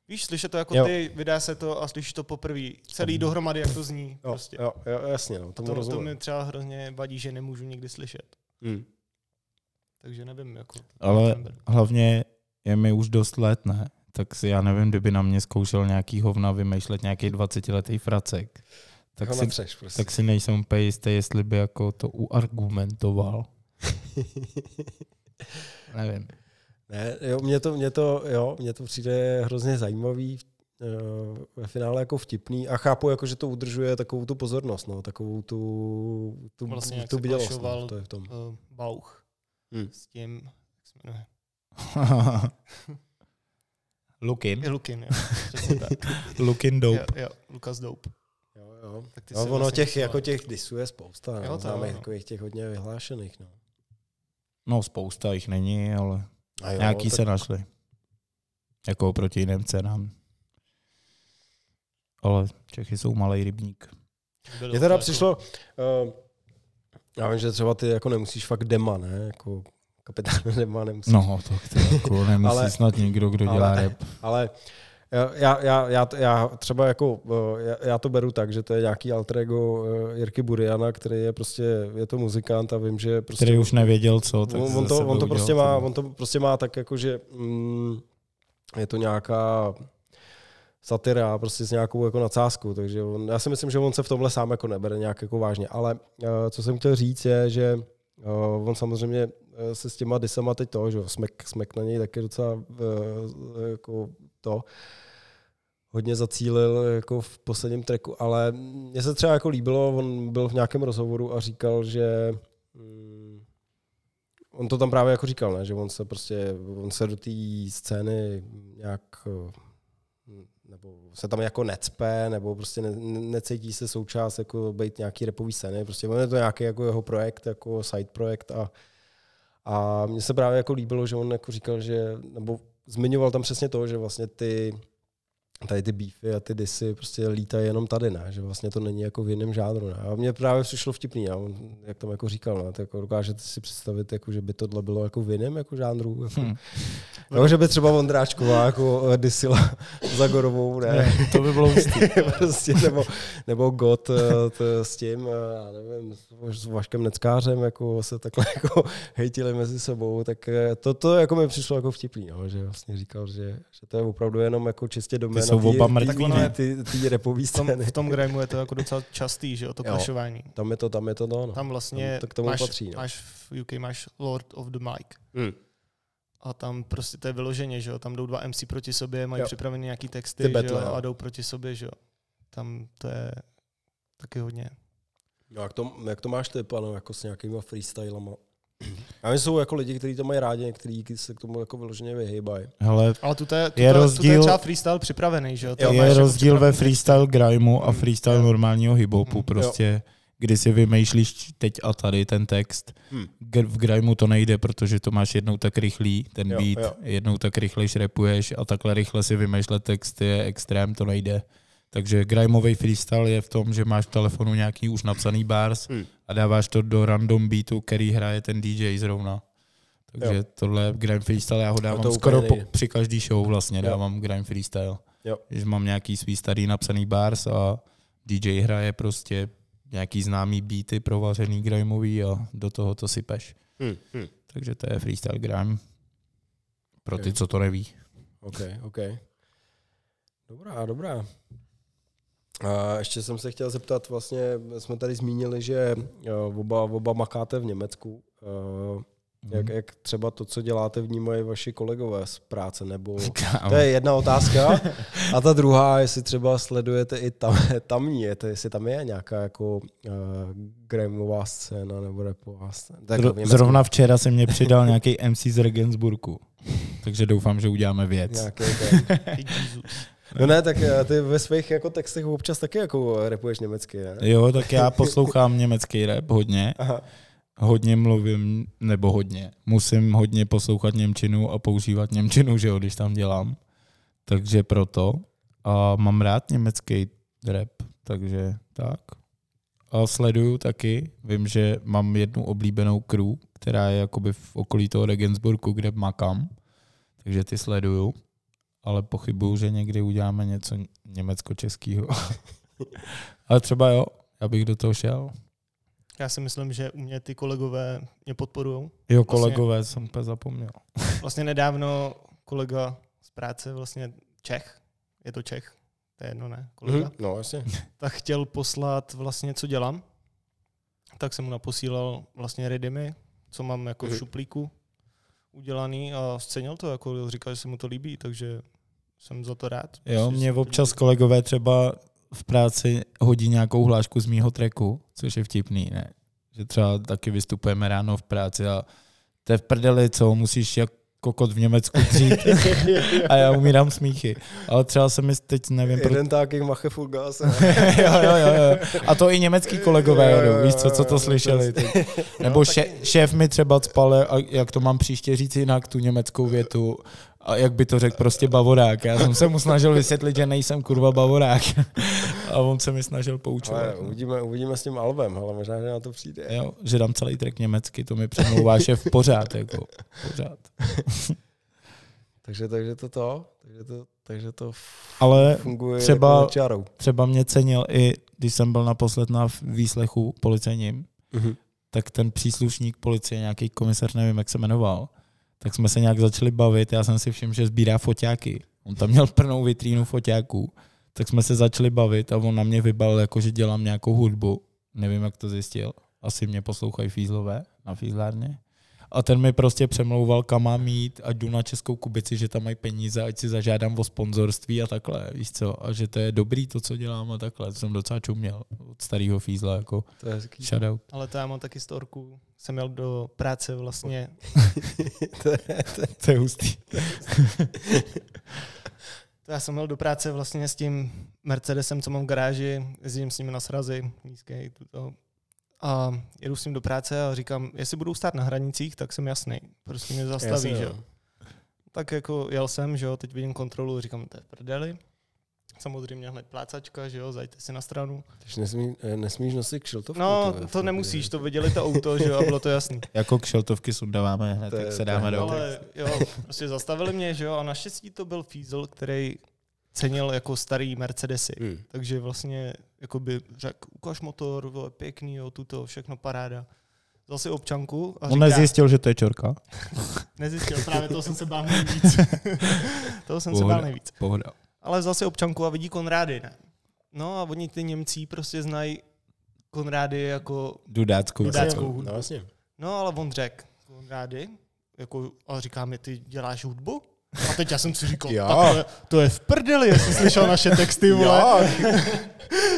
víš, slyšet to jako Jo. ty, vydá se to a slyšíš to poprvé, celý dohromady, jak to zní, Jo, prostě. jo, jo, jasně, no, tomu To, to rozumím. mi třeba hrozně vadí, že nemůžu nikdy slyšet. Hmm. Takže nevím, jako. Ale hlavně je mi už dost let, ne? Tak si já nevím, kdyby na mě zkoušel nějaký hovna vymýšlet nějaký 20-letý fracek. Tak si, napřeš, prostě. tak si nejsem úplně jistý, jestli by jako to uargumentoval. Nevím. Ne, jo, mně to, mně to, jo, mně to přijde hrozně zajímavý, eh, ve finále jako vtipný a chápu, jako, že to udržuje takovou tu pozornost, no, takovou tu, tu, Vlastně, tu bdělost, klašoval, no, to je v tom. Uh, Bauch Hmm. s tím, jak se jmenuje, Lukin. je Lukin, jo. Lukin dope. Jo, jo, Lukas Dope. Jo, jo. Tak ty No, se ono vlastně těch, jako těch disů je spousta, Jo, no, to známe jo, no. takových těch hodně vyhlášených, no. No spousta jich není, ale A jo, nějaký tak- se našli. Jako proti jiným cenám. Ale Čechy jsou malý rybník. Mně teda přišlo, uh, já vím, že třeba ty jako nemusíš fakt dema, ne, jako kapitán dema nemusíš. No, tak to jako nemusí Ale- snad někdo, kdo dělá ale- rap. Ale Já, já, já, já třeba jako, eh, já, já, to beru tak, že to je nějaký alter ego eh, Jirky Buriana, který je prostě, je to muzikant a vím, že prostě... Který už nevěděl co, tak on, on, to, on to prostě má, on to prostě má tak jako, že mm, je to nějaká satira prostě s nějakou jako nadsázkou, takže on, já si myslím, že on se v tomhle sám jako nebere nějak jako vážně, ale uh, co jsem chtěl říct je, že uh, on samozřejmě se s těma disama teď to, že smek, smek na něj taky docela uh, jako to hodně zacílil jako v posledním treku, ale mně se třeba jako líbilo, on byl v nějakém rozhovoru a říkal, že mm, on to tam právě jako říkal, ne? že on se prostě, on se do té scény nějak nebo se tam jako necpe, nebo prostě ne, necítí se součást jako být nějaký repový scény, prostě on je to nějaký jako jeho projekt, jako side projekt a, a mně se právě jako líbilo, že on jako říkal, že, nebo zmiňoval tam přesně to, že vlastně ty tady ty beefy a ty disy prostě lítají jenom tady, ne? že vlastně to není jako v jiném žánru. Ne? A mně právě přišlo vtipný, ne? On, jak tam jako říkal, ne? Tak jako dokážete si představit, jako, že by tohle bylo jako v jiném jako žánru. Jako, hmm. No, že by třeba Vondráčková jako eh, disila za Gorovou, ne? ne to by bylo prostě, nebo, nebo God eh, to, s tím, eh, já nevím, s Vaškem Neckářem jako se takhle jako hejtili mezi sebou, tak to, to jako mi přišlo jako vtipný, no? že vlastně říkal, že, že to je opravdu jenom jako čistě doména jsou oba mrtví, ne? Ty, ty repový scény. V tom, v tom je to jako docela častý, že jo, to klašování. Tam je to, tam je to, no. Tam vlastně tam to k tomu máš, patří, no. máš v UK máš Lord of the Mic. Hmm. A tam prostě to je vyloženě, že jo, tam jdou dva MC proti sobě, mají jo. připravené nějaký texty, Ty battle, že jo, a jdou proti sobě, že jo. Tam to je taky hodně. No, jak to, jak to máš ty, pano, jako s nějakýma freestylama? A my jsou jako lidi, kteří to mají rádi, někteří se k tomu jako vyloženě vyhýbají. Hele, Ale tu je, je, rozdíl, je třeba freestyle připravený, že jo? To je jako rozdíl jako ve freestyle grimeu a freestyle normálního hiphopu. Prostě, jo. Kdy si vymýšlíš teď a tady ten text. Hmm. V grimeu to nejde, protože to máš jednou tak rychlý, ten jo, beat, jo. jednou tak rychle repuješ a takhle rychle si vymýšlet text je extrém, to nejde. Takže grimeový freestyle je v tom, že máš v telefonu nějaký už napsaný bars hmm. a dáváš to do random beatu, který hraje ten DJ zrovna. Takže jo. tohle grime freestyle, já ho dávám skoro po, při každý show vlastně, dávám jo. grime freestyle. Jo. Když mám nějaký svý starý napsaný bars a DJ hraje prostě nějaký známý beaty provařený grimeový a do toho to sypeš. Hmm. Hmm. Takže to je freestyle grime. Pro okay. ty, co to neví. OK, OK. Dobrá, dobrá. A ještě jsem se chtěl zeptat, vlastně jsme tady zmínili, že eh, oba, oba makáte v Německu. Eh, jak, jak třeba to, co děláte, vnímají vaši kolegové z práce? Nebo to je jedna otázka. A ta druhá, jestli třeba sledujete i tam, tamní, je to, jestli tam je nějaká jako uh, gramová scéna nebo repová scéna. Tak Zrovna včera se mě přidal nějaký MC z Regensburgu. Takže doufám, že uděláme věc. Nějaký No ne, tak eh, ty ve svých jako textech občas taky jako repuješ německy, ne? Jo, tak já poslouchám německý rap hodně. Aha. Hodně mluvím, nebo hodně. Musím hodně poslouchat Němčinu a používat Němčinu, že jo, když tam dělám. Takže proto. A mám rád německý rap, takže tak. A sleduju taky. Vím, že mám jednu oblíbenou crew, která je jakoby v okolí toho Regensburgu, kde makám. Takže ty sleduju ale pochybuju, že někdy uděláme něco německo-českého. ale třeba jo, já bych do toho šel. Já si myslím, že u mě ty kolegové mě podporují. Jo, vlastně, kolegové, jsem úplně zapomněl. vlastně nedávno kolega z práce, vlastně Čech, je to Čech, to je jedno, ne? Kolega. Mm, no, jasně. Tak chtěl poslat vlastně, co dělám. Tak jsem mu naposílal vlastně redymy, co mám jako mm. v mhm. šuplíku udělaný a scenil to, jako říkal, že se mu to líbí, takže jsem za to rád. Jo, mě občas kolegové třeba v práci hodí nějakou hlášku z mýho treku, což je vtipný, ne? Že třeba taky vystupujeme ráno v práci a to je v prdeli, co musíš jak kokot v Německu dřít a já umírám smíchy. Ale třeba se mi teď nevím... Jeden pro... taky mache full gas. jo, jo, jo, jo. A to i německý kolegové, jo, jo, jo, víš co, co to slyšeli. Nebo še, šéf mi třeba spale, a jak to mám příště říct jinak, tu německou větu a jak by to řekl prostě bavorák. Já jsem se mu snažil vysvětlit, že nejsem kurva bavorák. a on se mi snažil poučovat. Ale uvidíme, uvidíme s tím albem, ale možná, že na to přijde. Jo, že dám celý track německy, to mi přemlouvá v pořád, jako pořád. Takže, takže to to, takže to, takže to Ale funguje třeba- jako čarou. třeba mě cenil i, když jsem byl naposled na výslechu policejním, Mhm. tak ten příslušník policie, nějaký komisař, nevím, jak se jmenoval, tak jsme se nějak začali bavit. Já jsem si všiml, že sbírá foťáky. On tam měl plnou vitrínu foťáků. Tak jsme se začali bavit a on na mě vybalil, jako že dělám nějakou hudbu. Nevím, jak to zjistil. Asi mě poslouchají fízlové na fízlárně. A ten mi prostě přemlouval, kam mám jít, ať jdu na Českou Kubici, že tam mají peníze, ať si zažádám o sponzorství a takhle, víš co. A že to je dobrý to, co dělám a takhle. To jsem docela čuměl od starého fízla, jako To je hezký. shoutout. Ale to já mám taky storku. Jsem měl do práce vlastně, to je, To je hustý. to já jsem měl do práce vlastně s tím Mercedesem, co mám v garáži, jezdím s ním na srazy, tuto. A jedu s ním do práce a říkám, jestli budou stát na hranicích, tak jsem jasný. Prostě mě zastaví, Jasně, že no. jo. Tak jako jel jsem, že jo, teď vidím kontrolu, říkám, to je v prdeli. Samozřejmě hned plácačka, že jo, zajďte si na stranu. Takže nesmí, eh, nesmíš nosit kšiltovku. No, to fakt, nemusíš, to viděli to auto, že jo, a bylo to jasný. Jako kšeltovky sundáváme hned, To je- tak se to dáme do Ale jo, prostě zastavili mě, že jo, a naštěstí to byl Fiesel, který cenil jako starý Mercedesy. Hmm. Takže vlastně jako by řekl, ukaž motor, vole, pěkný, jo, tuto, všechno paráda. Vzal si občanku a On říká, nezjistil, že to je čorka. nezjistil, právě toho jsem se bál nejvíc. toho jsem se Pohoda. bál nejvíc. Pohoda. Ale vzal si občanku a vidí Konrády, ne? No a oni ty Němcí prostě znají Konrády jako, Dudáckou. Dudáckou. hudbu. No jasně. no ale on řekl, Konrády, jako, a říká mi, ty děláš hudbu? A teď já jsem si říkal, Jo. tak to je, to je v prdeli, jestli slyšel naše texty, vole.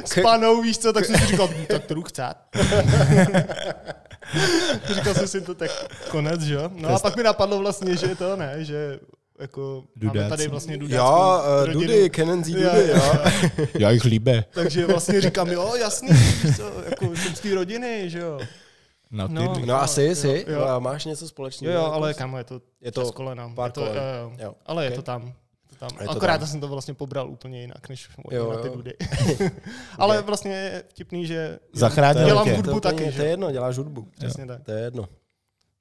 S panou, víš co, tak jsem si říkal, "Hm, tak to jdu chcát. říkal jsem si to tak konec, že jo? No a pak mi napadlo vlastně, že to ne, že jako máme Dudáci. tady vlastně dudáckou jo uh, rodinu. Dudy, Jo, Dudy, jo, jo. jo. Já jich líbe. Takže vlastně říkám, jo, jasný, víš co, jako jsem z té rodiny, že jo. Na ty No. no. No asi, Jo, jsi, jo. a máš něco společného. Jo, jo, jako ale kamo, je to, Je to kolena. pár je to, kolen. jo, jo. Jo, Ale je ok. to tam. Je to tam. Je to Akorát tam. jsem to vlastně pobral úplně jinak, než Jo, jo, na ty jo. dudy. ale vlastně je vtipný, že Zachránil dělám tě. hudbu to, je taky, To je jo. jedno, děláš hudbu. Přesně tak. To je jedno.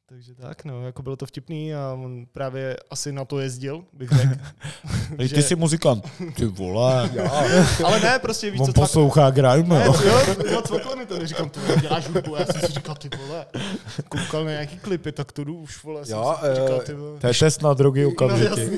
Takže tak, no, jako bylo to vtipný a on právě asi na to jezdil, bych řekl. Ty že- jsi muzikant. Ty vole. Jo. Ale ne, prostě víš, On co cvak... poslouchá grime. Ne, jo. jo, cvaklo mi to, neříkám, ty vole, děláš hudbu, já jsem si říkal, ty vole, koukal na nějaký klipy, tak to jdu už, vole, jsem Jo, si říkal, eh, ty vole. To je test na drogy No, okamžitě.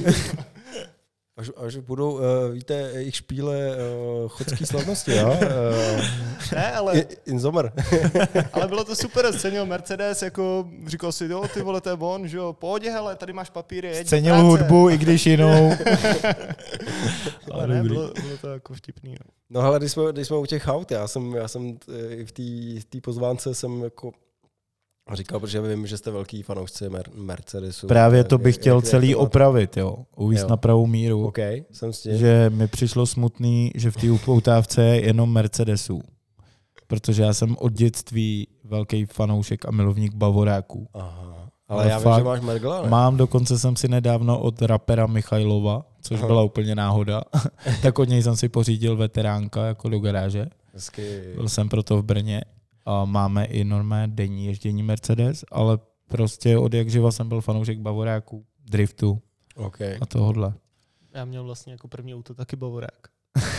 Až, až budou, uh, víte, jejich špíle uh, chodský slavnosti, jo? Uh, Ne, ale, Inzomer. ale bylo to super, scenil Mercedes, jako říkal si, jo, ty vole, to je on, že jo, pohodě, hele, tady máš papíry, jeď do Scenil práce. hudbu, i když jinou. Ale ne, bylo, bylo to jako vtipný, no. No hele, když jsme, když jsme u těch aut, já jsem, já jsem i v té v té pozvánce jsem jako říkal, protože vím, že jste velký fanoušci Mer- Mercedesu. Právě to Jak- bych jak- chtěl jak celý to máte? opravit, jo. Uvíct Jo. na pravou míru. OK, jsem s tím. Že mi přišlo smutný, že v té upoutávce je jenom Mercedesů. Protože já jsem od dětství velký fanoušek a milovník Bavoráků. Aha. Ale Ale já vím, že máš Mergla, ne? Mám dokonce jsem si nedávno od rapera Michailova, což Aha. byla úplně náhoda, tak od něj jsem si pořídil veteránka jako do garáže. Hezky. Byl jsem proto v Brně a máme i normálně denní ježdění Mercedes, ale prostě od jak živa jsem byl fanoušek Bavoráků, driftu OK. a tohohle. Já měl vlastně jako první auto taky Bavorák.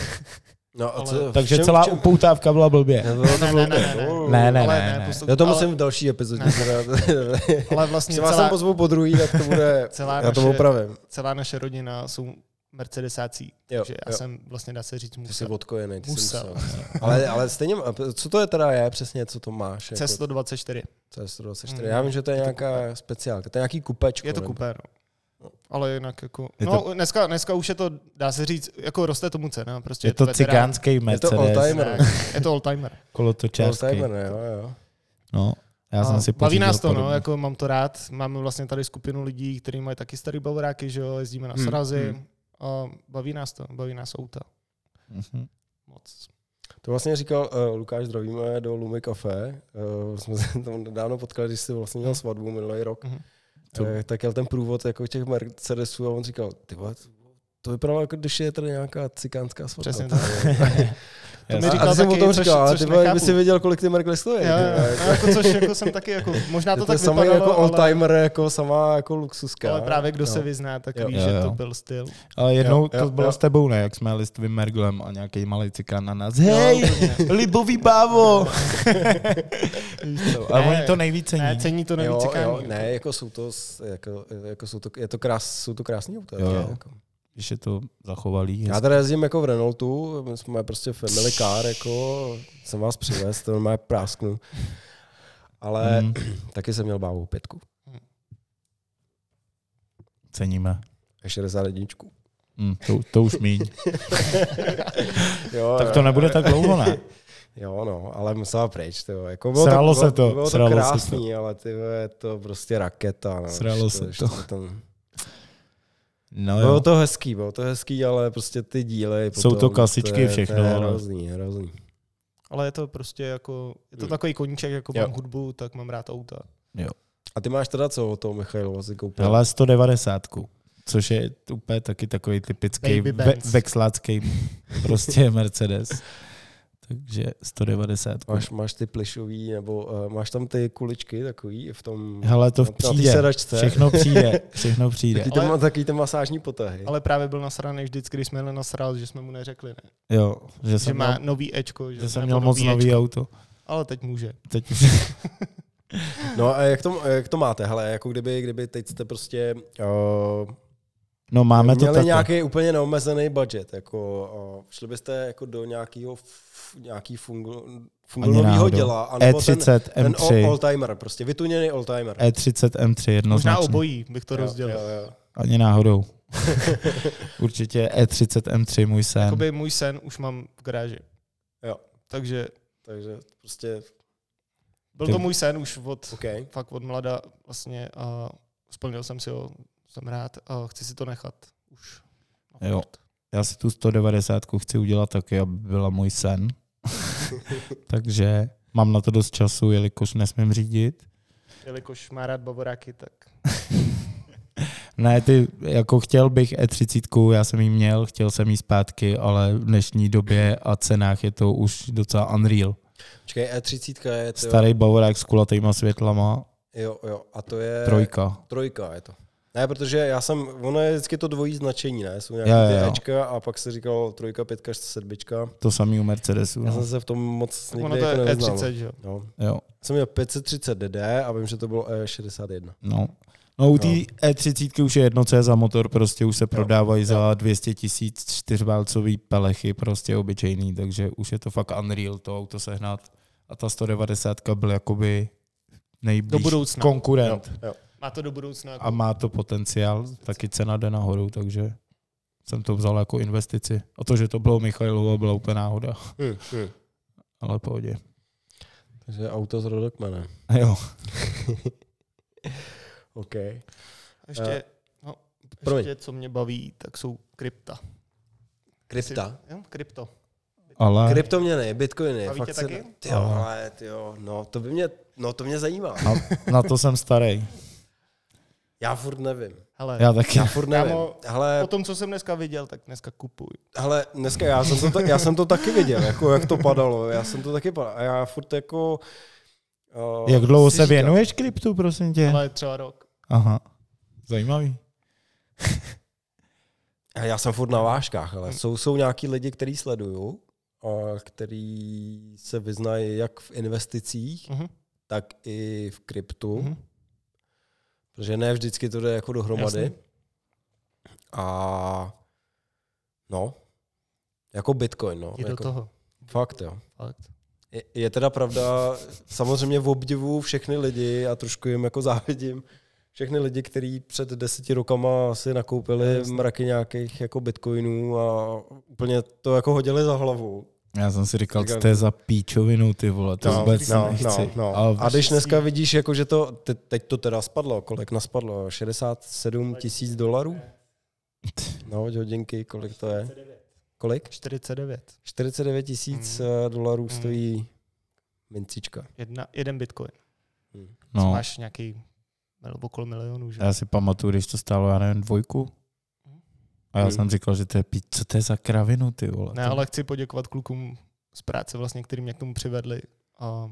No a Ale- co, Takže čem- celá v čem- upoutávka byla blbě. To Ne, ne, blbě. ne, ne, ne. Ne, ne, Ale ne, ne. Já to ale- musím v další epizodě. Ale vlastně celá, pozvu po druhý, tak to bude... celá, Já to naše, opravím. celá naše rodina jsou Mercedesácí, Jo, takže já jo. jsem vlastně, dá se říct, Ty jsi musel. odkojený. Ty jsi Musel. musel. ale, ale stejně, co to je teda je přesně, co to máš? Jako, C124. C124. Mm. Já vím, že to je Je to nějaká speciálka. To je nějaký kupečko. Je to kupé, no. Ale jinak jako, Je no dneska, dneska už je to, dá se říct, jako roste tomu cena, prostě Je to veterán. cigánský Je to Mercedes, oldtimer. Je to oldtimer. kolotočářský. Oldtimer, jo, jo. No, já A jsem si Baví nás to, no, podobný. jako mám to rád. Máme vlastně tady skupinu lidí, kteří mají taky starý bavoráky, že jo, jezdíme na Hmm, srazy. hmm. A baví nás to, baví nás auta. Mhm. Moc. To vlastně říkal uh, Lukáš, zdravíme do Lumy Café. Uh, jsme se tam dávno potkali, když jsi vlastně měl svatbu minulý rok. Mhm. Co? Uh, tak jel ten průvod jako těch Mercedesů a on říkal, ty vole, to vypadalo jako když je tady nějaká cikánská svatba. Přesně To je- To mi. A říkal ty jsem o taky, tom což- říkal, ale což ty vole, si věděl, kolik ty Merkle stojí. Jo, jo. A jako, což jako jsem taky, jako, možná to, to tak je samý vypadalo, jako ale, all-timer, jako sama jako luxuska. ale právě kdo Jo. se vyzná, tak Jo. ví, Jo, že jo. to byl styl. Ale jednou Jo, to jo, bylo jo. s tebou, ne? Jak jsme jeli s tvým Merglem a nějaký malý cikán na nás. Hej, libový bávo! A oni to nejvíc cení. Ne, cení to nejvíc cikání. ne, jako jsou to, jako, jako jsou to, je to krás, jsou to krásný auta. Jo, jo. Jako. Když je to zachovalý. Já teda jezdím jako v Renaultu, my jsme prostě family car, jako jsem vás přivez, to má prásknu. Ale Mm, taky jsem měl bávou pětku. ceníme. A 61. Mm, to, to už míň. Jo, tak to nebude tak dlouho, ne? Jo, no, ale musela pryč. Tyjo. Jako bylo Sralo to, se to, bylo, bylo to se krásný, ale ty je to prostě raketa. No, Sralo Když se to. Tam... No Bylo jo. to hezký, bylo to hezký, ale prostě ty díly Jsou to potom, kasičky je- všechno, To je ale- hrozný, hrozný. Ale je to prostě jako, je to takový koníček, jako Jo. mám hudbu, tak mám rád auta. A ty máš teda co o toho Michailu si koupil? Ale 190, což je úplně taky takový typický ve, vexlácký prostě Mercedes. Takže 190. Máš, máš ty plišový, nebo uh, máš tam ty kuličky takový v tom... Hele, to na- na přijde. sedačce. Všechno přijde. Všechno přijde. Taky, ty, Ale- ale... taky ty masážní potahy. Ale právě byl nasraný vždycky, když jsme jeli na sraz, že jsme mu neřekli, ne? Jo, že Že jsem, má měl, nový Ečko. Že, že jsem měl moc nový Ečko. auto. Ale teď může. Teď už No a jak to, jak to máte? Hele, jako kdyby, kdyby teď jste prostě uh, No máme to měli taky. nějaký úplně neomezený budget, jako uh, šli byste jako do nějakého nějaký fungu, fungolového náhodou. děla, anebo ten, E30 ten M3. all, timer prostě vytuněný all-timer. E30 M3 Možná jednoznačně. obojí bych to Jo, rozdělil. jo, jo. Ani náhodou. Určitě E30 M3 můj sen. Jakoby můj sen už mám v garáži. Jo. Takže Takže prostě, byl to můj sen už od, OK. fakt od mlada vlastně a splnil jsem si ho, jsem rád a chci si to nechat už. Jo. Já si tu 190 chci udělat taky, aby byla můj sen. Takže mám na to dost času, jelikož nesmím řídit. Jelikož má rád bavoráky, tak Ne, ty, jako chtěl bych E30, já jsem ji měl, chtěl jsem jí zpátky, ale v dnešní době a cenách je to už docela unreal. Počkej, E30 je to, Starý bavorák s kulatýma světlama, jo, jo, a to je trojka. trojka je to. Ne, protože já jsem, ono je vždycky to dvojí značení, ne? Jsou nějaké Jo, ty jo, jo. Ečka a pak se říkalo trojka, pětka, sedmička. To samý u Mercedesu. Já No. jsem se v tom moc tak nikdy ono to jako je nevyznal. E30, že jo. No. Jo, Jsem měl 530 DD a vím, že to bylo E E61. no. No u té E30 už je jedno, co je za motor, prostě už se prodávají za 200 tisíc čtyřválcový pelechy, prostě obyčejný, takže už je to fakt unreal to auto sehnat. A ta 190 byl jakoby nejblíž Do budoucna. konkurent. Jo. Má to do budoucna. Jako A má to potenciál, taky cena jde nahoru, takže jsem to vzal jako investici. A to, že to bylo Michailovo, byla úplně náhoda, Hm, hm. ale pohodě. Takže auto s rodokmenem. Jo, OK. ještě, Eh, no, promiň. ještě, co mě baví, tak jsou krypta. Krypta. Jo, krypto. ale Kryptoměny, bitcoiny. Baví fakt tě se- taky? Tyjo, Aha. ale tyjo, no to by mě, no to mě zajímá. na, na to jsem starý. Já furt nevím. Hele, Já taky. Já furt nevím. Kámo, Hele, po tom, co jsem dneska viděl, tak dneska kupuj. hele, dneska já jsem, to, ta- já jsem to taky viděl, jako jak to padalo. Já jsem to taky padal. A já furt jako... Uh, Jak dlouho se říkám, věnuješ kryptu, prosím tě? Ale třeba rok. Aha, zajímavý. Já jsem furt na vážkách, ale jsou, jsou nějaký lidi, který sleduju, a který se vyznají jak v investicích, Mhm. tak i v kryptu, Mhm. Protože ne vždycky to jde jako dohromady. Jasně. A no, jako Bitcoin, no. Do jako, toho. Fakt, jo. Fakt. Je, je teda pravda, samozřejmě v obdivu všechny lidi a trošku jim jako závidím, všechny lidi, kteří před deseti rokama si nakoupili Jasně. mraky nějakých jako bitcoinů a úplně to jako hodili za hlavu. Já jsem si říkal, co to je za píčovinu, ty vole, to No, vůbec no, nechci. no, no. A, A když dneska vidíš, jako, že to, te, teď to teda spadlo, kolik naspadlo? 67 tisíc dolarů? No, hodinky, kolik to je? Kolik? 49. 49 tisíc Mm. dolarů Mm. stojí mincička. Jedna, jeden bitcoin. Hmm. No. Máš nějaký mil- okolo milionů, že? já si pamatuju, když to stálo, já nevím, dvojku. A já Hmm. jsem říkal, že to je pít, co to je za kravinu, ty vole. Ne, ale chci poděkovat klukům z práce, vlastně, který mě k tomu přivedli. A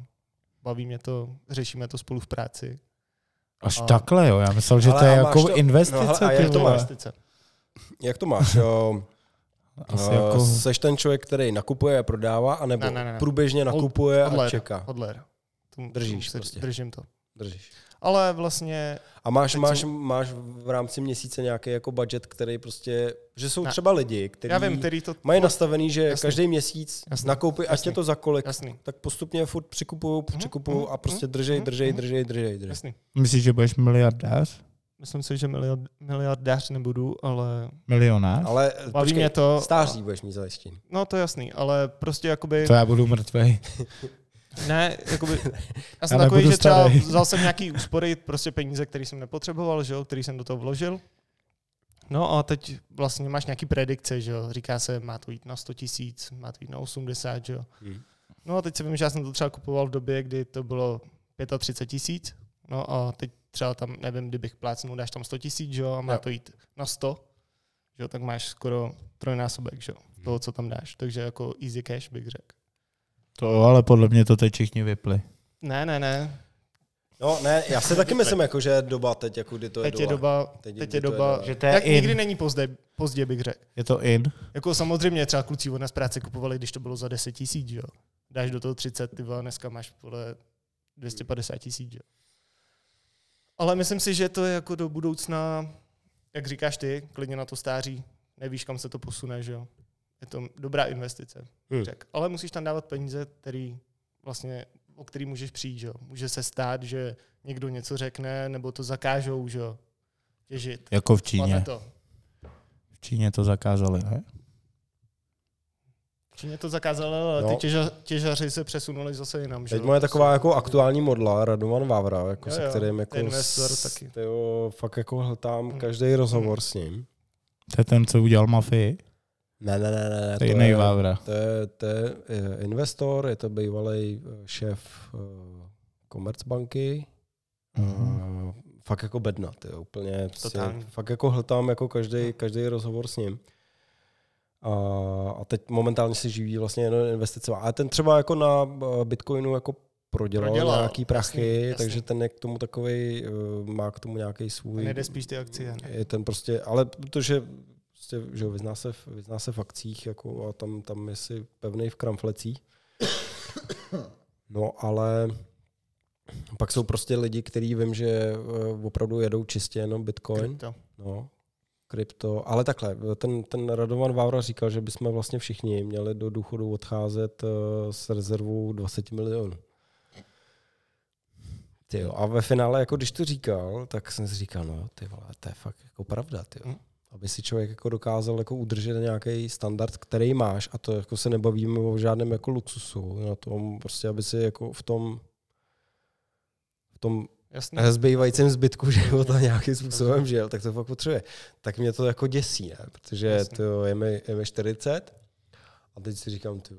baví mě to, řešíme to spolu v práci. Až A- takhle, jo. Já myslel, že Ale to je a jako to- investice. no, a ty jak to máš? Jak to máš? Jo? Asi Uh, jako... Seš ten člověk, který nakupuje a prodává, anebo Ne, ne, ne, průběžně nakupuje a Hodler, čeká? hodler. Tomu- Držíš prostě. Držím to. Držíš. Ale vlastně A máš, máš, jsem- máš v rámci měsíce nějaký jako budget, který prostě, že jsou Ne. třeba lidi, kteří já vím, který to... mají nastavený, že Jasný. každý měsíc Jasný. nakoupí, ať Jasný. je to za kolik, Jasný, tak postupně furt přikupují, přikupují mhm, a prostě mhm, držej, mhm, držej, mhm. držej, držej, držej. jasný. Myslíš, že budeš miliardář? Myslím si, že miliard, miliardář nebudu, ale Milionář? Ale baví počkej, mě to. stáří budeš mít zajištění. No to je jasný, ale prostě jakoby... To já budu mrtvej. Ne, jakoby, já Já jsem takový, nebudu že třeba starý. vzal jsem nějaký úspory, prostě peníze, které jsem nepotřeboval, že jo, který jsem do toho vložil. No a teď vlastně máš nějaký predikce, že jo, říká se, má to jít na 100 tisíc, má to jít na 80, že jo. Hmm. No a teď si vím, že já jsem to třeba kupoval v době, kdy to bylo 35 tisíc, no a teď třeba tam, nevím, kdybych plácnul, dáš tam 100 tisíc, že jo, a má Jo. to jít na 100, že jo, tak máš skoro trojnásobek, že jo, toho, co tam dáš. Takže jako easy cash bych řekl. To ale podle mě to teď všichni vypli. Ne, ne, ne, No ne, já si taky myslím, jako, že je doba teď, jako kdy to je teď je doba. doba, Teď- teď je je doba, doba. Že to je tak in. nikdy není pozdě, pozdě bych řekl. Je to in? Jako samozřejmě třeba kluci od nás práce kupovali, když to bylo za 10 tisíc, jo. Dáš do toho 30, ty vole, dneska máš vole 250 tisíc, jo. Ale myslím si, že to je jako do budoucna, jak říkáš ty, klidně na to stáří, nevíš, kam se to posune, že jo. Je to dobrá investice, Hmm. řek. Ale musíš tam dávat peníze, který vlastně, o který můžeš přijít, že jo. Může se stát, že někdo něco řekne, nebo to zakážou, že jo. Těžit. Jako v Číně. to. V Číně to zakázali, ne? V Číně to zakázali, ale No. ty těža, těžaři se přesunuli zase jinam. že Teď jo? moje To taková jsou- jako aktuální modla, Radovan Vávra, jako Jo, se jo, kterým jako investor s- taky. tyjo, fakt jako hltám Hmm. každý rozhovor s ním. To je ten, co udělal mafii? Ne, ne, ne, ne, ne To je jiný Vávra. To je, to je eh, investor, je to bývalý eh, šéf eh, Komercbanky. Mhm. Uh, fakt jako bedna, ty úplně. Prostě, Totálně. fakt jako hltám jako každý, každý rozhovor s ním. A, a teď momentálně se živí vlastně jenom investice. A ten třeba jako na Bitcoinu jako prodělal, Prodělal, nějaký prachy, jasný, jasný. takže ten je k tomu takový, má k tomu nějaký svůj... Nejde spíš ty akcie. Ne? Je ten prostě, ale protože prostě, že jo, vyzná, se, v- vyzná se v akcích jako, a tam, tam je si pevný v kramflecích. No, ale pak jsou prostě lidi, kteří vím, že eh, opravdu jedou čistě jenom Bitcoin. Krypto. No, krypto. Ale takhle, ten, ten Radovan Vávra říkal, že bychom vlastně všichni měli do důchodu odcházet eh, s rezervou 20 milionů. Ty jo, a ve finále, jako když to říkal, tak jsem si říkal, no ty vole, to je fakt jako pravda, ty jo. Hm. Aby si člověk jako dokázal jako udržet nějaký standard, který máš, a to jako se nebavíme o žádném jako luxusu, na tom prostě, aby si jako v tom v tom Jasně. zbývajícím zbytku života nějakým způsobem žil, tak to fakt potřebuje. Tak mě to jako děsí, ne? protože Jasně. to je, mi, je mi 40 a teď si říkám, ty,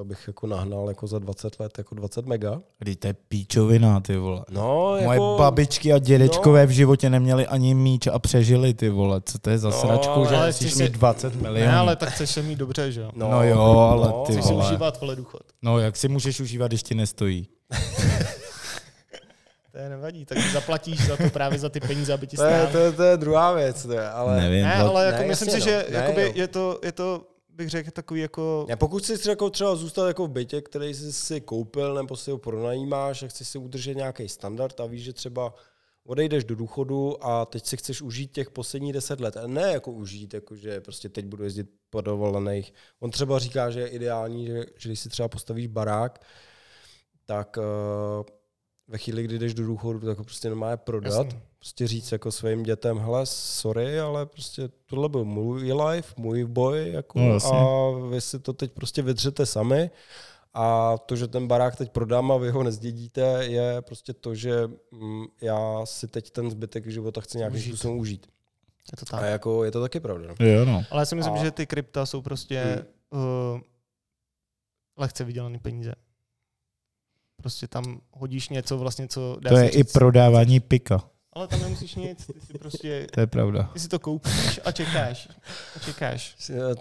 abych jako nahnal jako za 20 let jako 20 mega. Kdy to je píčovina, ty vole. No, Moje jako, babičky a dědečkové v životě neměli ani míč a přežili, ty vole. Co to je za No, sračku, že ale musíš ty si- mít 20 milionů? Ne, ale tak chceš se mít dobře, že jo? No jo, ale ty Chceš si vole. užívat vole důchod. No, jak si můžeš užívat, když ti nestojí? To je nevadí, tak zaplatíš za to právě za ty peníze, aby ti to, je, stály. to, je, to je druhá věc, to je, ale... Nevím. Ne, vole. ale jako Ne, myslím si, no. že Ne, jakoby jo. je, to, je to, bych řekl, takový jako... Ne, pokud jsi třeba, třeba zůstat jako v bytě, který jsi si koupil nebo si ho pronajímáš a chceš si udržet nějaký standard a víš, že třeba odejdeš do důchodu a teď si chceš užít těch posledních deset let. A ne jako užít, jako že prostě teď budu jezdit po dovolených. On třeba říká, že je ideální, že, že když si třeba postavíš barák, tak uh, ve chvíli, kdy jdeš do důchodu, tak ho prostě normálně prodat. Jasně. Prostě říct jako svým dětem, hele, sorry, ale prostě tohle byl můj life, můj boj, jako, No, a vy si to teď prostě vydřete sami. A to, že ten barák teď prodám a vy ho nezdědíte, je prostě to, že mm, já si teď ten zbytek života chci nějakým způsobem užít. Je to A tak. jako je to taky pravda. no. Jo, no. Ale já si myslím, A- že ty krypta jsou prostě uh, lehce vydělané peníze. Prostě tam hodíš něco vlastně, co... dá To je i říct- prodávání pika. Ale tam nemusíš nic, ty si prostě... To je pravda. Ty si to koupíš a čekáš. A čekáš.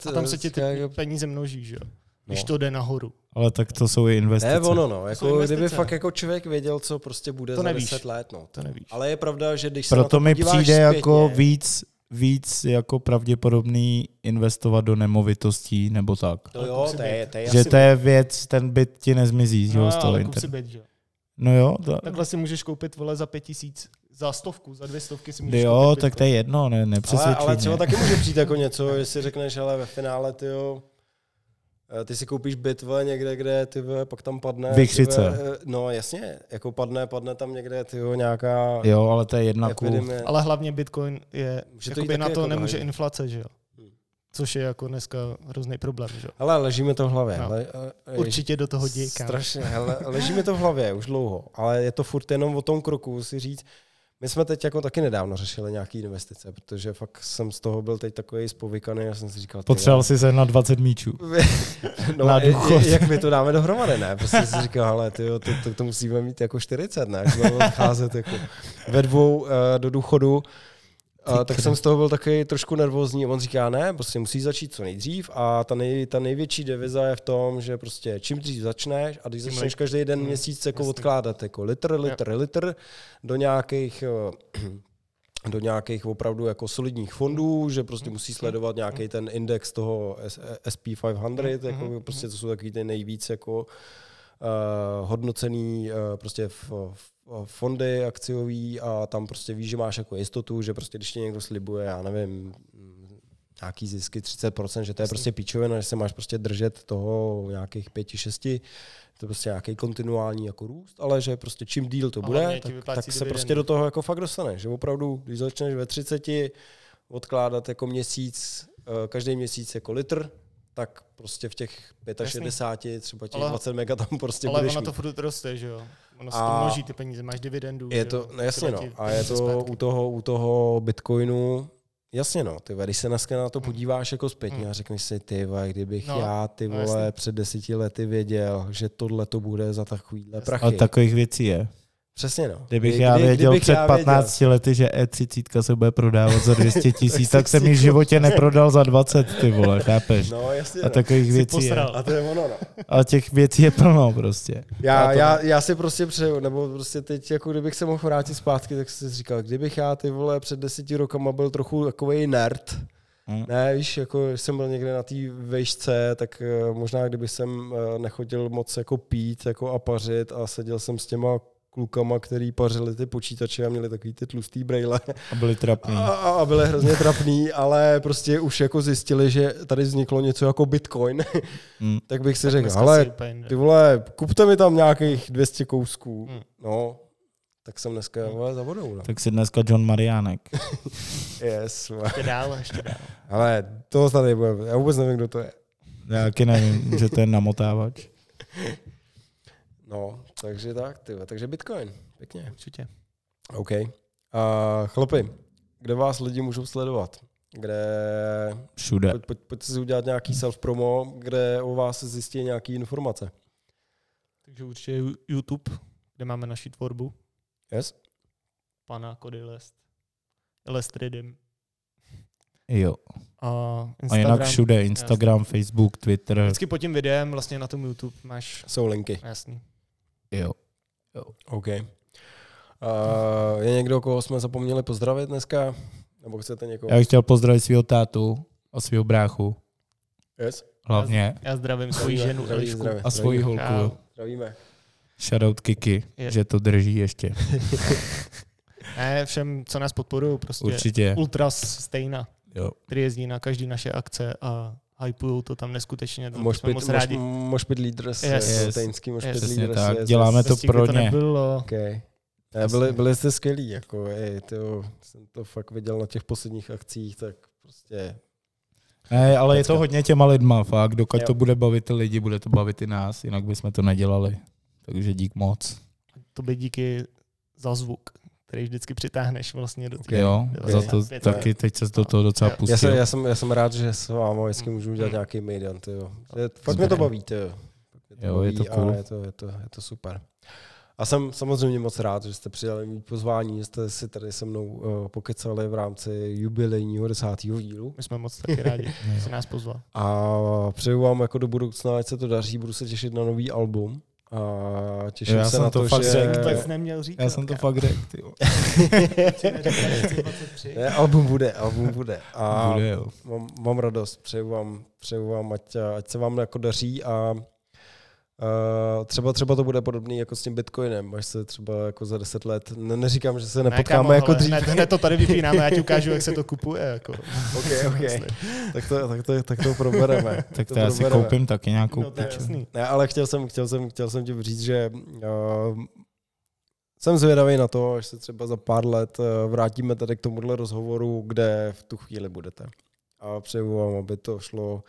A tam se ti ty peníze množí, že jo? Když No. to jde nahoru. Ale tak to jsou i investice. Ne, ono, no. Jako, investice. kdyby fakt jako člověk věděl, co prostě bude To za nevíš. 10 let, no. To nevíš. Ale je pravda, že když se Proto to mi přijde zpětně, jako víc, víc jako pravděpodobný investovat do nemovitostí nebo tak. To jo, to je, to je Že to je věc, ten byt ti nezmizí No, z toho ale kup si internetu. byt, že jo. No jo, to, Takhle si můžeš koupit vole za pět tisíc, za stovku, za dvě stovky si můžeš jo, koupit tak to je jedno, ne, ale, nepřesvědčí ale třeba mě. taky může přijít jako něco, jestli řekneš, ale ve finále, ty jo, eh, ty si koupíš vole, někde, kde ty pak tam padne. Vychřice. eh, No jasně, jako padne, padne tam někde ty jo, nějaká Jo, ale to je jedna kůl. Ale hlavně Bitcoin je, Může to na to jako nemůže drahý. inflace, že jo. Hmm. Což je jako dneska hrozný problém, že jo. Ale leží mi to v hlavě. No. Le, eh, Určitě do toho děj, kámo. Strašně, hele, leží mi to v hlavě už dlouho, ale je to furt jenom o tom kroku si říct, my jsme teď jako taky nedávno řešili nějaké investice, protože fakt jsem z toho byl teď takový spovykaný a jsem si říkal, Potřeboval si se na 20 míčů. no, na důchod. jak my to dáme dohromady, ne? Prostě jsem si říkal, hele, ty, to, to, to, musíme mít jako 40, ne? Budeme odcházet jako ve dvou uh, do důchodu. A, tak jsem z toho byl taky trošku nervózní. On říká, ne, prostě musí začít co nejdřív. A ta, nej, ta největší deviza je v tom, že prostě čím dřív začneš a když začneš každý den Mm, měsíc jako odkládat jako litr, litr, litr do nějakých do nějakých opravdu jako solidních fondů, že prostě musí sledovat nějaký ten index toho S- SP 500, jako prostě to jsou takový ty nejvíc jako uh, hodnocený uh, prostě v, v, fondy akciový a tam prostě víš, že máš jako jistotu, že prostě když ti někdo slibuje, já nevím, nějaký zisky 30%, že to je prostě píčovina, že se máš prostě držet toho nějakých 5-6, to je prostě nějaký kontinuální jako růst, ale že prostě čím díl to bude, tak, tak se prostě do toho jako fakt dostaneš, že opravdu, když začneš ve 30 odkládat jako měsíc, eh, každý měsíc jako litr, tak prostě v těch 65, třeba těch Ale- 20 mega tam prostě Ale budeš ono mít. to furt roste, že jo. Ono se to A množí ty peníze, máš dividendu. Je to, jo, no jasně no, a je to zpátky. u toho, u toho Bitcoinu, jasně no, ty když se dneska na to Hmm. podíváš jako zpětně Hmm. a řekneš si, ty vole, kdybych No, já, ty no vole, jasně. před deseti lety věděl, že tohle to bude za takovýhle Jasně. prachy. Ale takových věcí je. Přesně no. Kdybych Kdy- já věděl kdybych před já 15 lety, že E30 se bude prodávat za 200 tisíc, Tak jsem ji v životě neprodal za 20, ty vole, chápeš? No jasně A no. takových Si věcí je. posral. A to je ono no. A těch věcí je plno prostě. Já, to- já, já si prostě přeju, nebo prostě teď, jako kdybych se mohl vrátit zpátky, tak si říkal, kdybych já ty vole před deseti rokama byl trochu takový nerd, Hm. Ne, víš, jako když jsem byl někde na té vejšce, tak eh, možná kdyby jsem eh, nechodil moc jako pít jako a pařit a seděl jsem s těma klukama, který pařili ty počítače a měli takový ty tlustý brejle A byli trapní. a, a byli hrozně trapný, ale prostě už jako zjistili, že tady vzniklo něco jako Bitcoin, Hm. tak bych si Tak řekl, ale ty vole, kupte mi tam nějakých 200 kousků. Hmm. No, tak jsem dneska Hmm. vole, za vodou. No. Tak si dneska John Mariánek. Yes. Ještě dál, ještě dál. ale to tady bude, já vůbec nevím, kdo to je. Já taky nevím, že to je namotávač. No, takže tak, ty, takže Bitcoin, pěkně. Určitě. OK. Uh, chlapi, kde vás lidi můžou sledovat? Kde, Všude. pojď, pojď, pojďte si udělat nějaký self-promo, kde o vás zjistí nějaké informace. Takže určitě YouTube, kde máme naši tvorbu. Yes? Pana Cody Lest. Lest Redim. Jo. A A Instagram. jinak všude. Instagram, Facebook, Twitter. Vždycky pod tím videem vlastně na tom YouTube máš Jsou linky. jasný. Jo. OK. Uh, je někdo, koho jsme zapomněli pozdravit dneska? Nebo chcete někoho? Já bych chtěl pozdravit svého tátu a svého bráchu. Yes? Hlavně. Já zdravím svoji ženu zdravíme, Elišku. zdravíme, A svoji holku. Jo. Zdravíme. Shoutout Kiki, Je. že to drží ještě. Ne, všem, co nás podporují, prostě Určitě. Ultras stejna, Jo. který jezdí na každý naše akce a hypujou to tam neskutečně. To Mošpit, moc moš, rádi. mošpit lídr, Yes. Yes. tejnský mošpit Yes. Lídr. tak, děláme to pro to ně. nebylo. Okay. Eh, Byli, byli jste skvělí, jako, ej, tyjo, jsem to fakt viděl na těch posledních akcích, tak prostě Ne, ale je to Pecka. hodně těma lidma, fakt. Dokud Jo. to bude bavit ty lidi, bude to bavit i nás, jinak bychom to nedělali. Takže dík moc. To by díky za zvuk, který vždycky přitáhneš vlastně do Okay. Jo, za to taky teď se do toho docela Jo. pustil. já jsem, já, jsem, já jsem rád, že s váma vždycky můžu udělat Mm. nějaký maidan, tyjo. Je- Fakt mě to baví, tyjo. Fakt mě Jo, je to a cool. je to, je, to, je to super. A jsem samozřejmě moc rád, že jste přijali mít pozvání, že jste si tady se mnou uh, pokecali v rámci jubilejního desátého dílu. My jsme moc taky rádi, že jsi nás pozval. A přeju vám jako do budoucna, ať se to daří, budu se těšit na nový album. A těším Já se jsem na to to, fakt že... řekl, To jsi neměl říkat. Já jsem to fakt řekl, ty jo. ne, album bude, album bude. A Bude, jo. mám, mám radost, přeju vám, přeju vám ať, ať se vám jako daří a Uh, třeba, třeba to bude podobný jako s tím Bitcoinem, až se třeba jako za deset let, ne, neříkám, že se nepotkáme kámo, jako hele, dřív. Hned, hned, to tady vypínáme, já ti ukážu, jak se to kupuje. Jako. okay, okay. tak, to, tak, to, tak to probereme. Tak to já si koupím taky nějakou No, to jasný. Ne, ale chtěl jsem, chtěl jsem, chtěl jsem ti říct, že uh, jsem zvědavý na to, až se třeba za pár let uh, vrátíme tady k tomuhle rozhovoru, kde v tu chvíli budete. A přeju vám, aby to šlo,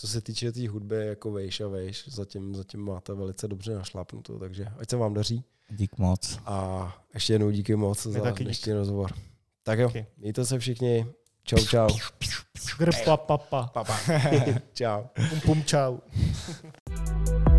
co se týče té tý hudby, jako vejš a vejš. Zatím, zatím máte velice dobře našlápnuto, takže ať se vám daří. Dík moc. A ještě jednou díky moc za taky dík. dnešní rozhovor. Tak jo, Taky. mějte se všichni. Čau, čau. Grpa, papa. Papa. čau. Pum, pum, čau.